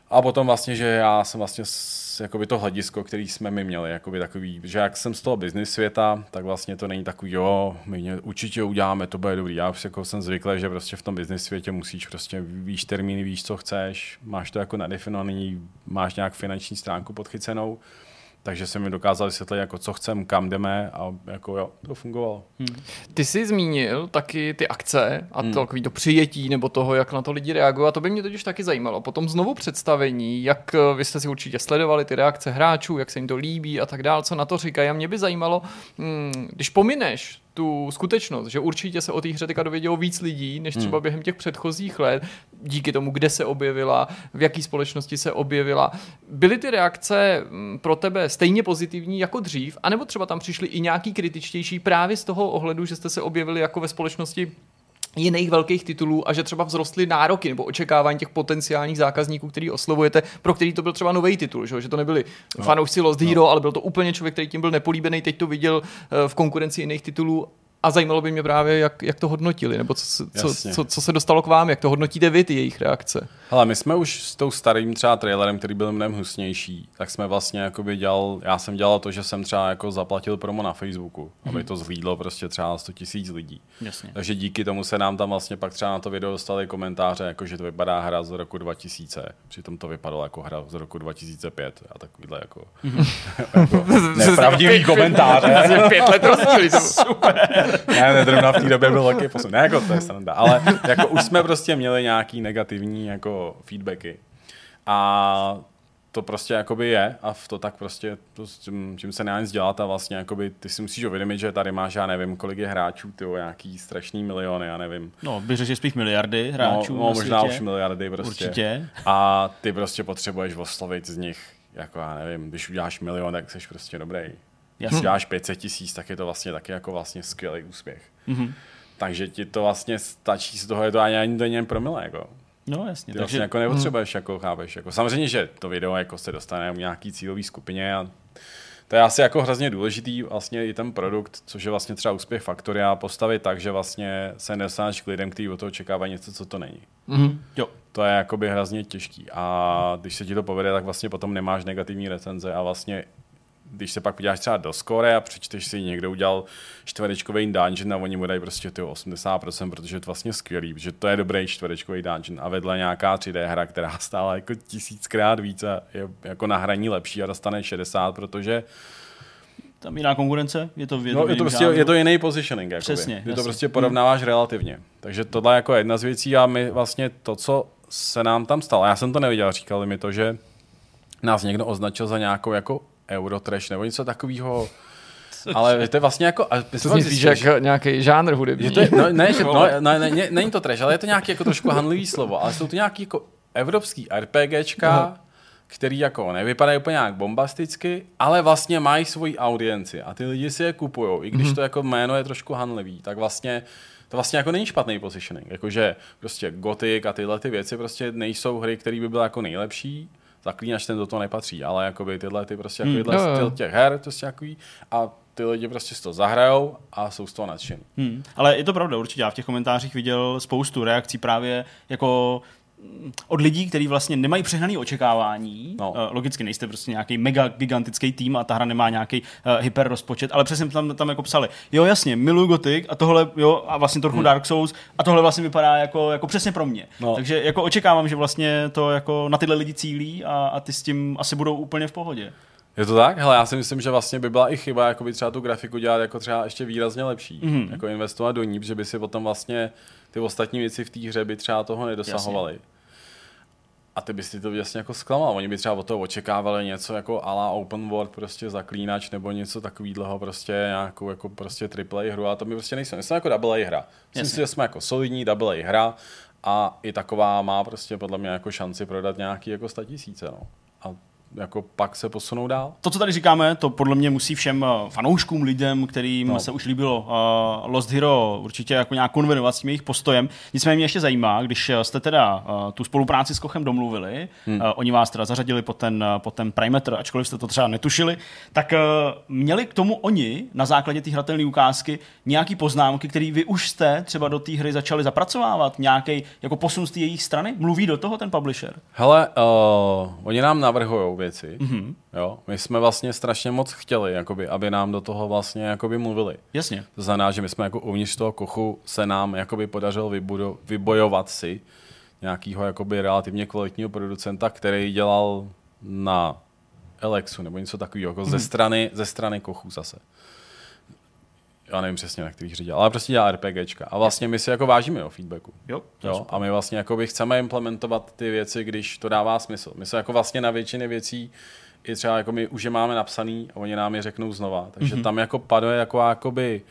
A potom vlastně, že já jsem vlastně s, jakoby to hledisko, který jsme my měli, jakoby takový, že jak jsem z toho business světa, tak vlastně to není takový, jo, my ně, určitě uděláme, to bude dobrý. Já už jako jsem zvyklý, že prostě v tom business světě musíš prostě víš termíny, víš, co chceš, máš to jako nadefinovaný, máš nějak finanční stránku podchycenou takže jsem mi dokázal vysvětlit, jako co chcem, kam jdeme a jako jo, to fungovalo. Hmm. Ty jsi zmínil taky ty akce a hmm. to, takový to přijetí nebo toho, jak na to lidi reagují a to by mě totiž taky zajímalo. Potom znovu představení, jak eh, vy jste si určitě sledovali ty reakce hráčů, jak se jim to líbí a tak dál, co na to říkají a mě by zajímalo, hmm, když pomineš tu skutečnost, že určitě se o té hře teďka dovědělo víc lidí, než třeba hmm. během těch předchozích let, díky tomu, kde se objevila, v jaké společnosti se objevila. Byly ty reakce mm, pro tebe stejně pozitivní jako dřív, anebo třeba tam přišly i nějaký kritičtější právě z toho ohledu, že jste se objevili jako ve společnosti jiných velkých titulů a že třeba vzrostly nároky nebo očekávání těch potenciálních zákazníků, který oslovujete, pro který to byl třeba nový titul, že, že to nebyli no. fanoušci Lost no. Hero, ale byl to úplně člověk, který tím byl nepolíbený, teď to viděl eh, v konkurenci jiných titulů a zajímalo by mě právě, jak, jak to hodnotili, nebo co, co, co, co se dostalo k vám, jak to hodnotíte vy, ty jejich reakce. Ale my jsme už s tou starým třeba trailerem, který byl mnohem husnější, tak jsme vlastně jakoby dělal, já jsem dělal to, že jsem třeba jako zaplatil promo na Facebooku, mm-hmm. aby to zhlídlo prostě třeba 100 tisíc lidí. Jasně. Takže díky tomu se nám tam vlastně pak třeba na to video dostali komentáře, jako že to vypadá hra z roku 2000, přitom to vypadalo jako hra z roku 2005 a takovýhle jako, mm-hmm. jako nepravdivý komentáře. Pět let rozdíl, Super. Ne, ne, v té době byl velký posun. Ne, jako to je sranda, ale jako už jsme prostě měli nějaký negativní jako feedbacky. A to prostě jakoby je a v to tak prostě, to, čím, čím se nedá nic dělat a vlastně jakoby, ty si musíš uvědomit, že tady máš, já nevím, kolik je hráčů, ty nějaký strašný miliony, já nevím. No, bych řekl, že spíš miliardy hráčů No, no možná světě. už miliardy prostě. Určitě. A ty prostě potřebuješ oslovit z nich, jako já nevím, když uděláš milion, tak jsi prostě dobrý. Jasně. Když děláš 500 tisíc, tak je to vlastně taky jako vlastně skvělý úspěch. Mm-hmm. Takže ti to vlastně stačí z toho, je to ani, ani něm promile. Jako. No jasně. Ty takže vlastně jako nepotřebuješ, mm. jako chápeš. Jako, samozřejmě, že to video jako se dostane v nějaký cílový skupině a to je asi jako hrozně důležitý vlastně i ten produkt, což je vlastně třeba úspěch Faktoria, postavit tak, že vlastně se nedostaneš k lidem, kteří od toho očekávají něco, co to není. Mm-hmm. Jo. To je jakoby hrozně těžký. A když se ti to povede, tak vlastně potom nemáš negativní recenze a vlastně když se pak podíváš třeba do score a přečteš si, někdo udělal čtverečkový dungeon a oni mu dají prostě ty 80%, protože je to vlastně skvělý, že to je dobrý čtverečkový dungeon a vedle nějaká 3D hra, která stála jako tisíckrát víc a je jako na hraní lepší a dostane 60, protože tam jiná konkurence, je to no, je to, prostě, je to jiný positioning. Jakoby. Přesně. Ty to prostě porovnáváš hmm. relativně. Takže tohle je jako jedna z věcí a my vlastně to, co se nám tam stalo, já jsem to neviděl, říkali mi to, že nás někdo označil za nějakou jako Eurotrash nebo něco takového. Ale to je vlastně jako... A to zní spíš jako nějaký žánr hudební. Je to, no, ne, že, no, ne, ne, ne, není to trash, ale je to nějaký jako trošku handlivý slovo. Ale jsou to nějaký jako evropský RPGčka, no. který jako nevypadají úplně nějak bombasticky, ale vlastně mají svoji audienci a ty lidi si je kupují. I když mm-hmm. to jako jméno je trošku handlivý, tak vlastně to vlastně jako není špatný positioning. Jakože prostě Gothic a tyhle ty věci prostě nejsou hry, které by byly jako nejlepší, zaklínač ten do toho nepatří, ale jakoby tyhle ty prostě hmm, no, styl těch her, to prostě jaký, a ty lidi prostě si to zahrajou a jsou z toho nadšení. Hmm. Ale je to pravda, určitě. Já v těch komentářích viděl spoustu reakcí právě jako od lidí, kteří vlastně nemají přehnané očekávání. No. Uh, logicky nejste prostě nějaký mega gigantický tým a ta hra nemá nějaký uh, hyper rozpočet, ale přesně tam, tam jako psali, jo jasně, miluju Gothic a tohle, jo, a vlastně trochu hmm. Dark Souls a tohle vlastně vypadá jako, jako přesně pro mě. No. Takže jako očekávám, že vlastně to jako na tyhle lidi cílí a, a ty s tím asi budou úplně v pohodě. Je to tak? Hele, já si myslím, že vlastně by byla i chyba jako by třeba tu grafiku dělat jako třeba ještě výrazně lepší. Mm-hmm. Jako investovat do ní, že by si potom vlastně ty ostatní věci v té hře by třeba toho nedosahovaly. Jasně. A ty bys si to vlastně jako zklamal. Oni by třeba od toho očekávali něco jako ala open world, prostě zaklínač nebo něco takového, prostě nějakou jako prostě AAA hru a to my prostě nejsme. My jsme jako double A hra. Myslím si, že jsme jako solidní double A hra a i taková má prostě podle mě jako šanci prodat nějaký jako tisíce. No. A jako pak se posunou dál. To, co tady říkáme, to podle mě musí všem eh, fanouškům, lidem, kterým no. se už líbilo uh, Lost Hero, určitě jako nějak konvenovat s tím jejich postojem. Nicméně mě ještě zajímá, když eh, jste teda uh, tu spolupráci s Kochem domluvili, hmm. uh, oni vás teda zařadili pod ten, uh, pod ten Primeter, ačkoliv jste to třeba netušili, tak uh, měli k tomu oni na základě té hratelné ukázky nějaký poznámky, které vy už jste třeba do té hry začali zapracovávat, nějaký jako posun z té jejich strany? Mluví do toho ten publisher? Hele, uh, oni nám navrhují věci. Mm-hmm. Jo? My jsme vlastně strašně moc chtěli, jakoby, aby nám do toho vlastně jakoby mluvili. Jasně. To znamená, že my jsme jako uvnitř toho kochu se nám jakoby podařilo vybudo, vybojovat si nějakého jakoby relativně kvalitního producenta, který dělal na Alexu nebo něco takového, jako mm-hmm. ze, mhm. strany, ze strany kochu zase já nevím přesně, na kterých dělá, ale prostě dělá RPGčka. A vlastně my si jako vážíme o feedbacku. Jo, jo? A my vlastně jako by chceme implementovat ty věci, když to dává smysl. My se jako vlastně na většině věcí i třeba jako my už je máme napsaný a oni nám je řeknou znova. Takže mm-hmm. tam jako paduje jako jakoby jako,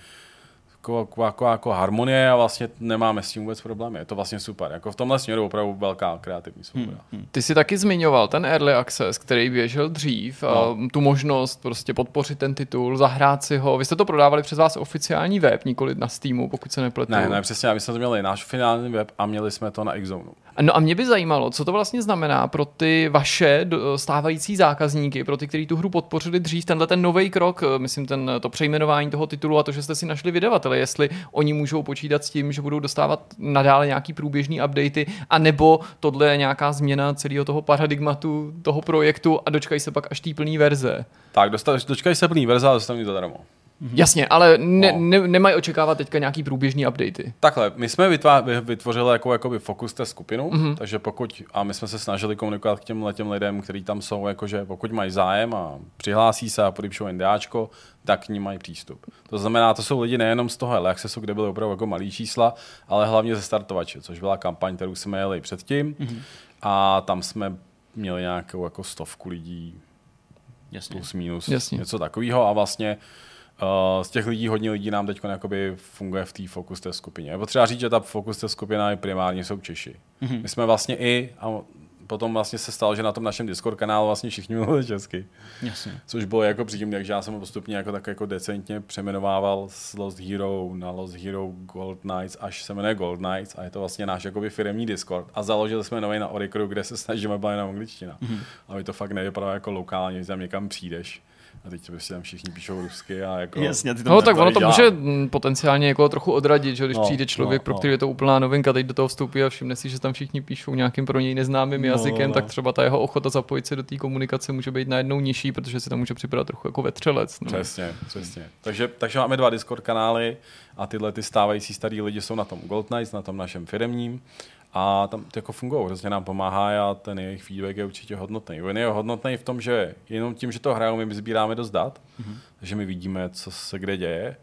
jako, jako, jako harmonie a vlastně nemáme s tím vůbec problémy. Je to vlastně super. Jako v tomhle směru opravdu velká kreativní svoboda. Hmm, hmm. Ty jsi taky zmiňoval ten early access, který běžel dřív, no. a tu možnost prostě podpořit ten titul, zahrát si ho. Vy jste to prodávali přes vás oficiální web, nikoli na Steamu, pokud se nepletu. Ne, ne, přesně, my jsme to měli náš finální web a měli jsme to na Xzone. No a mě by zajímalo, co to vlastně znamená pro ty vaše stávající zákazníky, pro ty, kteří tu hru podpořili dřív, tenhle ten nový krok, myslím ten, to přejmenování toho titulu a to, že jste si našli vydavatele uživatele, jestli oni můžou počítat s tím, že budou dostávat nadále nějaký průběžný updaty, anebo tohle je nějaká změna celého toho paradigmatu toho projektu a dočkají se pak až té plné verze. Tak, dočkají se plný verze a dostanou to zadarmo. Mm-hmm. Jasně, ale ne, no. ne, nemají očekávat teďka nějaký průběžný updaty. Takhle, my jsme vytvá, vytvořili jako, jakoby fokus té skupinu, mm-hmm. takže pokud, a my jsme se snažili komunikovat k těm těm lidem, kteří tam jsou, jakože pokud mají zájem a přihlásí se a podepšou NDAčko, tak k ní mají přístup. To znamená, to jsou lidi nejenom z toho Accessu, kde byly opravdu jako malý čísla, ale hlavně ze startovače, což byla kampaň, kterou jsme jeli předtím mm-hmm. a tam jsme měli nějakou jako stovku lidí, Jasně. plus minus, Jasně. něco takového a vlastně Uh, z těch lidí hodně lidí nám teď funguje v té fokus té skupině. Je potřeba říct, že ta fokus té skupina je primárně jsou Češi. Mm-hmm. My jsme vlastně i, a potom vlastně se stalo, že na tom našem Discord kanálu vlastně všichni mluvili česky. Jasně. Což bylo jako předtím, takže já jsem ho postupně jako tak jako decentně přeměnovával z Lost Hero na Lost Hero Gold Knights, až se jmenuje Gold Knights a je to vlastně náš jakoby firmní Discord. A založili jsme nový na Oricru, kde se snažíme být na angličtina. Mm-hmm. Aby to fakt nevypadalo jako lokálně, že tam někam přijdeš a teď prostě tam všichni píšou rusky a jako... Jasně, ty to no tak ono to může potenciálně jako trochu odradit, že když no, přijde člověk, no, pro no. který je to úplná novinka, teď do toho vstoupí a všimne si, že tam všichni píšou nějakým pro něj neznámým no, jazykem, no. tak třeba ta jeho ochota zapojit se do té komunikace může být najednou nižší, protože se tam může připadat trochu jako vetřelec. No. Přesně, přesně. Takže, takže máme dva Discord kanály a tyhle ty stávající starý lidi jsou na tom Gold Knights, na tom našem firemním a tam to jako fungují, hrozně nám pomáhá a ten jejich feedback je určitě hodnotný. On je hodnotný v tom, že jenom tím, že to hrajou, my sbíráme dost dat, mm-hmm. takže my vidíme, co se kde děje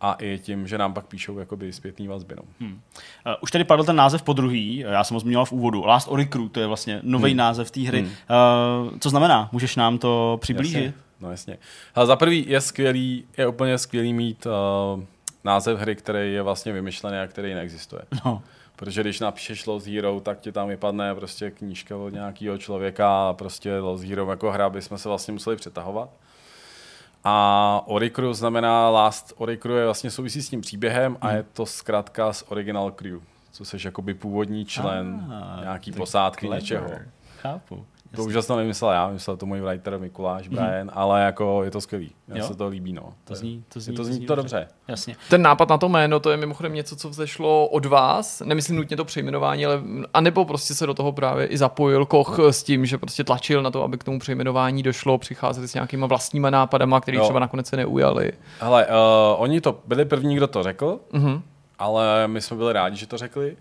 a i tím, že nám pak píšou jakoby zpětný vazby. No. Hmm. Uh, už tady padl ten název po druhý, já jsem ho zmínil v úvodu. Last Oricru, to je vlastně nový hmm. název té hry. Hmm. Uh, co znamená? Můžeš nám to přiblížit? Jasně. No jasně. Ale za prvý je skvělý, je úplně skvělý mít uh, název hry, který je vlastně vymyšlený a který neexistuje. No. Protože když napíšeš Lost Hero, tak ti tam vypadne prostě knížka od nějakého člověka a prostě Lost Hero jako hra bychom se vlastně museli přetahovat. A Oricru znamená Last Oricru je vlastně souvisí s tím příběhem a hmm. je to zkrátka z Original Crew, co jsi jakoby původní člen ah, nějaký posádky clever. něčeho. Chápu. To úžasně nevymyslel já, myslel to můj writer Mikuláš, mm. Brian, ale jako je to skvělý. Mně se to líbí, no. To zní, to zní, to, zní, to, zní to dobře. Jasně. Ten nápad na to jméno, to je mimochodem něco, co vzešlo od vás, nemyslím nutně to přejmenování, ale anebo prostě se do toho právě i zapojil Koch s tím, že prostě tlačil na to, aby k tomu přejmenování došlo, přicházeli s nějakýma vlastníma nápadama, které třeba nakonec se neujali. Hele, uh, oni to byli první, kdo to řekl, mm-hmm. ale my jsme byli rádi, že to řekli.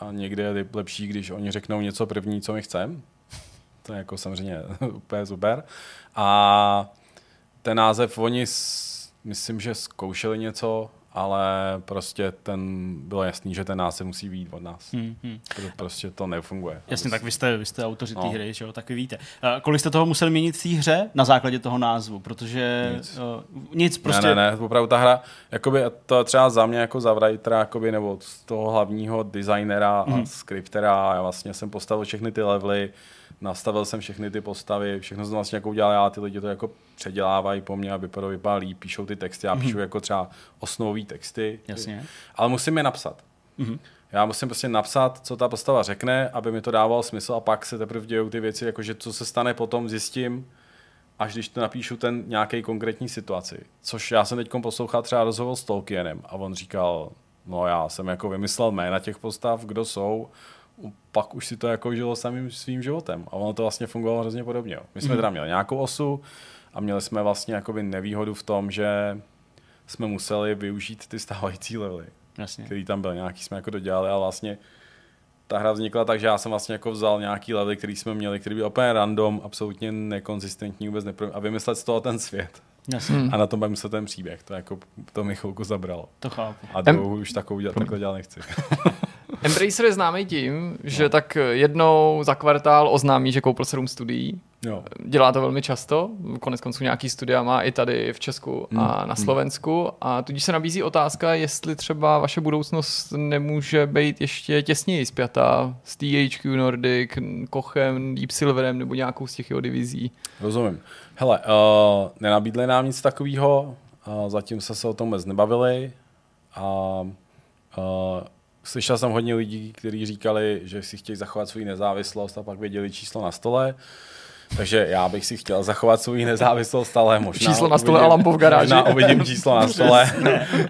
A někdy je lepší, když oni řeknou něco první, co my chceme, to je jako samozřejmě úplně super. A ten název, oni myslím, že zkoušeli něco, ale prostě ten, bylo jasný, že ten název musí být od nás. Hmm, hmm. Prostě to nefunguje. Jasně, tak vy jste, vy jste autoři no. té hry, že jo, tak vy víte. Uh, kolik jste toho museli měnit v té hře na základě toho názvu? Protože nic, uh, nic prostě... Ne, ne, ne, opravdu ta hra, jakoby, to třeba za mě jako za writera, jakoby, nebo z toho hlavního designera hmm. a mhm. skriptera, já vlastně jsem postavil všechny ty levely, nastavil jsem všechny ty postavy, všechno jsem vlastně jako udělal já, ty lidi to jako předělávají po mně, aby to vypadalo líp, píšou ty texty, já mm-hmm. píšu jako třeba osnovové texty, Jasně. ale musím je napsat. Mm-hmm. Já musím prostě napsat, co ta postava řekne, aby mi to dávalo smysl a pak se teprve dějou ty věci, jakože co se stane potom, zjistím, až když to napíšu ten nějaký konkrétní situaci. Což já jsem teď poslouchal třeba rozhovor s Tolkienem a on říkal, no já jsem jako vymyslel jména těch postav, kdo jsou, pak už si to jako žilo samým svým životem. A ono to vlastně fungovalo hrozně podobně. My jsme mm. teda měli nějakou osu a měli jsme vlastně jakoby nevýhodu v tom, že jsme museli využít ty stávající levely, Jasně. který tam byl. Nějaký jsme jako dodělali a vlastně ta hra vznikla tak, že já jsem vlastně jako vzal nějaký levely, který jsme měli, který byl úplně random, absolutně nekonzistentní, vůbec nepro... a vymyslet z toho ten svět. Jasně. A na tom se ten příběh. To jako to mi chvilku zabralo. To chápu. A to už takovou dělat, takhle dělat nechci. Embracer je známý tím, že no. tak jednou za kvartál oznámí, že koupil 7 studií. Jo. Dělá to velmi často, konec konců nějaký studia má i tady v Česku hmm. a na hmm. Slovensku a tudíž se nabízí otázka, jestli třeba vaše budoucnost nemůže být ještě těsněji zpětá s THQ Nordic, Kochem, Deep Silverem nebo nějakou z těch jeho divizí. Rozumím. Hele, uh, nenabídli nám nic takového, uh, zatím se se o tom vůbec nebavili a uh, Slyšel jsem hodně lidí, kteří říkali, že si chtějí zachovat svou nezávislost a pak věděli číslo na stole. Takže já bych si chtěl zachovat svou nezávislost, ale možná Číslo na stole a lampu v garáži. Možná uvidím číslo na stole.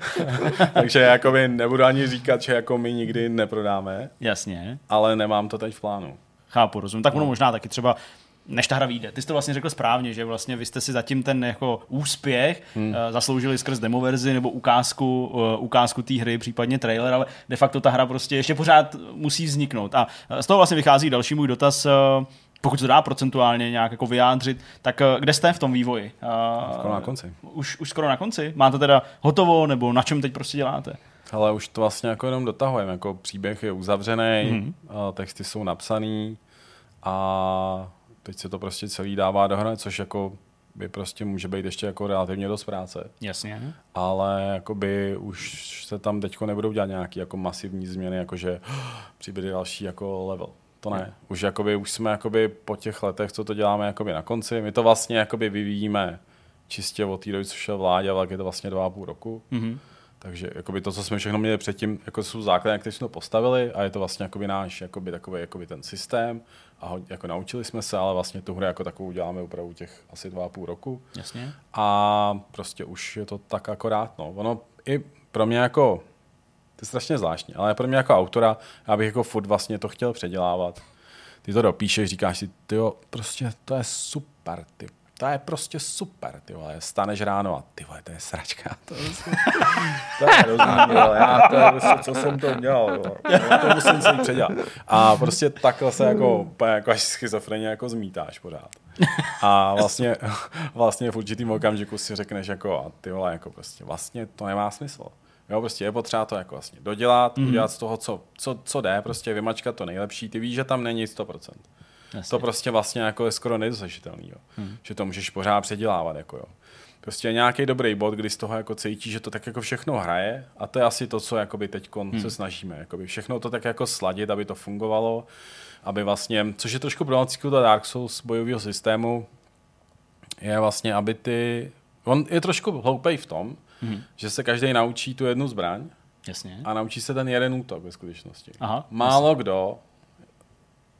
Takže jakoby nebudu ani říkat, že jako my nikdy neprodáme. Jasně. Ale nemám to teď v plánu. Chápu, rozumím. Tak ono možná taky třeba než ta hra vyjde. Ty jsi to vlastně řekl správně, že vlastně vy jste si zatím ten jako úspěch hmm. uh, zasloužili skrz demoverzi nebo ukázku, uh, ukázku té hry, případně trailer, ale de facto ta hra prostě ještě pořád musí vzniknout. A z toho vlastně vychází další můj dotaz, uh, pokud to dá procentuálně nějak jako vyjádřit, tak kde jste v tom vývoji? Uh, skoro na konci. Už, už skoro na konci? Máte teda hotovo, nebo na čem teď prostě děláte? Ale už to vlastně jako jenom dotahujeme, jako příběh je uzavřený, hmm. texty jsou napsaný a teď se to prostě celý dává dohromady, což jako by prostě může být ještě jako relativně dost práce. Jasně. Ale jakoby už se tam teďko nebudou dělat nějaké jako masivní změny, jakože přibyde další jako level. To ne. Už, jakoby, už jsme jakoby po těch letech, co to děláme jakoby na konci. My to vlastně jakoby vyvíjíme čistě od té doby, co šel vládě, ale je to vlastně dva a půl roku. Mm-hmm. Takže jakoby to, co jsme všechno měli předtím, jako jsou základy, které jsme to postavili a je to vlastně jakoby náš jakoby takový jakoby ten systém a ho, jako naučili jsme se, ale vlastně tu hru jako takovou děláme opravdu těch asi dva a půl roku. Jasně. A prostě už je to tak akorát. No. Ono i pro mě jako, to je strašně zvláštní, ale pro mě jako autora, já bych jako furt vlastně to chtěl předělávat. Ty to dopíšeš, říkáš si, ty prostě to je super, ty to je prostě super, ty vole, staneš ráno a ty vole, to je sračka. To je, to je hrozný, já to je prostě, co jsem to měl, jo. to musím si předělat. A prostě takhle se jako, jako až schizofrenie jako zmítáš pořád. A vlastně, vlastně v určitým okamžiku si řekneš jako, a ty vole, jako prostě, vlastně to nemá smysl. Jo, prostě je potřeba to jako vlastně dodělat, mm-hmm. udělat z toho, co, co, co jde, prostě vymačkat to nejlepší. Ty víš, že tam není 100%. Jasně. To prostě vlastně jako je skoro nedosažitelný, jo. Hmm. Že to můžeš pořád předělávat, jako jo. Prostě nějaký dobrý bod, kdy z toho jako cítí, že to tak jako všechno hraje a to je asi to, co jakoby teď hmm. se snažíme. Jakoby všechno to tak jako sladit, aby to fungovalo, aby vlastně, což je trošku problematický do Dark Souls bojového systému, je vlastně, aby ty, on je trošku hloupej v tom, hmm. že se každý naučí tu jednu zbraň, Jasně. A naučí se ten jeden útok ve skutečnosti. Aha, Málo jasně. kdo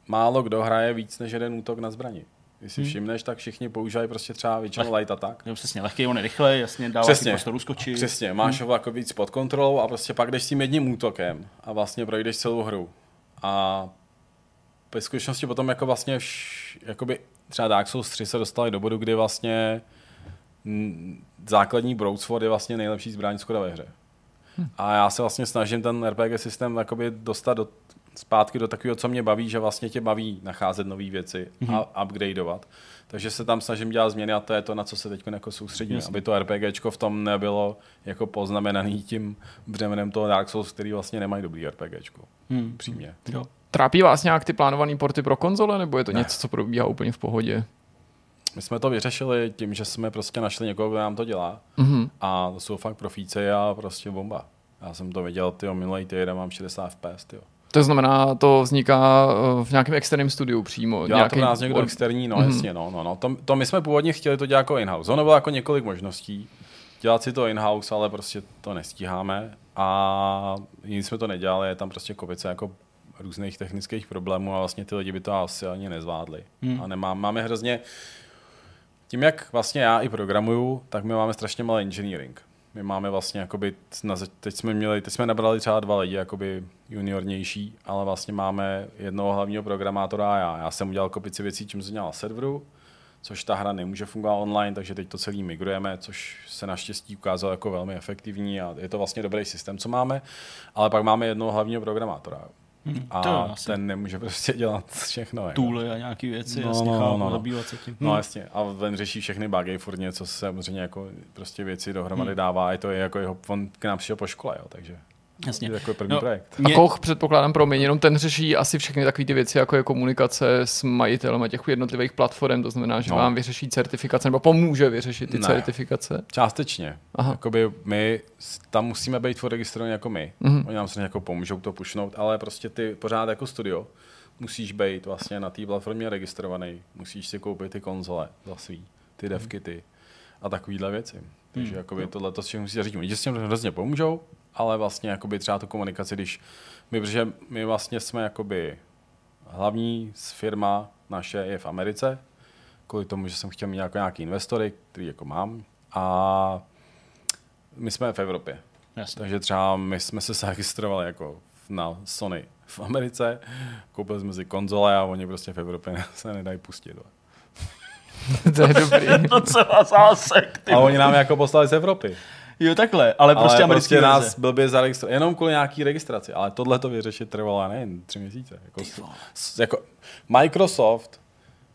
málo kdo hraje víc než jeden útok na zbrani. Když si hmm. všimneš, tak všichni používají prostě třeba většinou light attack. Jo, přesně, lehký, on je rychle, jasně, dává přesně, si prostoru skočit. Přesně, máš hmm. ho jako víc pod kontrolou a prostě pak jdeš s tím jedním útokem a vlastně projdeš celou hru. A ve skutečnosti potom jako vlastně vš, jakoby třeba Dark Souls 3 se dostali do bodu, kdy vlastně základní broadsword je vlastně nejlepší zbraň skoro ve hře. Hmm. A já se vlastně snažím ten RPG systém jakoby dostat do zpátky do takového, co mě baví, že vlastně tě baví nacházet nové věci mm-hmm. a upgradeovat. Takže se tam snažím dělat změny a to je to, na co se teď jako soustředím, Jasně. aby to RPGčko v tom nebylo jako poznamenaný tím břemenem toho Dark Souls, který vlastně nemají dobrý RPGčko. Hmm. Přímě. Jo. Trápí vás nějak ty plánované porty pro konzole, nebo je to ne. něco, co probíhá úplně v pohodě? My jsme to vyřešili tím, že jsme prostě našli někoho, kdo nám to dělá mm-hmm. a to jsou fakt profíci a prostě bomba. Já jsem to viděl, ty minulý týden mám 60 FPS, tyjo. To znamená, to vzniká eh, v nějakém externím studiu přímo. Dělá nějaký... to nás někdo externí, no mm-hmm. jasně, no, no, no. To, to, my jsme původně chtěli to dělat jako in-house. Ono bylo jako několik možností dělat si to in-house, ale prostě to nestíháme a nic jsme to nedělali, je tam prostě kopice jako různých technických problémů a vlastně ty lidi by to asi ani nezvládli. Hmm. A nemá, máme hrozně, tím jak vlastně já i programuju, tak my máme strašně malý engineering. My máme vlastně, jakoby, teď jsme měli, teď jsme nabrali třeba dva lidi, jakoby juniornější, ale vlastně máme jednoho hlavního programátora a já. Já jsem udělal kopici věcí, čím jsem dělal serveru, což ta hra nemůže fungovat online, takže teď to celý migrujeme, což se naštěstí ukázalo jako velmi efektivní a je to vlastně dobrý systém, co máme, ale pak máme jednoho hlavního programátora. Hmm, a to ten nemůže prostě dělat všechno. Jako. Tooly a nějaké věci, no, jasně, no, chápu, no, no. se tím. No hmm. jasně, a ten řeší všechny bugy, furt něco se samozřejmě jako prostě věci dohromady hmm. dává, a to je jako jeho, on k nám přišel po škole, jo, takže Jasně. Jako první no, projekt. Mě... A Koch, předpokládám, pro mě, jenom ten řeší asi všechny takové ty věci, jako je komunikace s majitelem těch jednotlivých platform, to znamená, že no. vám vyřeší certifikace, nebo pomůže vyřešit ty ne. certifikace. Částečně. Aha. Jakoby my tam musíme být registrovaní jako my. Mm-hmm. Oni nám se jako pomůžou to pušnout, ale prostě ty pořád jako studio musíš být vlastně na té platformě registrovaný, musíš si koupit ty konzole za svý, ty mhm. devky, ty a takovýhle věci. Takže hmm. jakoby tohle to si musí říct. Oni s tím hrozně pomůžou, ale vlastně jakoby třeba tu komunikaci, když my, protože my vlastně jsme jakoby hlavní firma naše je v Americe kvůli tomu, že jsem chtěl mít jako nějaký investory, který jako mám. A my jsme v Evropě. Jasně. Takže třeba my jsme se zaregistrovali jako na Sony v Americe, koupili jsme si konzole a oni prostě v Evropě se nedají pustit. to je dobrý. Docela zásek. Ty A oni nám jako poslali z Evropy. Jo, takhle, ale prostě ale americký prostě nás blbě zaregistrovali, jenom kvůli nějaký registraci, ale tohle to vyřešit trvalo, já nevím, tři měsíce. Jako, s, jako Microsoft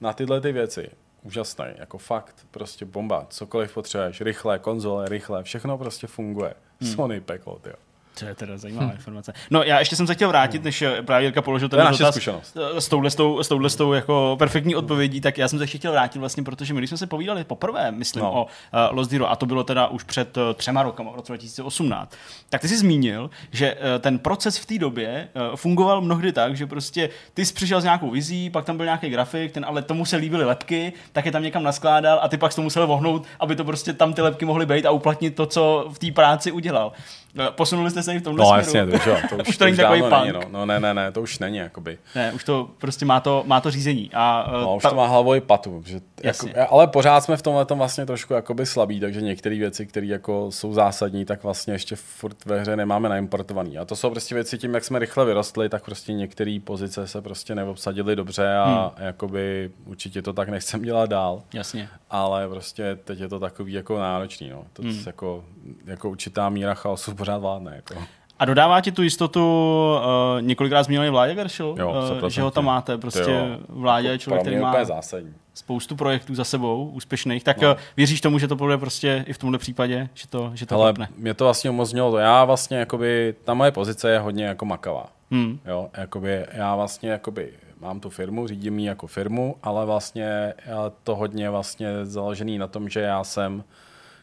na tyhle ty věci, úžasný, jako fakt, prostě bomba, cokoliv potřebuješ, rychle, konzole, rychle, všechno prostě funguje. Hmm. Sony peklo, tyjo. To je teda zajímavá hm. informace. No já ještě jsem se chtěl vrátit, než eh, právě Jirka položil ten dotaz zkušenost. eh, s touhle, s tou, s touhle s tou jako perfektní odpovědí, tak já jsem se ještě chtěl vrátit vlastně, protože my když jsme se povídali poprvé, myslím, No. o uh, Lost Hero, a to bylo teda už před uh, třema rokama, v roce 2018, tak ty jsi zmínil, že uh, ten proces v té době uh, fungoval mnohdy tak, že prostě ty jsi přišel s nějakou vizí, pak tam byl nějaký grafik, ten ale tomu se líbily lepky, tak je tam někam naskládal a ty pak to musel vohnout, aby to prostě tam ty lepky mohly být a uplatnit to, co v té práci udělal. Uh, Posunuli jste se i v tomhle No směru? jasně, to, už jo, to už, Už to není takový punk. Není, no. no. ne, ne, ne, to už není, jakoby. Ne, už to prostě má to, má to řízení. A, uh, No, už to má hlavou i patu. Že Jasně. jako, ale pořád jsme v tomhle vlastně trošku jakoby slabí, takže některé věci, které jako jsou zásadní, tak vlastně ještě furt ve hře nemáme naimportovaný. A to jsou prostě věci tím, jak jsme rychle vyrostli, tak prostě některé pozice se prostě neobsadily dobře a hmm. jakoby určitě to tak nechcem dělat dál. Jasně. Ale prostě teď je to takový jako náročný, no. To hmm. jako, jako určitá míra chaosu pořád vládne, jako. A dodává ti tu jistotu, uh, několikrát zmínili Vládě Geršel, Jo, uh, 100%. že ho tam máte. Prostě Jo. Vládě je Jako člověk, pro který má zásadní. spoustu projektů za sebou, úspěšných. Tak No. no. věříš tomu, že to bude prostě i v tomhle případě, že to, že to Ale mě to vlastně umožnilo to. Já vlastně, jakoby, ta moje pozice je hodně jako makavá. Hmm. Jo, jakoby, já vlastně jakoby, mám tu firmu, řídím ji jako firmu, ale vlastně to hodně vlastně založený na tom, že já jsem,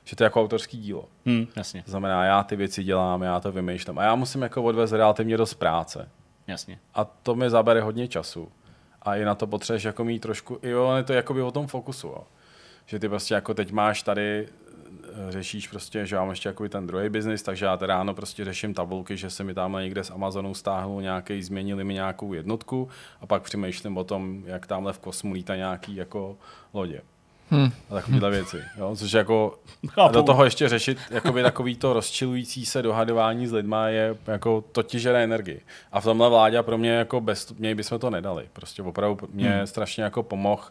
že to je jako autorský dílo. Hmm, jasně, To znamená, já ty věci dělám, já to vymýšlím a já musím jako odvést relativně dost práce. jasně. A to mi zabere hodně času. A i na to potřebuješ jako mít trošku, i jo, je to jakoby o tom fokusu. Jo. Že ty prostě jako teď máš tady, eh, řešíš prostě, že mám ještě jako ten druhý biznis, takže já teda ráno prostě řeším tabulky, že se mi tam někde z Amazonu stáhnou nějaký, změnili mi nějakou jednotku a pak přemýšlím o tom, jak tamhle v kosmu lítá nějaký jako lodě. Hm. A takovéhle věci. Jo? Což jako Chápu. do toho ještě řešit jakoby takový to rozčilující se dohadování s lidma je jako to ti žere energii. A v tomhle vládě pro mě jako bez něj bychom to nedali. Prostě opravdu mě hmm. strašně jako pomohl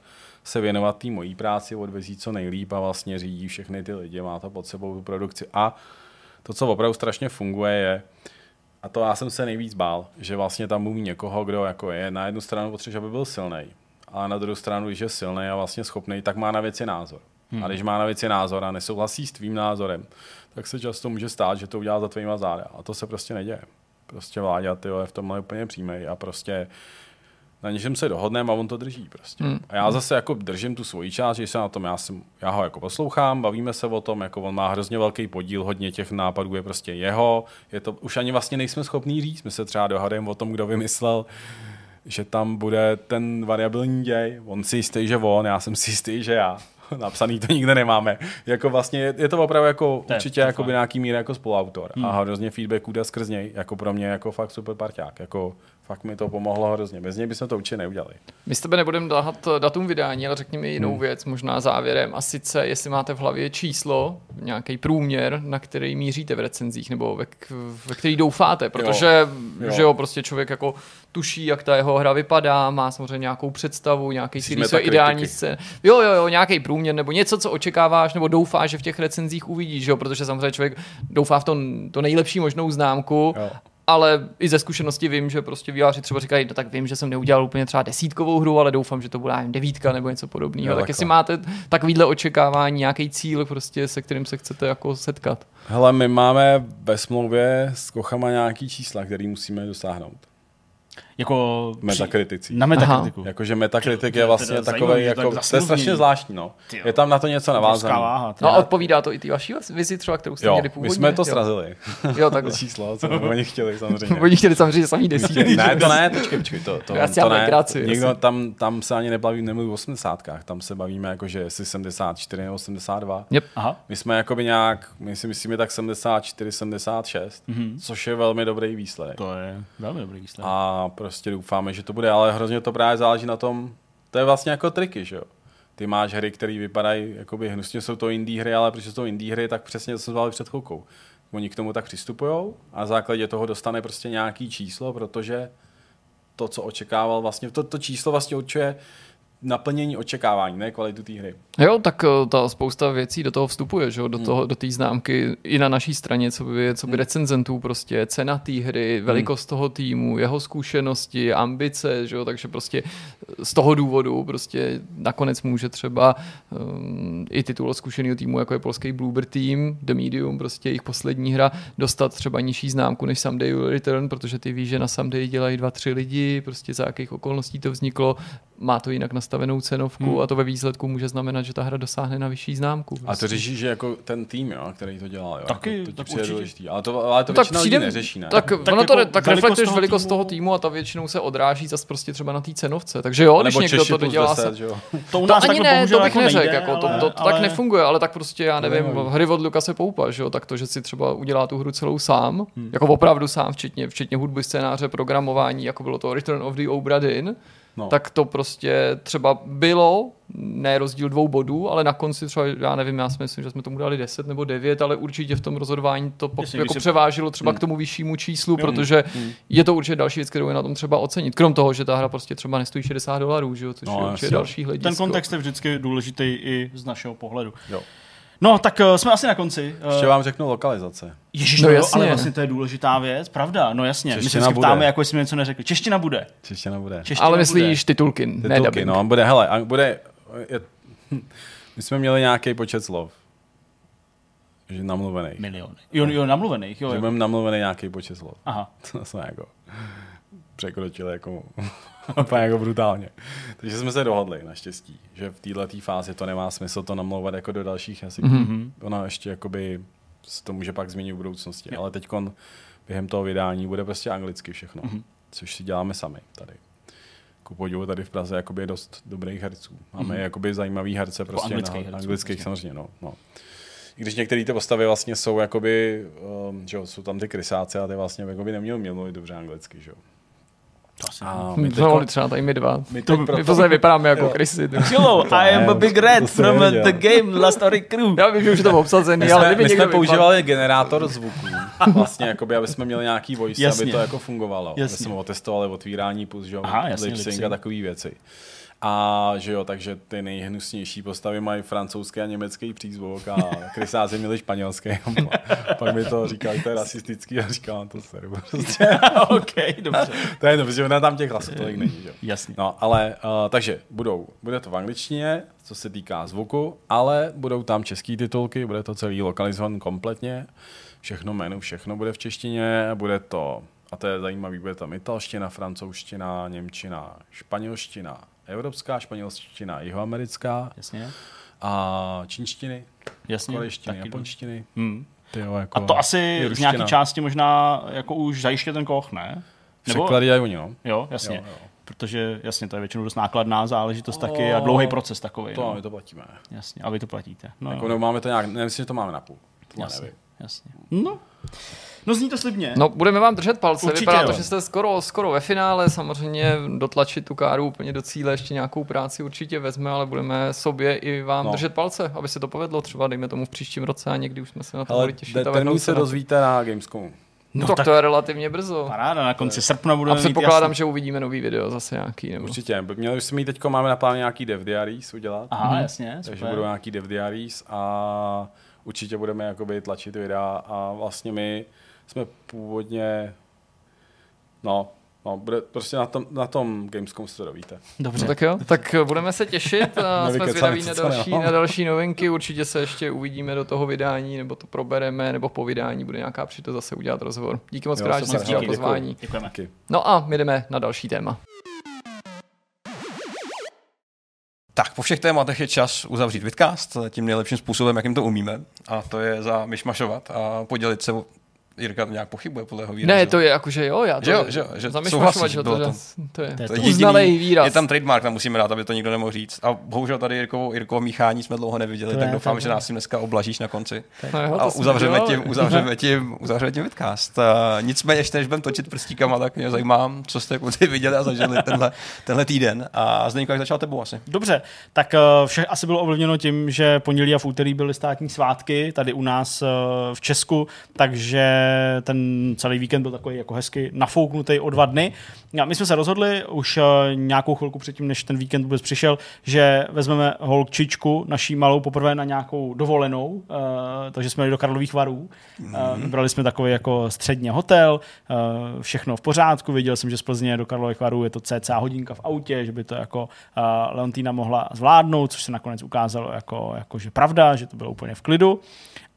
se věnovat té mojí práci, odvezí co nejlíp a vlastně řídí všechny ty lidi, má to pod sebou tu produkci. A to, co opravdu strašně funguje, je, a to já jsem se nejvíc bál, že vlastně tam mluví někoho, kdo jako je na jednu stranu potřebuje, aby byl silný, a na druhou stranu, když je silný a vlastně schopný, tak má na věci názor. Hmm. A když má na věci názor a nesouhlasí s tvým názorem, tak se často může stát, že to udělá za tvýma záda. A to se prostě neděje. Prostě vláďa ty je v tomhle úplně přímý a prostě na něčem se dohodneme a on to drží prostě. Hmm. A já zase jako držím tu svoji část, že se na tom, já, jsem, já ho jako poslouchám, bavíme se o tom, jako on má hrozně velký podíl, hodně těch nápadů je prostě jeho, je to, už ani vlastně nejsme schopní říct, my se třeba dohadujeme o tom, kdo vymyslel, že tam bude ten variabilní děj, on si jistý, že on, já jsem si jistý, že já. Napsaný to nikde nemáme. Jako vlastně je, je to opravdu jako je- určitě jako fajn. nějaký mír jako spoluautor. Hmm. A hrozně feedbacků jde skrz něj. Jako pro mě jako fakt super parťák. Jako fakt mi to pomohlo hrozně. Bez něj bychom to určitě neudělali. My s tebe nebudeme dát datum vydání, ale řekni mi jinou Hmm. věc, možná závěrem. A sice, jestli máte v hlavě číslo, nějaký průměr, na který míříte v recenzích, nebo ve, ve který doufáte, protože jo. Jo. že jo, prostě člověk jako tuší, jak ta jeho hra vypadá, má samozřejmě nějakou představu, nějaký si své ideální scén. Jo, jo, jo, nějaký průměr, nebo něco, co očekáváš, nebo doufáš, že v těch recenzích uvidíš, že jo, protože samozřejmě člověk doufá v to, to nejlepší možnou známku, Jo. Ale i ze zkušenosti vím, že prostě výváři třeba říkají, no tak vím, že jsem neudělal úplně třeba desítkovou hru, ale doufám, že to bude nevím, devítka nebo něco podobného. Tak jestli máte takovýhle očekávání, nějaký cíl, prostě, se kterým se chcete jako setkat. Hele, my máme ve smlouvě s Kochama nějaký čísla, který musíme dosáhnout. Jako Metakriticí. Na metakritiku. Jakože Metakritik to je je vlastně takový, to jako, tak to je strašně zvláštní, no. Ty. Je tam na to něco navázané. No a odpovídá to i té vaší vizi třeba, kterou jste Jo, měli my původně? jsme to srazili. Jo, takhle. Číslo, co oni chtěli samozřejmě. Oni chtěli samozřejmě samý desítky. ne, to ne, počkej, počkej, to, to, Já si to ne. jasně. tam, tam se ani nebaví, nemluví o 80. Tam se bavíme jako, že jestli 74 nebo 72. Yep. Aha. My jsme jakoby nějak, my si myslíme tak 74, 76, mm-hmm. což je velmi dobrý výsledek. To je velmi dobrý výsledek. A prostě doufáme, že to bude, ale hrozně to právě záleží na tom, to je vlastně jako triky, že jo. ty máš hry, které vypadají, jakoby hnusně jsou to indie hry, ale protože jsou to indie hry, tak přesně to jsme zvali před chvilkou. Oni k tomu tak přistupují a na základě toho dostane prostě nějaký číslo, protože to, co očekával, vlastně to, to číslo vlastně určuje naplnění očekávání, ne kvalitu té hry. Jo, tak eh, ta spousta věcí do toho vstupuje, že? do, toho, do té známky i na naší straně, co by, co by hmm. recenzentů, prostě cena té hry, velikost hmm. toho týmu, jeho zkušenosti, ambice, že? takže prostě z toho důvodu prostě nakonec může třeba um, i titul zkušeného týmu, jako je polský Bluebird Team, The Medium, prostě jejich poslední hra, dostat třeba nižší známku než Someday Return, protože ty víš, že na Someday dělají dva, tři lidi, prostě za jakých okolností to vzniklo, má to jinak nastavenou cenovku hmm. a to ve výsledku může znamenat, že ta hra dosáhne na vyšší známku. Prostě. A to řeší, že jako ten tým, jo, který to dělá, jo, Taky, jako, to tak určitě. důležitý. Ale to, ale to no, většinou přijde, neřeší, ne? Tak, tak, ono jako to, tak reflektuješ toho velikost týmu... toho týmu a ta většinou se odráží zase prostě třeba na té cenovce. Takže jo, když někdo to dodělá 10, se... To, u nás to ani ne, to bych jako neřekl, jako, to, to, to, tak nefunguje, ale tak prostě, já nevím, hry od Luka se Poupa, že jo, tak to, že si třeba udělá tu hru celou sám, hmm. jako opravdu sám, včetně, včetně hudby, scénáře, programování, jako bylo to Return of the Obra Dinn, no. tak to prostě třeba bylo, ne rozdíl dvou bodů, ale na konci třeba, já nevím, já si myslím, že jsme tomu dali 10 nebo 9, ale určitě v tom rozhodování to po, jako se... převážilo třeba hmm. k tomu vyššímu číslu, hmm. protože hmm. je to určitě další věc, kterou je na tom třeba ocenit. Krom toho, že ta hra prostě třeba nestojí 60 dolarů, že jo, což no, je určitě další hledisko. Ten kontext je vždycky důležitý i z našeho pohledu. Jo. No, tak uh, jsme asi na konci. Uh, Ještě vám řeknu lokalizace. Ježiš, no, no jasně. ale vlastně to je důležitá věc, pravda, no jasně. Čeština My se ptáme, jako jsme něco neřekli. Čeština bude. Čeština bude. Čeština ale myslíš bude. titulky, titulky, ne dubbing. no, bude, hele, bude, je, my jsme měli nějaký počet slov. Že namluvených. Miliony. Jo, jo, namluvených, jo. Že budeme namluvený nějaký počet slov. Aha. To jsme jako překročili jako úplně jako brutálně. Takže jsme se dohodli, naštěstí, že v této fázi to nemá smysl to namlouvat jako do dalších jazyků. Mm-hmm. Ona ještě jakoby se to může pak změnit v budoucnosti, jo. ale teď během toho vydání bude prostě anglicky všechno, mm-hmm. což si děláme sami tady. Ku podivu tady v Praze jakoby je dost dobrých herců. Máme mm-hmm. jakoby zajímavý herce prostě anglických, na, herců, anglických prostě. samozřejmě. No, no. I když některé ty postavy vlastně jsou jakoby, um, že jo, jsou tam ty krysáci a ty vlastně jakoby neměl mluvit dobře anglicky, že jo. To asi a my teďko, třeba tady my dva. My, to, my pořád vypadáme jako Chrisy. Hello, I am a big red from the game Last Story Crew. Já vím, že už je to obsazený, my ale jsme, my jsme používali generátor zvuků. Vlastně, jakoby, aby jsme měli nějaký voice, jasně. aby to jako fungovalo. Jasně. Aby jsme otestovali otvírání pus, že lip sync a takové věci. A že jo, takže ty nejhnusnější postavy mají francouzský a německý přízvuk a krysáci měli španělský. pak mi to říkal, to je rasistický a říkal, to seru. Prostě. OK, dobře. to je dobře, ona tam těch hlasů tolik není, že? Jasně. No, ale, uh, takže budou, bude to v angličtině, co se týká zvuku, ale budou tam české titulky, bude to celý lokalizovaný kompletně, všechno jméno, všechno bude v češtině, bude to, a to je zajímavý, bude tam italština, francouzština, němčina, španělština, evropská, španělština, jihoamerická. Jasně. A čínštiny, Jasně, korejštiny, japonštiny. Hmm. Tyjo, jako a to asi z nějaké části možná jako už zajiště ten koch, ne? Nebo... Překlady oni, no. Jo, jasně. Jo, jo. Protože jasně, to je většinou dost nákladná záležitost o, taky a dlouhý proces takový. To no. my to platíme. Jasně, a vy to platíte. No, jako máme to nějak, nemyslím, že to máme na půl. To jasně, nevím. Jasně. No. No zní to slibně. No budeme vám držet palce, Určitě, vypadá to, že jste skoro, skoro ve finále, samozřejmě dotlačit tu káru úplně do cíle, ještě nějakou práci určitě vezme, ale budeme sobě i vám no. držet palce, aby se to povedlo třeba, dejme tomu v příštím roce a někdy už jsme se na to mohli těšit. Ale se dozvíte na Gamescomu. No, tak, tak to je relativně brzo. Paráda, na konci srpna budeme A předpokládám, že uvidíme nový video zase nějaký. Nebo... Určitě, měli jsme teď máme na plánu nějaký dev diaries udělat. Aha, mm-hmm. jasně. Takže budou nějaký dev diaries a určitě budeme jakoby tlačit videa a vlastně my jsme původně, no, No, bude prostě na tom, na tom Gamescom se to dovíte. Dobře. No, tak jo, tak budeme se těšit a jsme zvědaví na další, na další novinky. Určitě se ještě uvidíme do toho vydání, nebo to probereme, nebo po vydání bude nějaká přito zase udělat rozhovor. Díky moc krát, že jsi přijal pozvání. Děkujeme. No a my jdeme na další téma. Tak, po všech tématech je čas uzavřít vidcast tím nejlepším způsobem, jakým to umíme. A to je za myšmašovat a podělit se Jirka to nějak pochybuje podle jeho výrazu. Ne, to je jako, že jo, já to že jo, že, že souhlasíš, že to, to, to, je, to, je to uznalej výraz. Je tam trademark, tam musíme dát, aby to nikdo nemohl říct. A bohužel tady Jirkovo, Jirkovo míchání jsme dlouho neviděli, to tak je, doufám, to že nás tím dneska oblažíš na konci. No jo, a uzavřeme tím, uzavřeme tím, uzavřeme tím vidcast. Uh, nicméně, ještě než budeme točit prstíkama, tak mě zajímá, co jste kluci viděli a zažili tenhle, tenhle týden. A Zdeňko, jak začal tebou asi? Dobře, tak uh, vše asi bylo ovlivněno tím, že pondělí a v úterý byly státní svátky tady u nás uh, v Česku, takže ten celý víkend byl takový jako hezky nafouknutý o dva dny. A my jsme se rozhodli už uh, nějakou chvilku předtím, než ten víkend vůbec přišel, že vezmeme holčičku, naší malou, poprvé na nějakou dovolenou, uh, takže jsme jeli do Karlových varů. Uh, vybrali jsme takový jako středně hotel, všechno v pořádku, viděl jsem, že z Plzně do Karlových varů je to cca hodinka v autě, že by to jako Leontýna mohla zvládnout, což se nakonec ukázalo jako, jako že pravda, že to bylo úplně v klidu.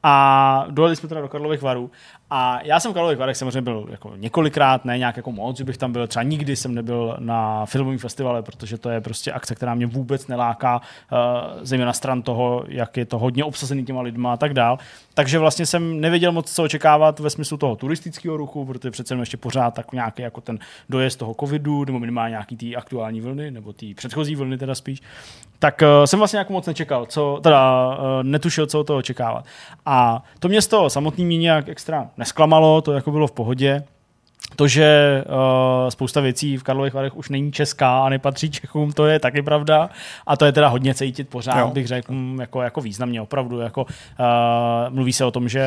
A dojeli jsme teda do Karlových varů a já jsem v Karlových Varech samozřejmě byl jako několikrát, ne nějak jako moc, že bych tam byl, třeba nikdy jsem nebyl na filmovém festivale, protože to je prostě akce, která mě vůbec neláká, uh, zejména stran toho, jak je to hodně obsazený těma lidma a tak dál. Takže vlastně jsem nevěděl moc, co očekávat ve smyslu toho turistického ruchu, protože přece ještě pořád tak nějaký jako ten dojezd toho covidu, nebo minimálně nějaký té aktuální vlny, nebo té předchozí vlny teda spíš. Tak uh, jsem vlastně jako moc nečekal, co, teda uh, netušil, co od toho očekávat. A to město samotný mě nějak extra nesklamalo, to jako bylo v pohodě to, že uh, spousta věcí v Karlových Varech už není česká a nepatří Čechům, to je taky pravda. A to je teda hodně cítit pořád, jo. bych řekl, mm, jako, jako významně opravdu. Jako, uh, mluví se o tom, že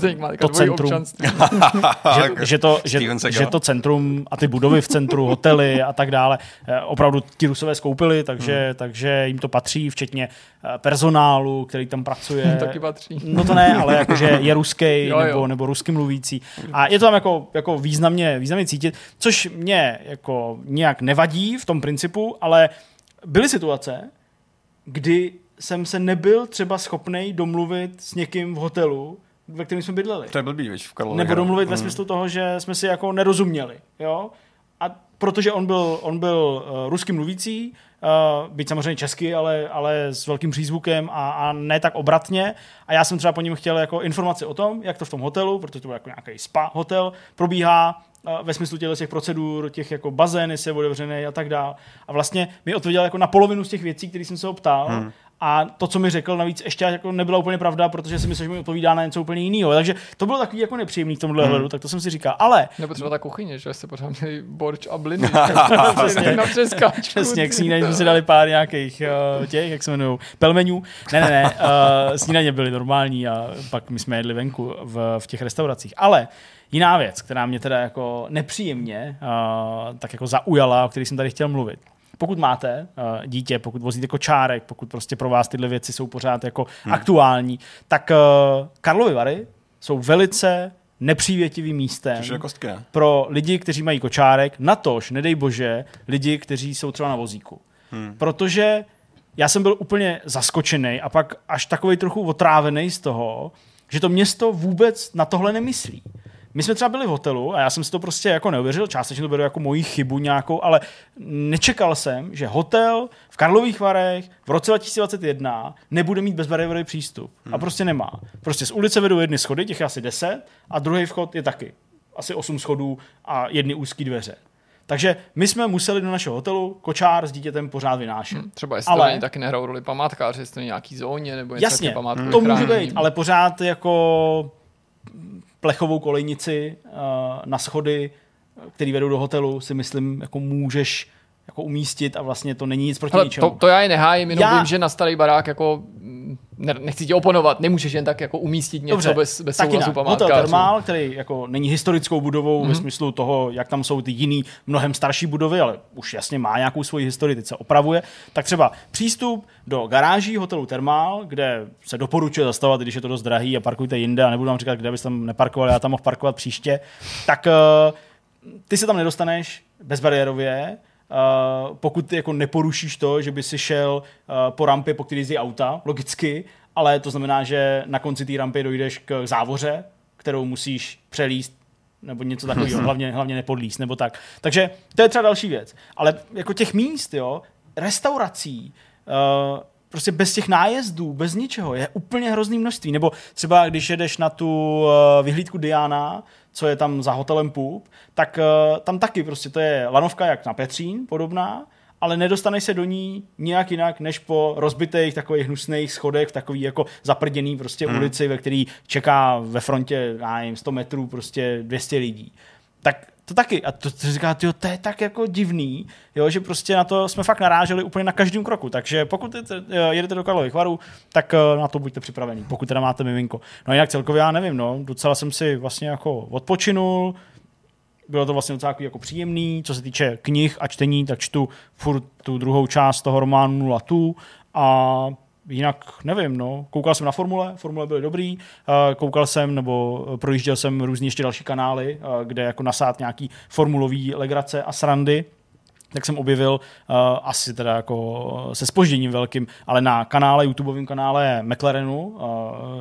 to centrum, že, že, to, že, že to centrum a ty budovy v centru, hotely a tak dále, eh, opravdu ti Rusové skoupili, takže, hmm. takže jim to patří, včetně personálu, který tam pracuje. Taky patří. No to ne, ale jakože je ruský nebo, nebo rusky mluvící. A je to tam jako, jako významně významně, významně cítit, což mě jako nějak nevadí v tom principu, ale byly situace, kdy jsem se nebyl třeba schopný domluvit s někým v hotelu, ve kterém jsme bydleli. To je blbý, víš, v Karlově. Nebo domluvit mm. ve smyslu toho, že jsme si jako nerozuměli, jo? A protože on byl, on byl uh, rusky mluvící, uh, byť samozřejmě česky, ale, ale s velkým přízvukem a, a ne tak obratně. A já jsem třeba po něm chtěl jako informaci o tom, jak to v tom hotelu, protože to byl jako nějaký spa hotel, probíhá uh, ve smyslu těch, těch procedur, těch jako bazény se otevřené a tak dále. A vlastně mi odpověděl jako na polovinu z těch věcí, které jsem se ho ptal. Hmm. A to, co mi řekl, navíc ještě jako nebyla úplně pravda, protože si myslím, že mi odpovídá na něco úplně jiného. Takže to bylo takový jako nepříjemný v tomhle hmm. hledu, tak to jsem si říkal. Ale. Nebo třeba ta kuchyně, že jste pořád měli borč a bliny. Přesně, na přeskáčku. Přesně, jak snídaní jsme si dali pár nějakých uh, těch, jak se jmenují, pelmenů. Ne, ne, ne, uh, snídaně byly normální a pak my jsme jedli venku v, v těch restauracích. Ale jiná věc, která mě teda jako nepříjemně uh, tak jako zaujala, o které jsem tady chtěl mluvit pokud máte uh, dítě, pokud vozíte kočárek, pokud prostě pro vás tyhle věci jsou pořád jako hmm. aktuální, tak uh, Karlovy Vary jsou velice nepřívětivým místem ne? pro lidi, kteří mají kočárek, natož, nedej bože, lidi, kteří jsou třeba na vozíku. Hmm. Protože já jsem byl úplně zaskočený a pak až takový trochu otrávený z toho, že to město vůbec na tohle nemyslí. My jsme třeba byli v hotelu a já jsem si to prostě jako neuvěřil, částečně to beru jako moji chybu nějakou, ale nečekal jsem, že hotel v Karlových Varech v roce 2021 nebude mít bezbariérový přístup. Hmm. A prostě nemá. Prostě z ulice vedou jedny schody, těch je asi 10, a druhý vchod je taky asi 8 schodů a jedny úzké dveře. Takže my jsme museli do našeho hotelu kočár s dítětem pořád vynášet. Hmm, třeba jestli ale... to taky nehrajou roli památkáři, jestli to nějaký zóně nebo něco Jasně, to může být, ale pořád jako plechovou kolejnici uh, na schody, které vedou do hotelu, si myslím, jako můžeš jako umístit a vlastně to není nic proti Hele, ničemu. To, to já je nehájím, jenom já... vím, že na starý barák jako ne, nechci ti oponovat, nemůžeš jen tak jako umístit něco Dobře, bez, bez souhlasu památkářů. Hotel Thermal, který jako není historickou budovou mm-hmm. ve mhm. smyslu toho, jak tam jsou ty jiný, mnohem starší budovy, ale už jasně má nějakou svoji historii, teď se opravuje, tak třeba přístup do garáží hotelu Thermal, kde se doporučuje zastavovat, když je to dost drahý a parkujte jinde a nebudu vám říkat, kde byste tam neparkovali, já tam mohl parkovat příště, tak uh, ty se tam nedostaneš bezbariérově, Uh, pokud ty jako neporušíš to, že by si šel uh, po rampě, po který jezdí auta, logicky, ale to znamená, že na konci té rampy dojdeš k závoře, kterou musíš přelíst nebo něco takového, hlavně, hlavně nepodlíst, nebo tak. Takže to je třeba další věc. Ale jako těch míst, jo, restaurací, uh, prostě bez těch nájezdů, bez ničeho, je úplně hrozný množství. Nebo třeba když jedeš na tu uh, vyhlídku Diana, co je tam za hotelem Pup, tak uh, tam taky prostě to je lanovka jak na Petřín, podobná, ale nedostaneš se do ní nějak jinak, než po rozbitých takových hnusných schodech v takový jako zaprděný prostě hmm. ulici, ve který čeká ve frontě, já nevím, 100 metrů prostě 200 lidí. Tak to taky. A to, to říká, tyjo, to je tak jako divný, jo, že prostě na to jsme fakt naráželi úplně na každém kroku. Takže pokud jedete, jedete do Karlových varů, tak eh, na to buďte připravení, pokud teda máte miminko. No jinak celkově já nevím, no, docela jsem si vlastně jako odpočinul, bylo to vlastně docela jako příjemný, co se týče knih a čtení, tak čtu furt tu druhou část toho románu Nula tu a jinak nevím, no. Koukal jsem na formule, formule byly dobrý, koukal jsem nebo projížděl jsem různě ještě další kanály, kde jako nasát nějaký formulový legrace a srandy, tak jsem objevil uh, asi teda jako se spožděním velkým, ale na kanále, YouTubeovém kanále McLarenu, uh,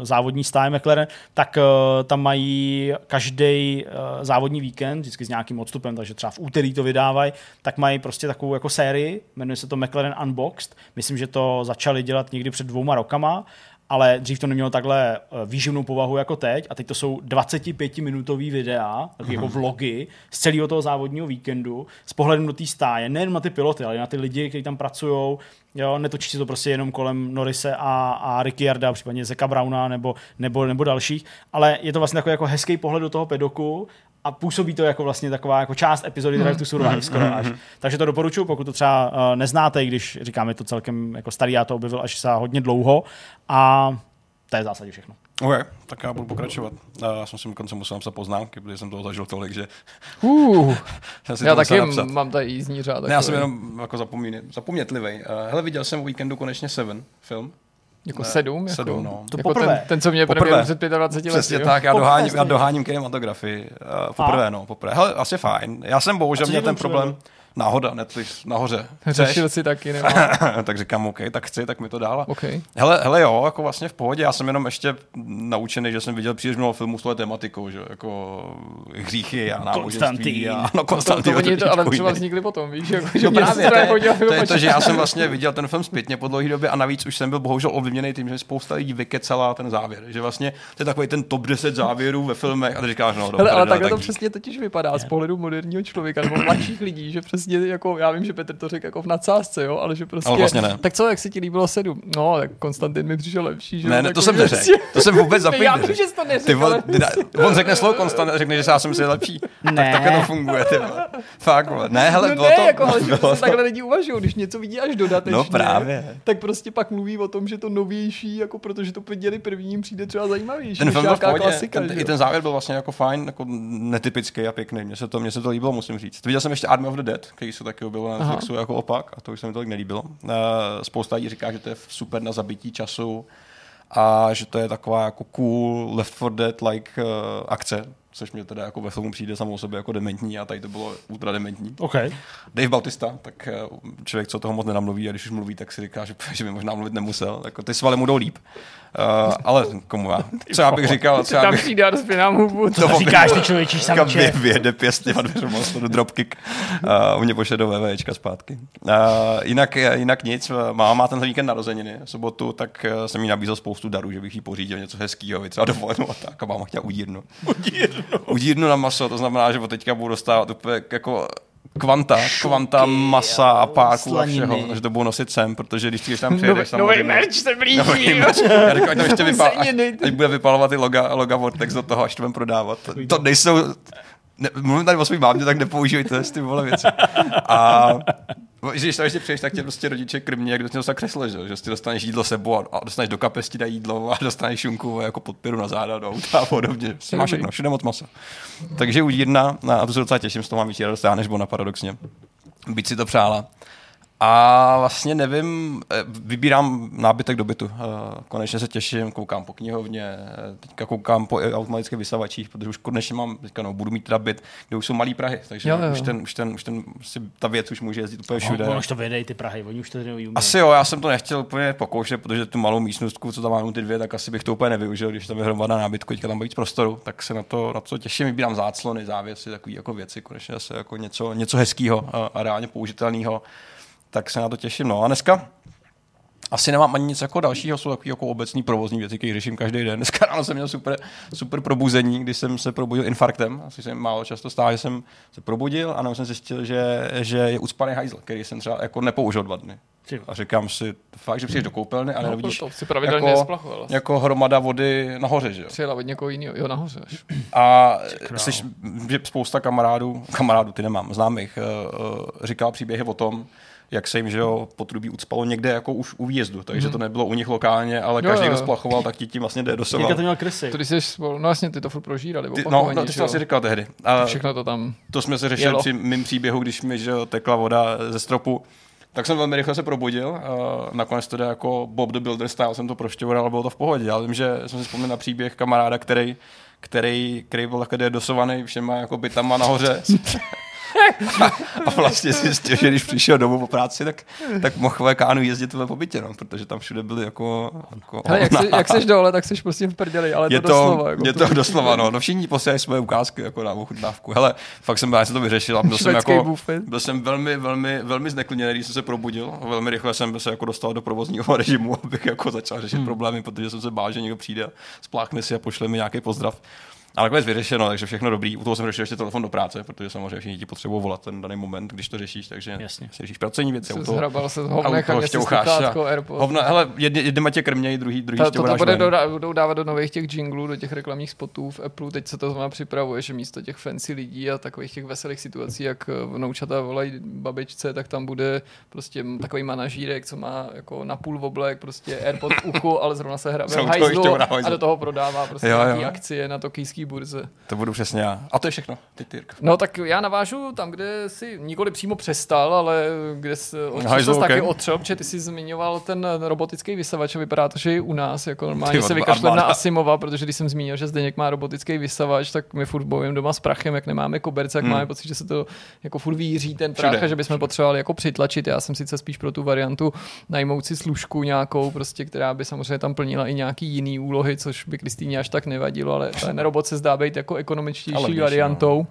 závodní stáje McLaren, tak uh, tam mají každý uh, závodní víkend, vždycky s nějakým odstupem, takže třeba v úterý to vydávají, tak mají prostě takovou jako sérii, jmenuje se to McLaren Unboxed. Myslím, že to začali dělat někdy před dvouma rokama ale dřív to nemělo takhle eh, výživnou povahu jako teď a teď to jsou 25-minutový videa, taky jako mhm. vlogy z celého toho závodního víkendu s pohledem do té stáje, nejen na ty piloty, ale na ty lidi, kteří tam pracují, Jo, netočí to prostě jenom kolem Norise a, a Ricciarda, případně Zeka Brauna nebo, nebo, nebo dalších, ale je to vlastně takový jako hezký pohled do toho pedoku a působí to jako vlastně taková jako část epizody Drive to Survive skoro až. Takže to doporučuji, pokud to třeba uh, neznáte, když říkáme to celkem jako starý, já to objevil až za hodně dlouho a to je v zásadě všechno. OK, tak já budu pokračovat. Já jsem si dokonce musel napsat poznámky, protože jsem toho zažil tolik, že... Uh, já, já taky napsat. mám tady jízdní řád. Ne, já jsem jenom jako zapomnětlivý. Hele, viděl jsem o víkendu konečně Seven film. Jako sedm? Jako, sedm, no. To jako poprvé. Ten, ten, co mě poprvé. před 25 lety. Přesně tak, já doháním, já doháním kinematografii. Uh, poprvé, a? no, poprvé. Hele, asi fajn. Já jsem bohužel měl ten problém. Přivedl? Náhoda, Netflix nahoře. Řešil si taky, nebo? tak říkám, OK, tak chci, tak mi to dala. Okay. Hele, hele, jo, jako vlastně v pohodě, já jsem jenom ještě naučený, že jsem viděl příliš mnoho filmů s tou tematikou, že jako hříchy a náboženství. A, no, Konstantin. To, to, to, ale třeba vznikly potom, víš, jako, že no právě, to, je, to, je to, že já jsem vlastně viděl ten film zpětně po dlouhé době a navíc už jsem byl bohužel ovlivněný tím, že spousta lidí vykecala ten závěr, že vlastně to je takový ten top 10 závěrů ve filmech a ty říkáš, no, dobře, ale takhle tak... to přesně totiž vypadá z pohledu moderního člověka nebo mladších lidí, že přesně jako já vím, že Petr to řekl jako v nadsázce, jo, ale že prostě. Ale vlastně ne. Tak co, jak se ti líbilo sedm? No, tak Konstantin mi přišel lepší, že? Ne, ne to jsem neřekl. Prostě- to jsem vůbec zapomněl. já vím, že jsi to neřekl. ale... on řekne slovo Konstantin, řekne, že já jsem si lepší. Ne. Tak takhle to funguje, ty Fakt, vole. Ne, hele, no bylo ne, to, jako, ale bylo to... takhle lidi uvažují, když něco vidí až dodatečně. No právě. Tak prostě pak mluví o tom, že to novější, jako protože to viděli prvním, přijde třeba zajímavější. Ten film byl v pohodě, klasika, ten, i ten závěr byl vlastně jako fajn, jako netypický a pěkný. Mně se to, mně se to líbilo, musím říct. Viděl jsem ještě Army of the Dead, který se taky objevil na Netflixu jako opak a to už se mi tolik nelíbilo. Uh, spousta lidí říká, že to je super na zabití času a že to je taková jako cool Left 4 Dead like uh, akce, což mě teda jako ve filmu přijde samou sobě jako dementní a tady to bylo ultra dementní. Okay. Dave Bautista, tak eh, člověk, co toho moc nenamluví a když už mluví, tak si říká, že, že by možná mluvit nemusel. Jako ty svaly mu jdou líp. Uh, ale komu já? Co já bych říkal? Co já bych... přijde a hubu. To říkáš ty člověčí samče. Vyjede pěstně a dveřma do dropkick. Uh, u mě pošle do VVčka zpátky. Uh, jinak, jinak nic. Máma má ten víkend narozeniny v sobotu, tak jsem jí nabízel spoustu darů, že bych jí pořídil něco hezkého, třeba dovolenou a tak. A máma chtěla udírnu. Udírnu. Udírnu na maso, to znamená, že od teďka budu dostávat úplně jako kvanta, kvanta masa a páku a všeho, že to budu nosit sem, protože když ty tam přijedeš no, samozřejmě... Nový merch se blíží. Nový merch. Já říkám, tam ještě vypál, až, až, bude vypalovat ty loga, loga Vortex do toho, až to budeme prodávat. To nejsou, ne, mluvím tady o svým mámě, tak nepoužívejte ty vole věci. A když tam ještě přijdeš, tak tě prostě rodiče krmí, jak dostane křeslo, že, že si dostaneš jídlo sebou a, a dostaneš do kapesti na jídlo a dostaneš šunku jako podpěru na záda do auta a podobně. Prostě máš všechno, všude moc masa. Takže udírna, a to se docela těším, z toho mám víc radost, než Bona paradoxně. Byť si to přála. A vlastně nevím, eh, vybírám nábytek do bytu. Eh, konečně se těším, koukám po knihovně, teďka koukám po automatických vysavačích, protože už konečně mám, teďka no, budu mít teda byt, kde už jsou malý Prahy, takže jo, jo. už ten, už ten, už ten si, ta věc už může jezdit úplně všude. No, už to vědej ty Prahy, oni už to neumějí. Asi jo, já jsem to nechtěl úplně pokoušet, protože tu malou místnostku, co tam mám ty dvě, tak asi bych to úplně nevyužil, když tam je hromada nábytku, teďka tam bude víc prostoru, tak se na to, na to těším, vybírám záclony, závěsy, takové jako věci, konečně zase jako něco, něco hezkého a, a reálně použitelného tak se na to těším. No a dneska asi nemám ani nic jako dalšího, jsou takové jako obecní provozní věci, které řeším každý den. Dneska ráno jsem měl super, super probuzení, když jsem se probudil infarktem. Asi jsem málo často stál, že jsem se probudil a jsem zjistil, že, že je ucpaný hajzl, který jsem třeba jako nepoužil dva dny. A říkám si, fakt, že přijdeš do koupelny a no, nevidíš to si pravidelně jako, jako hromada vody nahoře, že jo? Přijela od někoho jiného, jo, nahoře. Až. A jsi, že spousta kamarádů, kamarádů ty nemám, známých, uh, uh, říkal příběhy o tom, jak se jim že jo, potrubí ucpalo někde jako už u výjezdu, takže hmm. to nebylo u nich lokálně, ale každý, kdo splachoval, tak ti tím vlastně jde dosoval. Jaké to měl krysy? To, jsi, no vlastně ty to furt prožírali. Ty, no, no, ty jsi to asi říkal tehdy. A všechno to tam To jsme se řešili při mým příběhu, když mi že tekla voda ze stropu. Tak jsem velmi rychle se probudil. A nakonec to jde jako Bob the Builder style, jsem to proštěvoval, ale bylo to v pohodě. Já vím, že jsem si vzpomněl na příběh kamaráda, který který, který byl takhle dosovaný všema jako bytama nahoře. a vlastně zjistil, že když přišel domů po práci, tak, tak mohl kánu jezdit po bytě, no, protože tam všude byly jako... jako Hele, jak, jsi, jak jsi dole, tak jsi prostě v prdeli, ale je to, doslova. Jako je to doslova, no. no všichni posílají svoje ukázky jako na ochutnávku. Hele, fakt jsem, já jsem to vyřešil a byl jsem, jako, byl jsem velmi, velmi, velmi zneklidněný, když jsem se probudil. Velmi rychle jsem se jako dostal do provozního režimu, abych jako začal řešit hmm. problémy, protože jsem se bál, že někdo přijde, spláchne si a pošle mi nějaký pozdrav. Ale nakonec vyřešeno, takže všechno dobrý. U toho jsem řešil ještě telefon do práce, protože samozřejmě všichni ti potřebují volat ten daný moment, když to řešíš, takže Jasně. si řešíš pracovní věci. Jsi zhrabal se z hovnech a šťoucháš. Hovna, hele, jedni, jedni tě krmějí, druhý, druhý to, to, to bude do, budou dávat do nových těch jinglů, do těch reklamních spotů v Apple. Teď se to zrovna připravuje, že místo těch fancy lidí a takových těch veselých situací, jak vnoučata volají babičce, tak tam bude prostě takový manažírek, co má jako na půl oblek, prostě AirPod v uchu, ale zrovna se hrabe a do toho prodává prostě jo, jo. akcie na tokijské burze. To budu přesně já. A to je všechno. Ty, ty, no tak já navážu tam, kde si nikoli přímo přestal, ale kde jsi no, okay. taky otřel, protože ty jsi zmiňoval ten robotický vysavač a vypadá to, že i u nás jako normálně se vykašlem na Asimova, protože když jsem zmínil, že Zdeněk má robotický vysavač, tak my furt bojujeme doma s prachem, jak nemáme koberce, jak hmm. máme pocit, že se to jako furt víří ten prach všude, a že bychom všude. potřebovali jako přitlačit. Já jsem sice spíš pro tu variantu najmout si služku nějakou, prostě, která by samozřejmě tam plnila i nějaký jiný úlohy, což by Kristýně až tak nevadilo, ale ten robot se zdá být jako ekonomičtější no. variantou. No.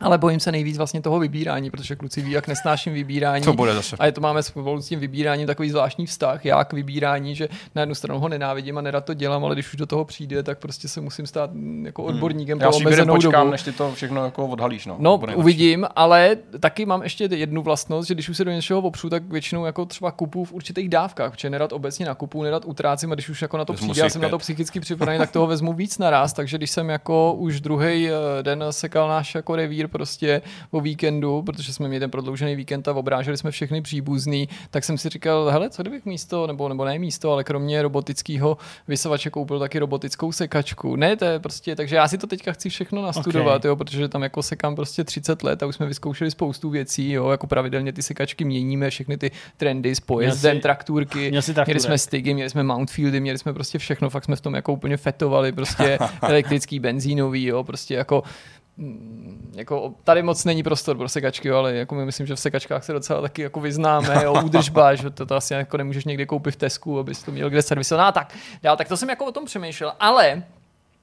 Ale bojím se nejvíc vlastně toho vybírání, protože kluci ví, jak nesnáším vybírání. To bude zase. A je to máme spolu s tím vybíráním takový zvláštní vztah, já k vybírání, že na jednu stranu ho nenávidím a nerad to dělám, ale když už do toho přijde, tak prostě se musím stát jako hmm. odborníkem hmm. pro omezenou počkám, dobu. než ty to všechno jako odhalíš. No, no uvidím, ale taky mám ještě jednu vlastnost, že když už se do něčeho opřu, tak většinou jako třeba kupu v určitých dávkách, protože nerad obecně nakupu, nerad utrácím a když už jako na to přijde, já jsem na to psychicky připravený, tak toho vezmu víc naraz, takže když jsem jako už druhý eh, den sekal náš jako revír prostě o víkendu, protože jsme měli ten prodloužený víkend a obráželi jsme všechny příbuzný, tak jsem si říkal, hele, co kdybych místo, nebo, nebo ne místo, ale kromě robotického vysavače koupil taky robotickou sekačku. Ne, to je prostě, takže já si to teďka chci všechno nastudovat, okay. jo, protože tam jako sekám prostě 30 let a už jsme vyzkoušeli spoustu věcí, jo, jako pravidelně ty sekačky měníme, všechny ty trendy s pojezdem, traktůrky, měli jsme Stigy, měli jsme Mountfieldy, měli jsme prostě všechno, fakt jsme v tom jako úplně fetovali, prostě elektrický, benzínový, jo, prostě jako jako tady moc není prostor pro sekačky, ale jako my myslím, že v sekačkách se docela taky jako vyznáme, jo, údržba, že to, to asi jako nemůžeš někde koupit v Tesku, abys to měl kde servisovat. No, tak, já, tak to jsem jako o tom přemýšlel, ale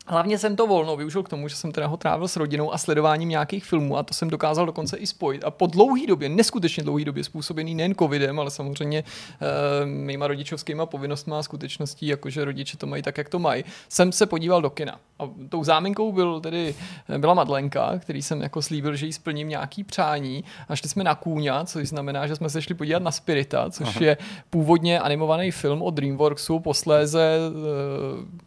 Hlavně jsem to volno využil k tomu, že jsem teda ho trávil s rodinou a sledováním nějakých filmů a to jsem dokázal dokonce i spojit. A po dlouhé době, neskutečně dlouhé době, způsobený nejen covidem, ale samozřejmě e, mýma rodičovskýma povinnostmi a skutečností, jakože rodiče to mají tak, jak to mají, jsem se podíval do kina. A tou záminkou byl tedy, eh, byla Madlenka, který jsem jako slíbil, že jí splním nějaký přání. A šli jsme na Kůňa, což znamená, že jsme se šli podívat na Spirita, což Aha. je původně animovaný film od DreamWorksu, posléze e,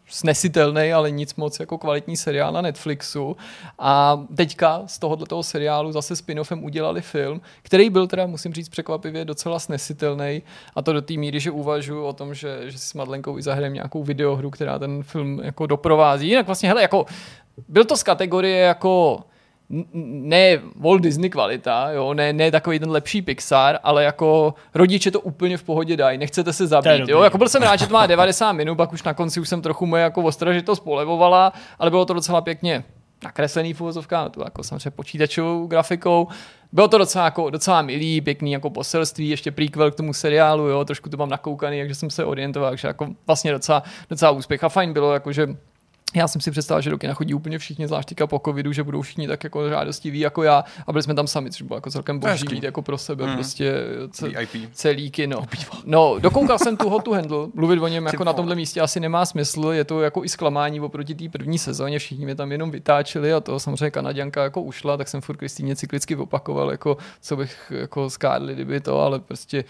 snesitelný, ale nic moc jako kvalitní seriál na Netflixu. A teďka z tohoto seriálu zase spin-offem udělali film, který byl teda, musím říct překvapivě, docela snesitelný. A to do té míry, že uvažuji o tom, že, že si s Madlenkou i zahrajem nějakou videohru, která ten film jako doprovází. Jinak vlastně, hele, jako byl to z kategorie jako ne Walt Disney kvalita, jo, ne, ne takový ten lepší Pixar, ale jako rodiče to úplně v pohodě dají, nechcete se zabít, jo, jako byl jsem rád, že to má 90 minut, pak už na konci už jsem trochu moje jako ostražitost polevovala, ale bylo to docela pěkně nakreslený v uvozovkách, to jako samozřejmě počítačovou grafikou. Bylo to docela, jako, docela milý, pěkný jako poselství, ještě prequel k tomu seriálu, jo, trošku to mám nakoukaný, takže jsem se orientoval, takže jako vlastně docela, docela úspěch a fajn bylo, jako, že Já jsem si představil, že do kina chodí úplně všichni, zvlášť teďka po covidu, že budou všichni tak jako žádostiví jako já a byli jsme tam sami, což bylo jako celkem boží mít jako pro sebe, mm. prostě cel, celý kino. No, dokoukal jsem tu Hotu Handle, mluvit o něm jako na tomhle místě asi nemá smysl, je to jako i zklamání oproti té první sezóně, všichni mě tam jenom vytáčeli a to samozřejmě Kanaděnka jako ušla, tak jsem furt Kristýně cyklicky opakoval, jako co bych jako skádli, kdyby to, ale prostě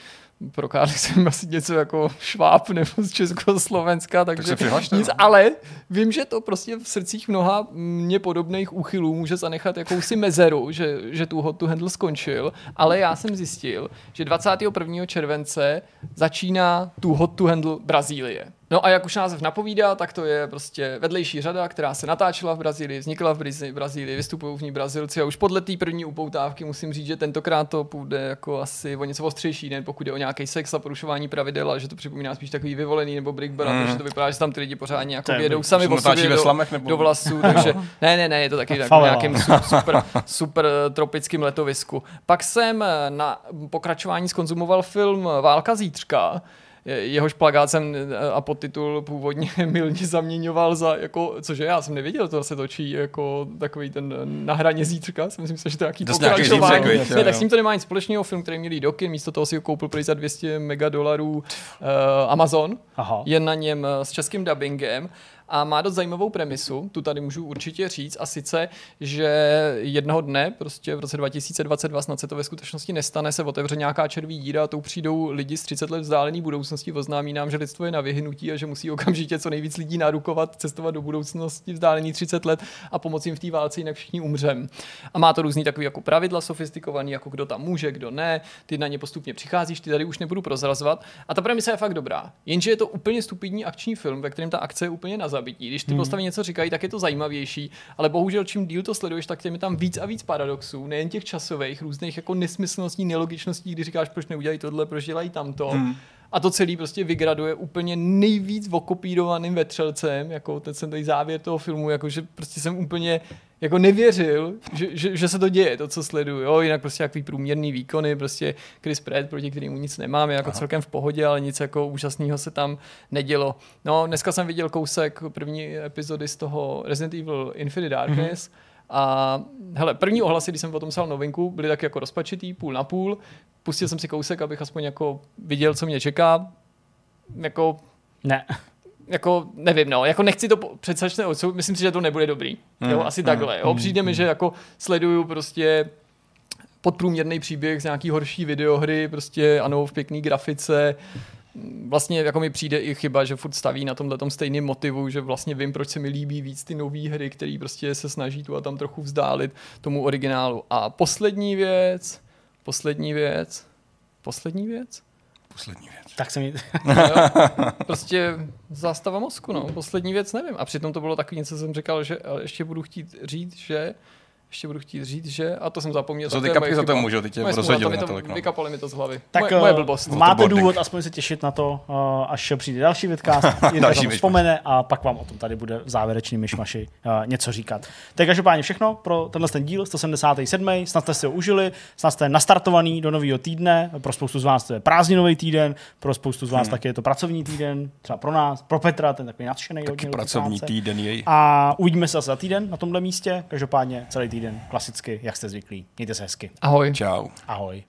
prokázal jsem asi něco jako šváb nebo z Československa, takže tak nic, no. ale vím, že to prostě v srdcích mnoha mě podobných úchylů může zanechat jakousi mezeru, že, že tu hot to handle skončil, ale já jsem zjistil, že 21. července začíná tu hot to handle Brazílie. No a jak už název napovídá, tak to je prostě vedlejší řada, která se natáčela v Brazílii, vznikla v Brazílii, vystupují v ní Brazilci a už podle té první upoutávky musím říct, že tentokrát to půjde jako asi o něco ostřejší, ne pokud je o nějaký sex a porušování pravidel, a že to připomíná spíš takový vyvolený nebo Brick Brother, mm. že to vypadá, že tam ty lidi pořádně jako vědou sami o sobě do, nebo... do vlasů, takže ne, ne, ne, je to taky jako nějakým super, super tropickým letovisku. Pak jsem na pokračování skonzumoval film Válka zítřka, jehož plagát jsem eh, a podtitul původně milně zaměňoval za, jako, cože já jsem nevěděl, to se točí jako takový ten na hraně zítřka, jsem myslím, že to je nějaký pokračování. Ne, tak s tím to nemá nic společného, film, který měl do kin, místo toho si ho koupil prý za 200 mega dolarů uh, Amazon, Aha. je na něm eh, s českým dubbingem a má dost zajímavou premisu, tu tady můžu určitě říct, a sice, že jednoho dne, prostě v roce 2022, snad se to ve skutečnosti nestane, se otevře nějaká červí díra a tou přijdou lidi z 30 let vzdálený budoucnosti, oznámí nám, že lidstvo je na vyhnutí a že musí okamžitě co nejvíc lidí narukovat, cestovat do budoucnosti vzdálený 30 let a pomoci jim v té válce, jinak všichni umřem. A má to různý takový jako pravidla sofistikovaný, jako kdo tam může, kdo ne, ty na ně postupně přicházíš, ty tady už nebudu prozrazovat. A ta premisa je fakt dobrá. Jenže je to úplně stupidní akční film, ve kterém ta akce je úplně na zabití. Když ty hmm. postavy něco říkají, tak je to zajímavější, ale bohužel čím díl to sleduješ, tak je tam víc a víc paradoxů, nejen těch časových, různých jako nesmyslností, nelogičností, kdy říkáš, proč neudělají tohle, proč dělají tamto. Hmm. A to celé prostě vygraduje úplně nejvíc okopírovaným vetřelcem, jako ten, ten závěr toho filmu, jako že prostě jsem úplně jako nevěřil, že, že, že, se to děje, to, co sleduju. Jo, jinak prostě jaký průměrný výkony, prostě Chris Pratt, proti kterému nic nemám, je jako Aha. celkem v pohodě, ale nic jako úžasného se tam nedělo. No, dneska jsem viděl kousek první epizody z toho Resident Evil Infinite Darkness, mm-hmm. A hele, první ohlasy, když jsem o tom psal novinku, byly tak jako rozpačitý, půl na půl. Pustil jsem si kousek, abych aspoň jako viděl, co mě čeká. Jako... Ne. jako nevím, no, jako nechci to předsačne myslím si, že to nebude dobrý, mm, jo, asi mm, takhle, jo, mm, přijde mi, mm. že jako sleduju prostě podprůměrný příběh z nějaký horší videohry, prostě ano, v pěkný grafice, vlastně jako mi přijde i chyba, že furt staví na tomhle tom stejným motivu, že vlastně vím, proč se mi líbí víc ty nové hry, které prostě se snaží tu a tam trochu vzdálit tomu originálu. A poslední věc, poslední věc, poslední věc, poslední věc. Tak se mi... prostě zástava mozku, no. Poslední věc nevím. A přitom to bylo takový něco, jsem říkal, že ještě budu chtít říct, že ještě budu chtít říct, že, a to jsem zapomněl. Co ty kapky za to můžu, ty tě rozhodil na tolik. No. Vykapali mi to z hlavy. Tak moje, moje eh, blbost. máte důvod aspoň se těšit na to, eh, až přijde další vidcast, další vzpomene a pak vám o tom tady bude v závěrečný myšmaši uh, něco říkat. Tak každopádně všechno pro tenhle ten díl 177. Snad jste si ho užili, snad jste nastartovaný do nového týdne. Pro spoustu z vás to je prázdninový týden, pro spoustu z vás hmm. taky je to pracovní týden, třeba pro nás, pro Petra, ten takový nadšený. Taky pracovní týden jej. A uvidíme se za týden na tomhle místě. Každopádně celý týden klasicky, jak jste zvyklí. Mějte se hezky. Ahoj. Čau. Ahoj.